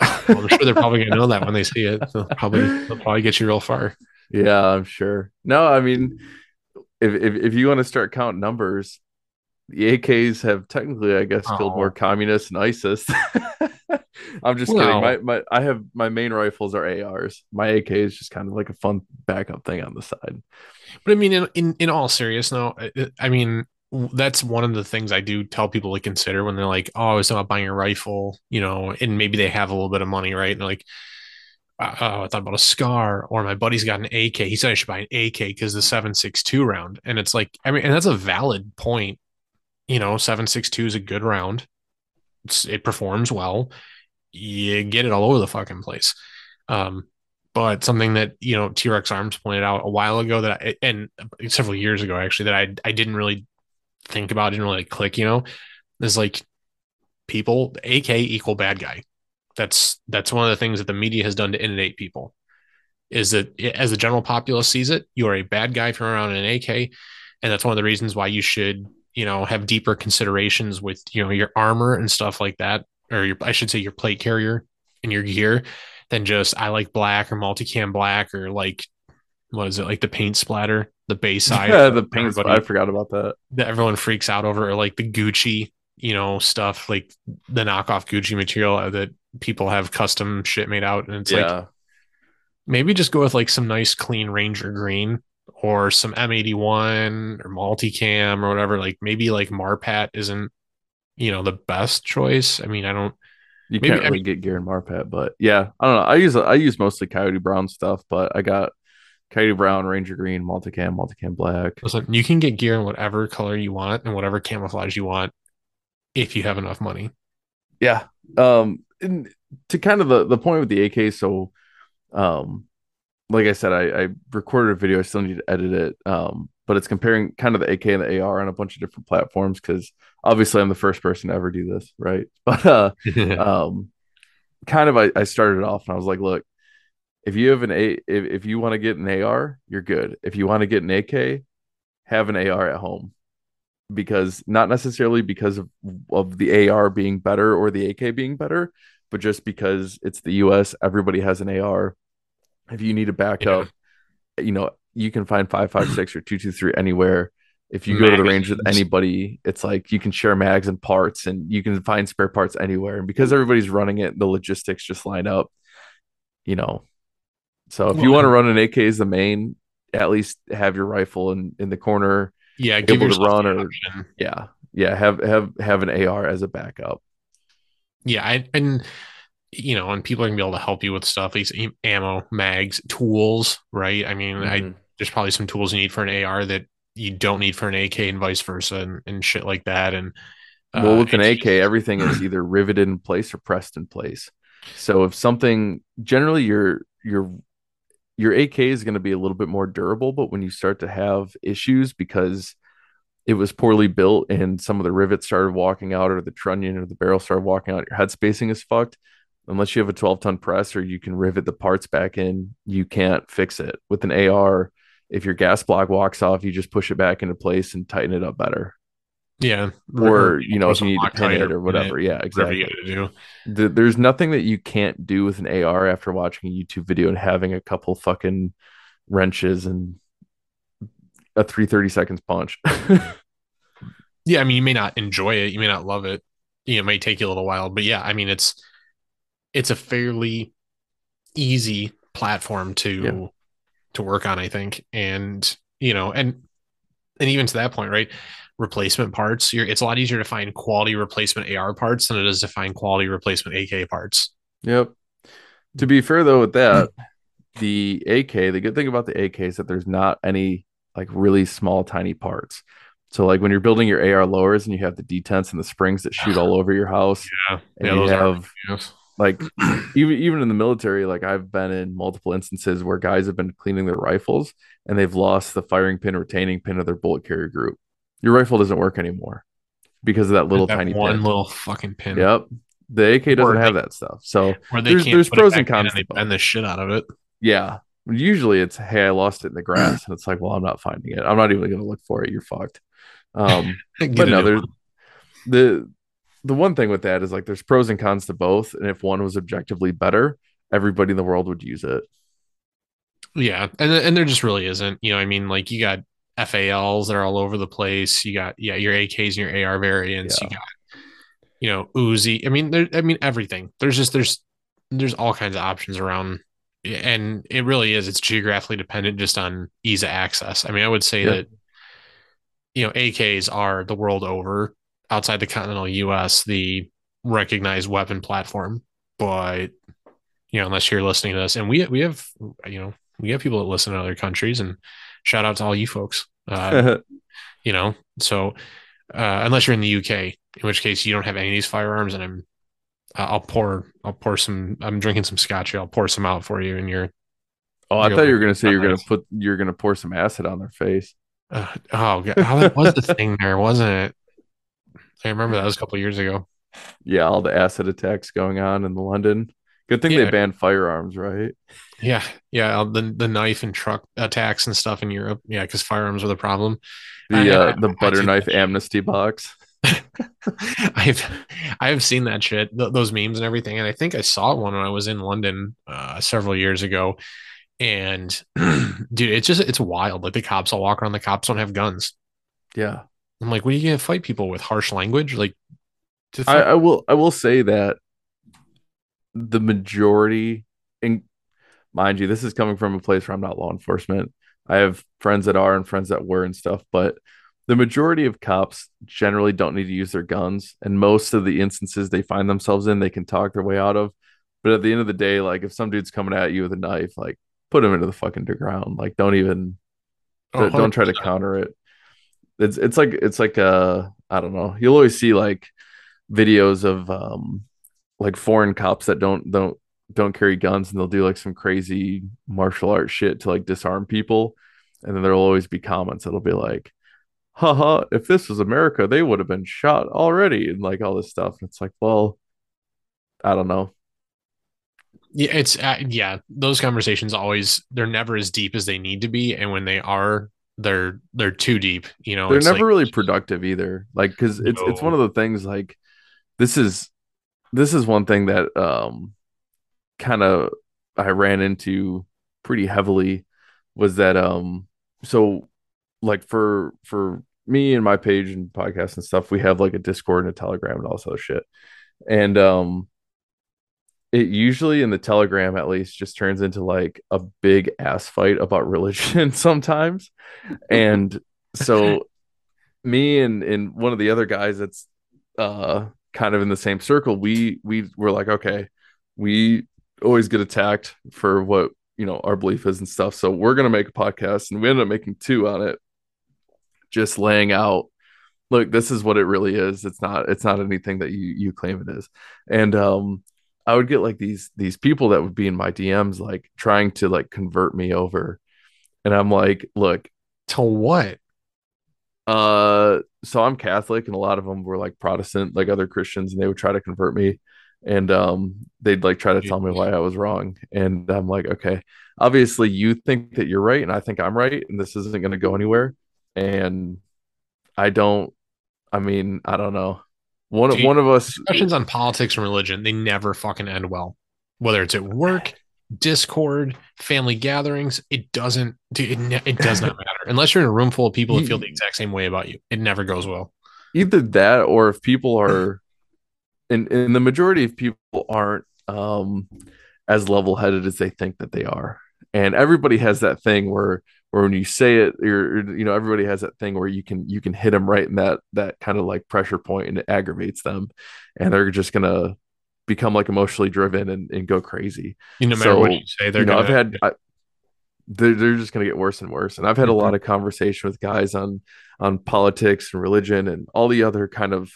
Well, I'm sure they're probably gonna know that when they see it. They'll probably they'll probably get you real far. Yeah, I'm sure. No, I mean, if if, if you want to start counting numbers, the AKs have technically, I guess, killed Oh. more communists and ISIS. I'm just kidding. My my I have my main rifles are ARs. My AK is just kind of like a fun backup thing on the side. But I mean, in in, in all seriousness, no, I, I mean that's one of the things I do tell people to consider when they're like, "Oh, I was about buying a rifle," you know, and maybe they have a little bit of money, right? And they're like, "Oh, I thought about a Scar," or my buddy's got an AK. He said I should buy an AK because the seven six two round, and it's like, I mean, and that's a valid point. You know, seven six two is a good round. It's, it performs well. You get it all over the fucking place. Um, but something that you know T-Rex Arms pointed out a while ago that I, and several years ago actually that I I didn't really think about, didn't really click, you know, is like people AK equal bad guy. That's that's one of the things that the media has done to inundate people. Is that as the general populace sees it, you are a bad guy if you're around an AK, and that's one of the reasons why you should you know have deeper considerations with you know your armor and stuff like that, or your I should say your plate carrier and your gear than just I like black or multicam black or like what is it like the paint splatter, the base side. Yeah, the. Everybody- I forgot about that. that everyone freaks out over, or like the Gucci, you know, stuff like the knockoff Gucci material uh, that people have custom shit made out, and it's like maybe just go with like some nice clean Ranger green or some M81 or multicam or whatever. Like maybe like Marpat isn't, you know, the best choice. I mean, I don't. you maybe- can't I really get gear in Marpat, but yeah, I don't know. I use I use mostly Coyote Brown stuff, but I got Coyote Brown, Ranger Green, multicam, multicam black. Listen, you can get gear in whatever color you want and whatever camouflage you want if you have enough money. Yeah. Um and to kind of the the point with the AK, so um like I said, I, I recorded a video, I still need to edit it. Um, but it's comparing kind of the AK and the AR on a bunch of different platforms because obviously I'm the first person to ever do this, right? But uh um kind of I, I started off and I was like, look, if you have an A if, if you want to get an AR, you're good. If you want to get an AK, have an AR at home. Because not necessarily because of, of the AR being better or the AK being better, but just because it's the US, everybody has an AR. If you need a backup, you know, you can find 556 or 223 anywhere. If you go to the range with anybody, it's like you can share mags and parts and you can find spare parts anywhere. And because everybody's running it, the logistics just line up, you know. So if you want to run an AK as the main, at least have your rifle in, in the corner. yeah, give able to run or- option. Yeah. Yeah. Have have have an AR as a backup. Yeah, I, and you know, and people are gonna be able to help you with stuff, like ammo, mags, tools, right? I mean, I Mhm. there's probably some tools you need for an AR that you don't need for an AK and vice versa, and, and shit like that. And well, uh, with an AK, everything is either riveted in place or pressed in place. So if something generally your your your AK is going to be a little bit more durable, but when you start to have issues because it was poorly built and some of the rivets started walking out or the trunnion or the barrel started walking out, your head spacing is fucked. Unless you have a 12 ton press or you can rivet the parts back in, you can't fix it. With an AR, if your gas block walks off, you just push it back into place and tighten it up better. Yeah, Or, you know, if you need to pin it or whatever. Yeah, whatever exactly do. the, there's nothing that you can't do with an AR after watching a YouTube video and having a couple fucking wrenches and a 330 seconds punch. Yeah, I mean, you may not enjoy it, you may not love it, you know, it may take you a little while, but yeah, I mean, it's it's a fairly easy platform to Yeah. to work on, I think, and you know, and and even to that point, right? Replacement parts, you're it's a lot easier to find quality replacement AR parts than it is to find quality replacement AK parts. yep. To be fair though, with that, the AK, the good thing about the AK is that there's not any like really small, tiny parts. So like when you're building your AR lowers and you have the detents and the springs that shoot all over your house, Yeah, and yeah, you are have like even even in the military like i've been in multiple instances where guys have been cleaning their rifles and they've lost the firing pin retaining pin of their bolt carrier group your rifle doesn't work anymore because of that little That tiny one pin. little fucking pin. yep. The ak doesn't Or have they- that stuff. So Where they There's- there's pros and cons they to the shit out of it. yeah. Usually it's hey i lost it in the grass and it's like well i'm not finding it. I'm not even going to look for it. You're fucked. Um but no there's the the one thing with that is like there's pros and cons to both, and if one was objectively better, everybody in the world would use it. Yeah, and and there just really isn't. You know, I mean, like you got FALs that are all over the place. You got yeah, your AKs and your AR variants. Yeah. You got you know Uzi. I mean, there. I mean everything. There's just there's there's all kinds of options around, and it really is. It's geographically dependent just on ease of access. I mean, I would say yeah. that you know AKs are the world over outside the continental U.S. the recognized weapon platform, but you know unless you're listening to this, and we we have you know we have people that listen to other countries, and shout out to all you folks. Uh, you know, so uh, unless you're in the UK, in which case you don't have any of these firearms, and I'm I'll pour I'll pour some I'm drinking some scotch. I'll pour some out for you, and you're. Oh, I thought you were gonna say you're gonna put you're gonna pour some acid on their face. Uh, oh, God. oh, that was the thing there, wasn't it? I remember that was a couple years ago. Yeah, all the acid attacks going on in the London. Good thing yeah. they banned firearms, right? Yeah, yeah. Uh, the the knife and truck attacks and stuff in Europe. Yeah, because firearms were the problem. The uh, I, the butter knife amnesty box. I've I've seen that shit, th- those memes and everything, and I think I saw one when I was in London uh, several years ago. And dude, it's just it's wild. Like the cops all walk around. The cops don't have guns. Yeah, I'm like, what are you gonna fight people with? Harsh language? Like, I, I will I will say that the majority, and mind you, this is coming from a place where I'm not law enforcement. I have friends that are and friends that were and stuff, but the majority of cops generally don't need to use their guns. And most of the instances they find themselves in, they can talk their way out of. But at the end of the day, like if some dude's coming at you with a knife, like put him into the fucking ground. Like don't even oh, don't try to counter it. It's it's like it's like uh I don't know. You'll always see like videos of um like foreign cops that don't don't don't carry guns and they'll do like some crazy martial art shit to like disarm people. And then there'll always be comments that'll be like haha if this was america they would have been shot already and like all this stuff. And it's like well i don't know. Yeah it's uh, yeah those conversations always they're never as deep as they need to be. And when they are they're they're too deep you know they're never like, really productive either. Like because it's no. it's one of the things like this is this is one thing that um kind of I ran into pretty heavily was that um so like for for me and my page and podcast and stuff we have like a discord and a telegram and all this other shit. And um it usually in the telegram at least just turns into like a big ass fight about religion sometimes. And so me and and one of the other guys that's uh kind of in the same circle, we we were like, okay, we always get attacked for what you know our belief is and stuff. So we're gonna make a podcast, and we ended up making two on it, just laying out. Look, this is what it really is. It's not. It's not anything that you you claim it is. And um, I would get like these these people that would be in my DMs, like trying to like convert me over, and I'm like, look, to what? Uh, so I'm Catholic, and a lot of them were like Protestant, like other Christians, and they would try to convert me, and um, they'd like try to tell me why I was wrong, and I'm like, okay, obviously you think that you're right, and I think I'm right, and this isn't going to go anywhere, and I don't. I mean, I don't know. One of one of us discussions on politics and religion they never fucking end well, whether it's at work, Discord, family gatherings, it doesn't it, it does not matter unless you're in a room full of people that feel the exact same way about you. It never goes well. Either that, or if people are, and and the majority of people aren't um as level headed as they think that they are, and everybody has that thing where where when you say it, you're you know everybody has that thing where you can you can hit them right in that that kind of like pressure point and it aggravates them, and they're just gonna become like emotionally driven and, and go crazy. You no matter so, what you say, they're you know, gonna, I've had I, they're, they're just going to get worse and worse. And I've had mm-hmm. a lot of conversation with guys on on politics and religion and all the other kind of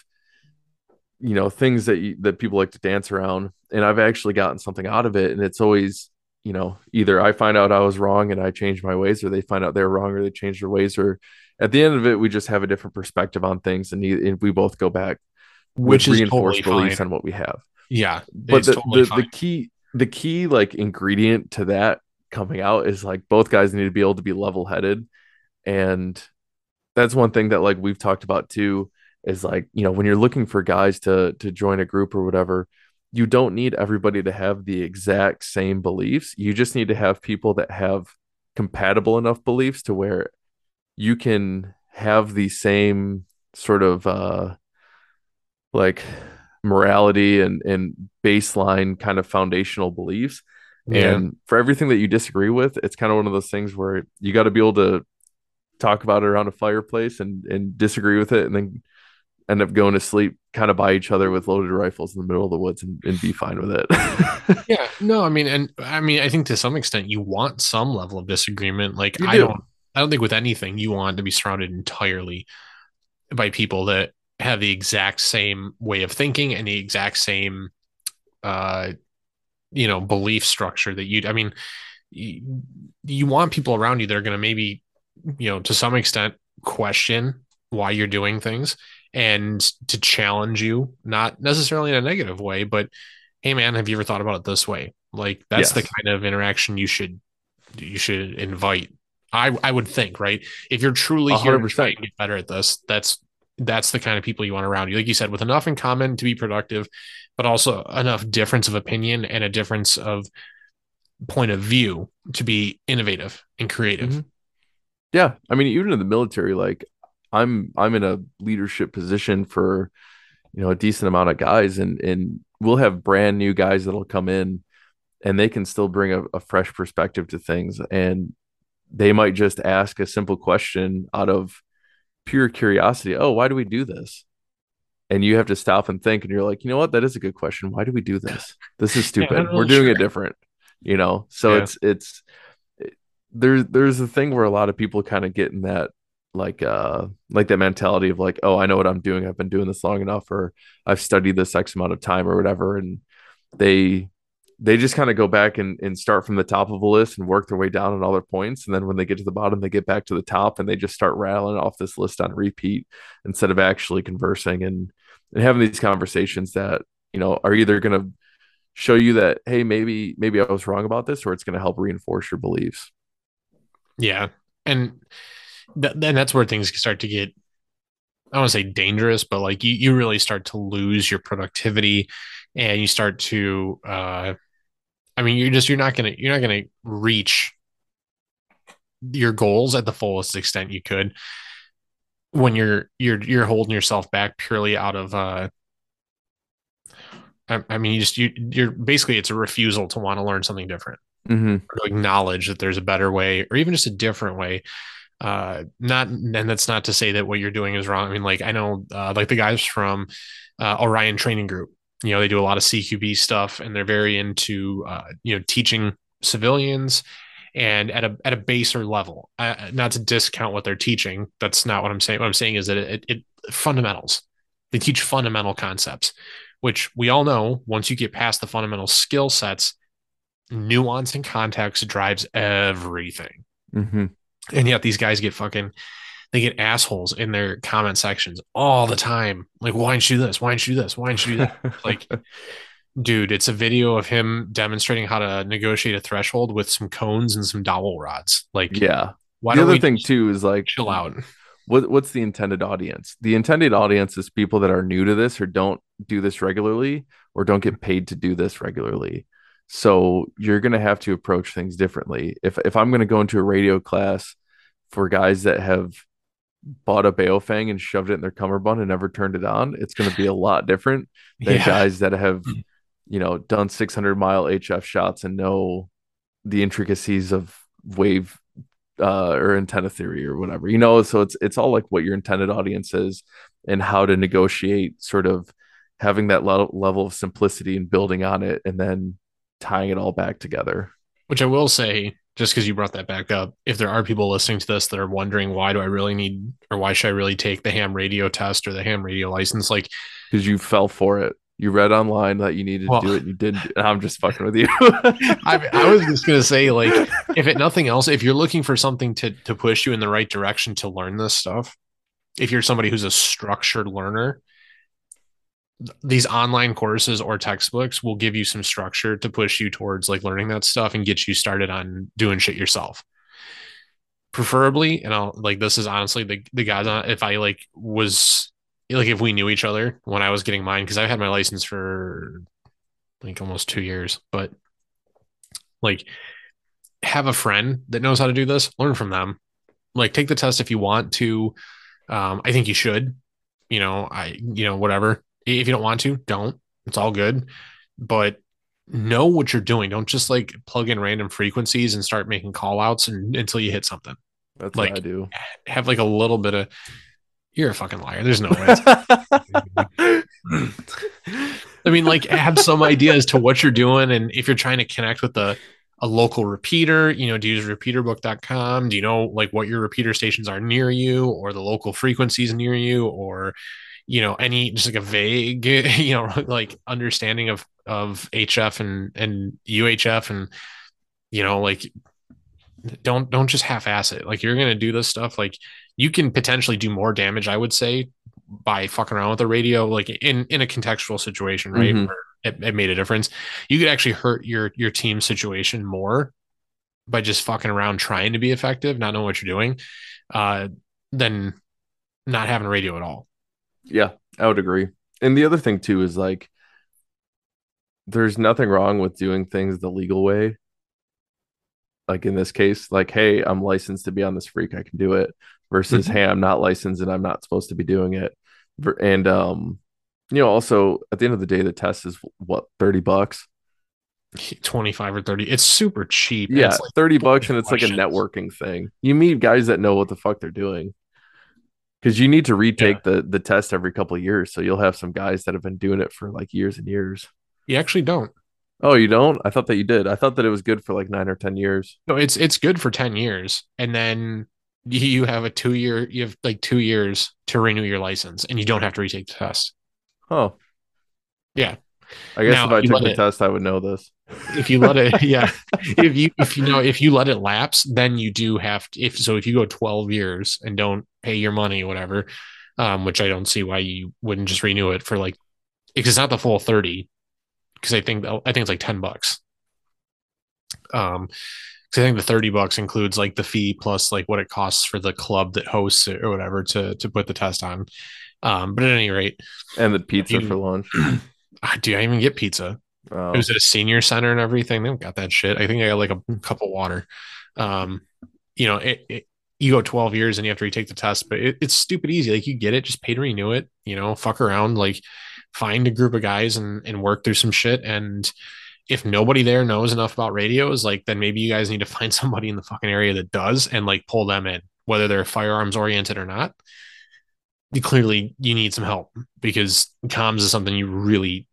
you know things that you, that people like to dance around. And I've actually gotten something out of it. And it's always you know either I find out I was wrong and I change my ways, or they find out they're wrong or they change their ways, or at the end of it, we just have a different perspective on things, and, we both go back which with reinforced totally beliefs fine. on what we have. Yeah, but the, totally the, the key the key like ingredient to that coming out is like both guys need to be able to be level headed, and that's one thing that like we've talked about too. is like, you know, when you're looking for guys to to join a group or whatever, you don't need everybody to have the exact same beliefs. You just need to have people that have compatible enough beliefs to where you can have the same sort of uh like morality and and baseline kind of foundational beliefs. Yeah. And for everything that you disagree with, it's kind of one of those things where you got to be able to talk about it around a fireplace and and disagree with it and then end up going to sleep kind of by each other with loaded rifles in the middle of the woods and, and be fine with it. yeah. No, I mean, and I mean, I think to some extent you want some level of disagreement. Like I do. don't, I don't think with anything you want to be surrounded entirely by people that have the exact same way of thinking and the exact same, uh, you know, belief structure that you. I mean, you, you want people around you that are going to maybe, you know, to some extent question why you're doing things and to challenge you, not necessarily in a negative way, but hey man, have you ever thought about it this way? Like that's the kind of interaction you should you should invite. I I would think, right? If you're truly A here hundred to try percent. and get better at this, that's that's the kind of people you want around you. Like you said, with enough in common to be productive, but also enough difference of opinion and a difference of point of view to be innovative and creative. Mhm. Yeah, I mean, even in the military, like I'm I'm in a leadership position for you know a decent amount of guys, and and we'll have brand new guys that'll come in, and they can still bring a, a fresh perspective to things, and they might just ask a simple question out of pure curiosity. Oh, why do we do this? And you have to stop and think, and you're like, you know what? That is a good question. Why do we do this? This is stupid. not We're doing sure. it different, you know. So Yeah. it's it's there's there's a thing where a lot of people kind of get in that like uh like that mentality of like oh I know what I'm doing I've been doing this long enough or I've studied this X amount of time or whatever and they they just kind of go back and, and start from the top of a list and work their way down on all their points and then when they get to the bottom they get back to the top and they just start rattling off this list on repeat instead of actually conversing and and having these conversations that you know are either going to show you that hey maybe maybe I was wrong about this or it's going to help reinforce your beliefs Yeah. And th- then that's where things start to get, I don't want to say dangerous, but like you, you really start to lose your productivity and you start to, uh, I mean, you're just, you're not going to, you're not to reach your goals at the fullest extent you could when you're, you're, you're holding yourself back purely out of, uh, I, I mean, you just, you, you're basically, it's a refusal to want to learn something different. Mm-hmm. or to acknowledge that there's a better way or even just a different way. Uh not and that's not to say that what you're doing is wrong. I mean like i know uh, like the guys from uh, orion training group you know they do a lot of cqb stuff and they're very into uh you know teaching civilians and at a at a baser level uh, not to discount what they're teaching that's not what i'm saying what i'm saying is that it, it fundamentals they teach fundamental concepts which we all know once you get past the fundamental skill sets nuance and context drives everything. Mm-hmm. And yet these guys get fucking they get assholes in their comment sections all the time. Like, why didn't you do this? Why didn't you do this? Why didn't you do that? Like, dude, it's a video of him demonstrating how to negotiate a threshold with some cones and some dowel rods. Like, yeah why the other thing too is like chill out? what what's the intended audience the intended audience is people that are new to this or don't do this regularly or don't get paid to do this regularly so you're going to have to approach things differently if if i'm going to go into a radio class for guys that have bought a Baofeng and shoved it in their cummerbund and never turned it on it's going to be a lot different than Yeah. guys that have you know done 600 mile hf shots and know the intricacies of wave uh, or antenna theory or whatever you know? So it's it's all like what your intended audience is and how to negotiate sort of having that level level of simplicity and building on it and then tying it all back together. Which I will say, just because you brought that back up, if there are people listening to this that are wondering why do I really need or why should I really take the ham radio test or the ham radio license, like because you fell for it? You read online that you needed Well- to do it and you didn't i'm just fucking with you. I, I was just gonna say, like, if it nothing else, if you're looking for something to to push you in the right direction to learn this stuff, if you're somebody who's a structured learner, these online courses or textbooks will give you some structure to push you towards like learning that stuff and get you started on doing shit yourself. Preferably, and I'll like this is honestly the the guys on if I like was like if we knew each other when I was getting mine, because I've had my license for like almost two years, but like have a friend that knows how to do this, learn from them. Like take the test if you want to. Um, I think you should. You know, I you know whatever. If you don't want to, don't. It's all good. But know what you're doing. Don't just like plug in random frequencies and start making call outs and, until you hit something. That's Like- what I do. Have like a little bit of you're a fucking liar. There's no way. I mean, like have some idea as to what you're doing and if you're trying to connect with the a local repeater, you know, do you use repeaterbook.com? Do you know like what your repeater stations are near you or the local frequencies near you or you know, any just like a vague, you know, like understanding of of HF and and UHF and you know, like don't don't just half ass it. Like you're gonna do this stuff, like you can potentially do more damage, I would say, by fucking around with the radio, like in in a contextual situation, right? Mhm. Where it, it made a difference. You could actually hurt your your team situation more by just fucking around trying to be effective, not knowing what you're doing, uh, than not having a radio at all. Yeah, I would agree. And the other thing too is like there's nothing wrong with doing things the legal way. Like in this case, like, hey, I'm licensed to be on this freak, I can do it, versus Mhm. hey, I'm not licensed and I'm not supposed to be doing it. And um, you know, also at the end of the day, the test is what, 30 bucks? 25 or 30. It's super cheap. Yeah, It's like 30 bucks and it's like a networking thing. You meet guys that know what the fuck they're doing. Because you need to retake the the test every couple of years. So you'll have some guys that have been doing it for like years and years. you actually don't. Oh, you don't? I thought that you did. I thought that it was good for like nine or ten years. No, it's it's good for 10 years. And then you you have a two year, you have like two years to renew your license and you don't have to retake the test. Oh, Yeah. I guess Now, if I took the it- test, I would know this. If you let it, yeah. If you, if you know, if you let it lapse, then you do have to, if so, if you go 12 years and don't pay your money, whatever, um, which I don't see why you wouldn't just renew it for like, because it's not the full 30, because I think, I think it's like 10 bucks. Um, because I think the 30 bucks includes like the fee plus like what it costs for the club that hosts it or whatever to to put the test on. Um, but at any rate, And the pizza for lunch. ah, do I even get pizza? Oh, It was at a senior center and everything. They don't got that shit. I think I got like a cup of water. Um, you know, it, it you go 12 years and you have to retake the test, but it, it's stupid easy. Like you get it, just pay to renew it, you know, fuck around, like find a group of guys and, and work through some shit. And if nobody there knows enough about radios, like then maybe you guys need to find somebody in the fucking area that does and like pull them in, whether they're firearms oriented or not. You clearly you need some help because comms is something you really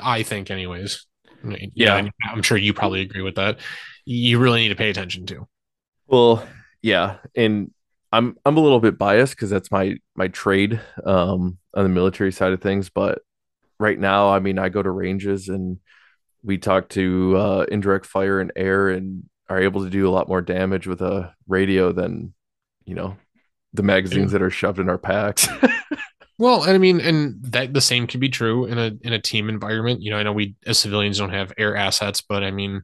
I think anyways. Yeah, Yeah. I'm sure you probably agree with that. You really need to pay attention to. well, yeah, and I'm I'm a little bit biased because that's my my trade um on the military side of things. But right now, I mean, I go to ranges and we talk to uh, indirect fire and air and are able to do a lot more damage with a radio than you know the magazines that are shoved in our packs. Well, and I mean, and that the same could be true in a in a team environment. You know, I know we as civilians don't have air assets, but I mean,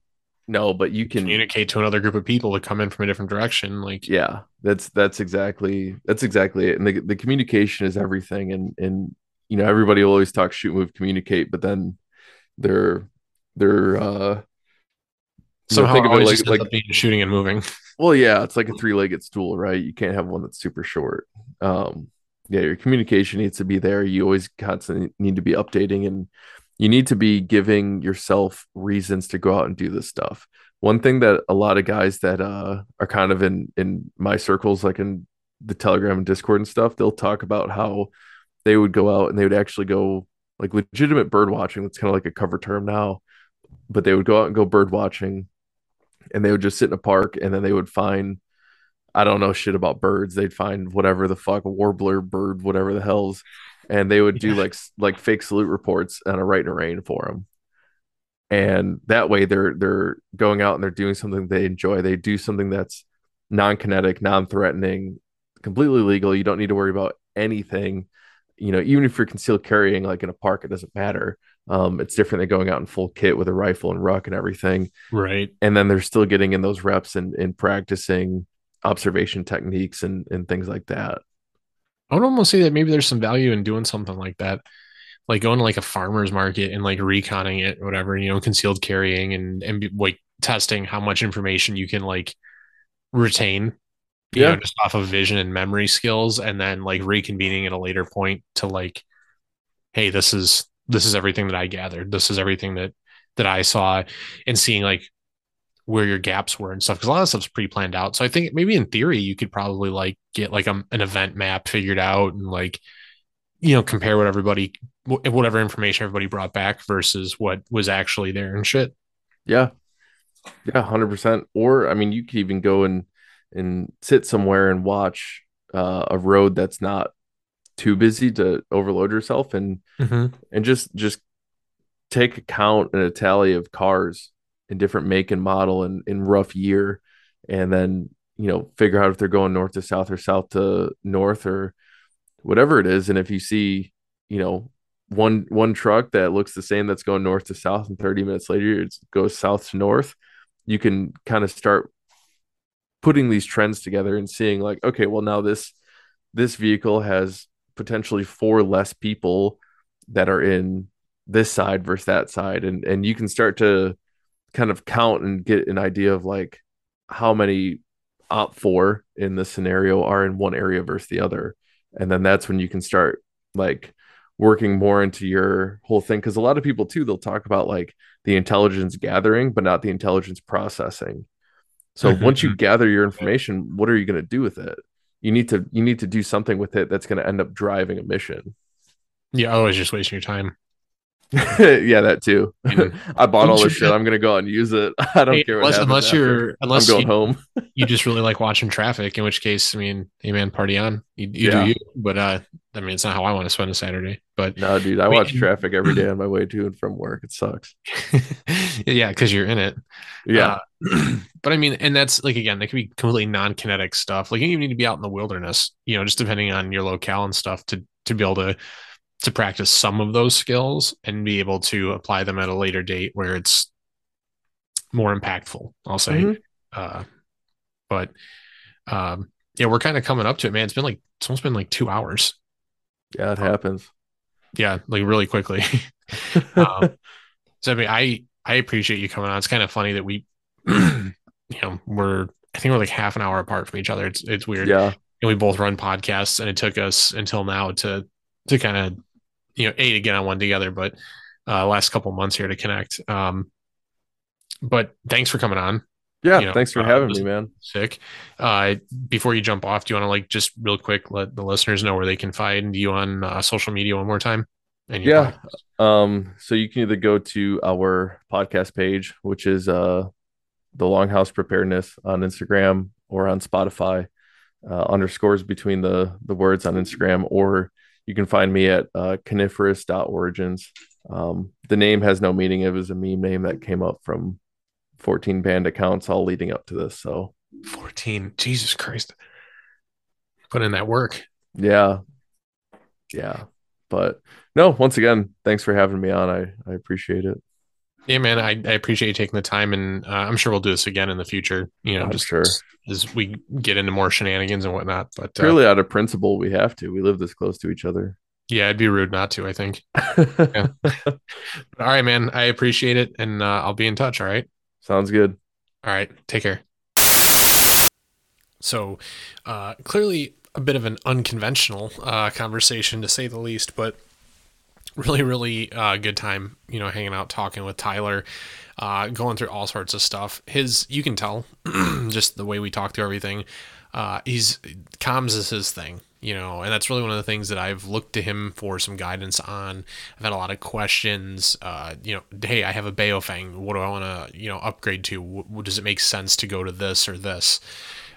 no, but you can communicate to another group of people to come in from a different direction. Like, yeah that's that's exactly that's exactly it and the, the communication is everything and and you know everybody will always talk shoot move communicate but then they're they're uh you know, somehow think of it like like being shooting and moving. well yeah it's like a three-legged stool right you can't have one that's super short um yeah your communication needs to be there you always constantly need to be updating and you need to be giving yourself reasons to go out and do this stuff. One thing that a lot of guys that uh are kind of in in my circles like in the telegram and discord and stuff they'll talk about how they would go out and they would actually go like legitimate bird watching. That's kind of like a cover term now. But they would go out and go bird watching and they would just sit in a park and then they would find I don't know shit about birds. They'd find whatever the fuck a warbler bird, whatever the hell's, and they would do like like fake salute reports on a Rite in the Rain for them. And that way they're they're going out and they're doing something they enjoy. They do something that's non-kinetic, non-threatening, completely legal. You don't need to worry about anything. You know, even if you're concealed carrying like in a park, it doesn't matter. Um, it's different than going out in full kit with a rifle and ruck and everything Right. and then they're still getting in those reps and, and practicing observation techniques and, and things like that. I would almost say that maybe there's some value in doing something like that, like going to like a farmer's market and like reconning it, or whatever, you know, concealed carrying and and like testing how much information you can like retain, you know, Yeah. just off of vision and memory skills, and then like reconvening at a later point to like, hey, this is this is everything that I gathered. This is everything that that I saw, and seeing like where your gaps were and stuff because a lot of stuff's pre-planned out. So I think maybe in theory you could probably like get like a, an event map figured out and like you know compare what everybody whatever information everybody brought back versus what was actually there and shit. Yeah. Yeah, 100%. Or I mean, you could even go and and sit somewhere and watch uh, a road that's not too busy to overload yourself and Mm-hmm. and just just take a count and a tally of cars different make and model and in rough year and then you know figure out if they're going north to south or south to north or whatever it is. And if you see you know one one truck that looks the same that's going north to south and 30 minutes later it goes south to north you can kind of start putting these trends together and seeing like okay well now this this vehicle has potentially four less people that are in this side versus that side. And and you can start to kind of count and get an idea of like how many OPFOR in this scenario are in one area versus the other. And then that's when you can start like working more into your whole thing. Because a lot of people too they'll talk about like the intelligence gathering but not the intelligence processing. So mm-hmm, once you mm-hmm. gather your information what are you going to do with it? You need to you need to do something with it that's going to end up driving a mission. Yeah, otherwise you're just wasting your time. yeah, that too. I I bought all this shit. I'm gonna go out and use it. I don't Hey, care what unless, unless you're unless I'm going you, home. you just really like watching traffic, in which case, I mean, hey man, party on. You, you Yeah. do you. But uh I mean it's not how I want to spend a Saturday. But No, dude, I watch traffic every day on my way to and from work. It sucks. yeah, because you're in it. Yeah, Uh, but I mean, and that's like again, that could be completely non-kinetic stuff. Like you even need to be out in the wilderness, you know, just depending on your locale and stuff to to be able to to practice some of those skills and be able to apply them at a later date where it's more impactful. I'll say. Mhm. Uh, but um, yeah, we're kind of coming up to it, man. It's been like it's almost been like two hours. yeah, it happens. Yeah, like really quickly. um, so I mean, I I appreciate you coming on. It's kind of funny that we, you know, we're I think we're like half an hour apart from each other. It's it's weird. yeah, And we both run podcasts, and it took us until now to to kind of you know eight again on one together, but uh, last couple months here to connect. Um, but thanks for coming on. yeah. You know, Thanks for uh, having me, man. Sick. Uh, before you jump off, do you want to like just real quick let the listeners know where they can find you on uh, social media one more time? And Yeah. Um, so you can either go to our podcast page, which is uh the Longhouse Preparedness on Instagram or on Spotify, uh, underscores between the the words on Instagram, or you can find me at uh, coniferous.origins. Um, the name has no meaning. It was a meme name that came up from 14 banned accounts all leading up to this. So 14. Jesus Christ. Put in that work. yeah, yeah. But no, once again, thanks for having me on. I I appreciate it. Yeah, man. I, I appreciate you taking the time, and uh, I'm sure we'll do this again in the future. You know, I'm just sure. as we get into more shenanigans and whatnot. But uh, out of principle, we have to. We live this close to each other. yeah, it'd be rude not to. I think. All right, man. I appreciate it, and uh, I'll be in touch. All right. Sounds good. All right. Take care. So, uh, clearly a bit of an unconventional uh, conversation to say the least, but really, really uh, good time, you know, hanging out, talking with Tyler, uh, going through all sorts of stuff. His, you can tell just the way we talk through everything. Uh, he's comms is his thing, you know, and that's really one of the things that I've looked to him for some guidance on. I've had a lot of questions, uh, you know, hey, I have a Baofeng. What do I want to, you know, upgrade to? W- does it make sense to go to this or this?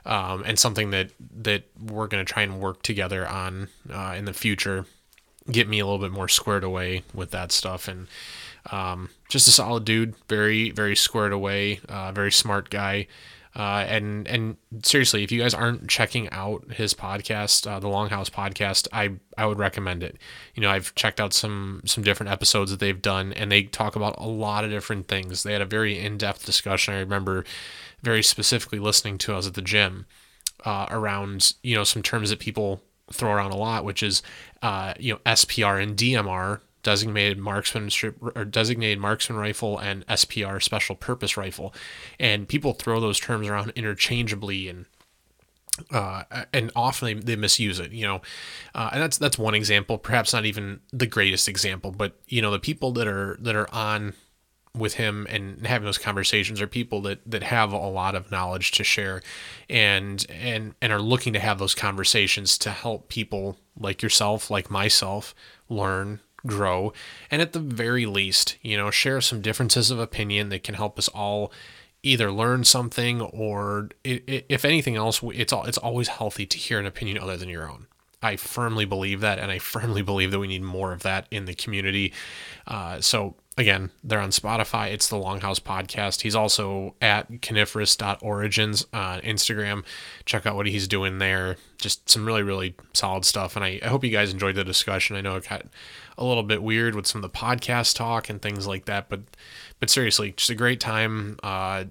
Um, and something that that we're going to try and work together on uh, in the future get me a little bit more squared away with that stuff. And um, just a solid dude very very squared away uh, very smart guy. Uh, and and seriously if you guys aren't checking out his podcast uh, the longhouse podcast i i would recommend it. You know i've checked out some some different episodes that they've done and they talk about a lot of different things. They had a very in-depth discussion. I remember very specifically listening to us at the gym uh, around you know some terms that people throw around a lot, which is uh, you know SPR and DMR designated marksman or designated marksman rifle and SPR special purpose rifle, and people throw those terms around interchangeably and uh, and often they, they misuse it, you know, uh, and that's that's one example. Perhaps not even the greatest example, but you know the people that are that are on with him and having those conversations are people that that have a lot of knowledge to share, and and and are looking to have those conversations to help people like yourself, like myself, learn, grow, and at the very least, you know, share some differences of opinion that can help us all either learn something or if anything else it's all it's always healthy to hear an opinion other than your own. I firmly believe that and i firmly believe that we need more of that in the community. Uh, so again they're on spotify. It's the longhouse podcast. He's also at coniferous.origins on instagram. Check out what he's doing there. Just some really really solid stuff. And I, I hope you guys enjoyed the discussion. I know it got a little bit weird with some of the podcast talk and things like that but but seriously, just a great time. Uh,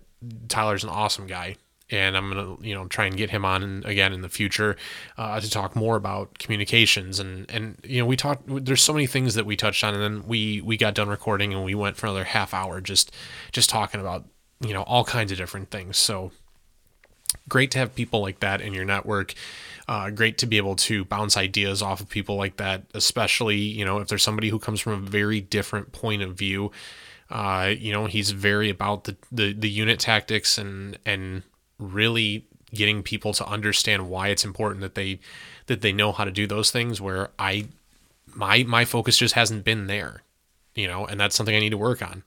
Tyler's an awesome guy, and I'm gonna you know try and get him on in, again in the future uh, to talk more about communications and and you know we talked. There's so many things that we touched on, and then we we got done recording and we went for another half hour just just talking about you know all kinds of different things. So great to have people like that in your network. Uh, great to be able to bounce ideas off of people like that, especially you know if there's somebody who comes from a very different point of view uh, you know, he's very about the, the, the unit tactics and and really getting people to understand why it's important that they that they know how to do those things. Where I my my focus just hasn't been there, you know, and that's something I need to work on.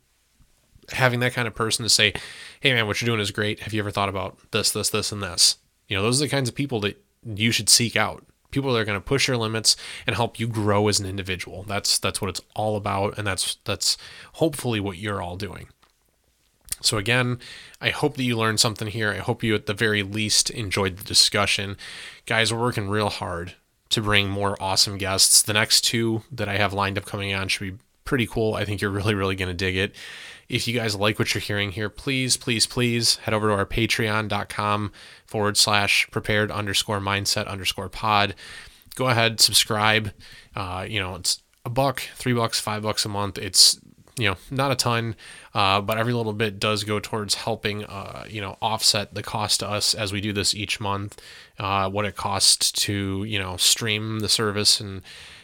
Having that kind of person to say, "Hey, man, what you're doing is great. Have you ever thought about this, this, this, and this?" You know, those are the kinds of people that you should seek out people that are going to push your limits and help you grow as an individual. That's that's what it's all about, and that's that's hopefully what you're all doing. So again, I hope that you learned something here. I hope you at the very least enjoyed the discussion. Guys, we're working real hard to bring more awesome guests. The next two that I have lined up coming on should be pretty cool. I think you're really, really going to dig it. If you guys like what you're hearing here, please, please, please head over to our patreon.com forward slash prepared underscore mindset underscore pod. Go ahead, subscribe. Uh, you know, it's a buck, three bucks, five bucks a month. It's you know not a ton uh, but every little bit does go towards helping uh, you know offset the cost to us as we do this each month uh, what it costs to you know stream the service and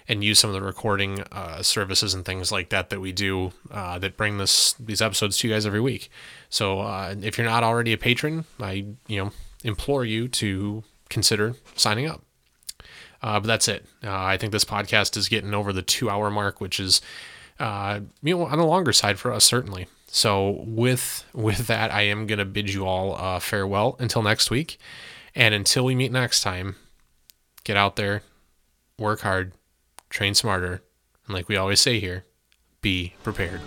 and use some of the recording uh, services and things like that that we do uh, that bring this these episodes to you guys every week. So uh, if you're not already a patron, I you know implore you to consider signing up. Uh, but that's it. Uh, I think this podcast is getting over the two hour mark, which is uh, you know on the longer side for us certainly. So with with that, I am gonna bid you all uh, farewell until next week, and until we meet next time, get out there, work hard train smarter, and like we always say here, be prepared.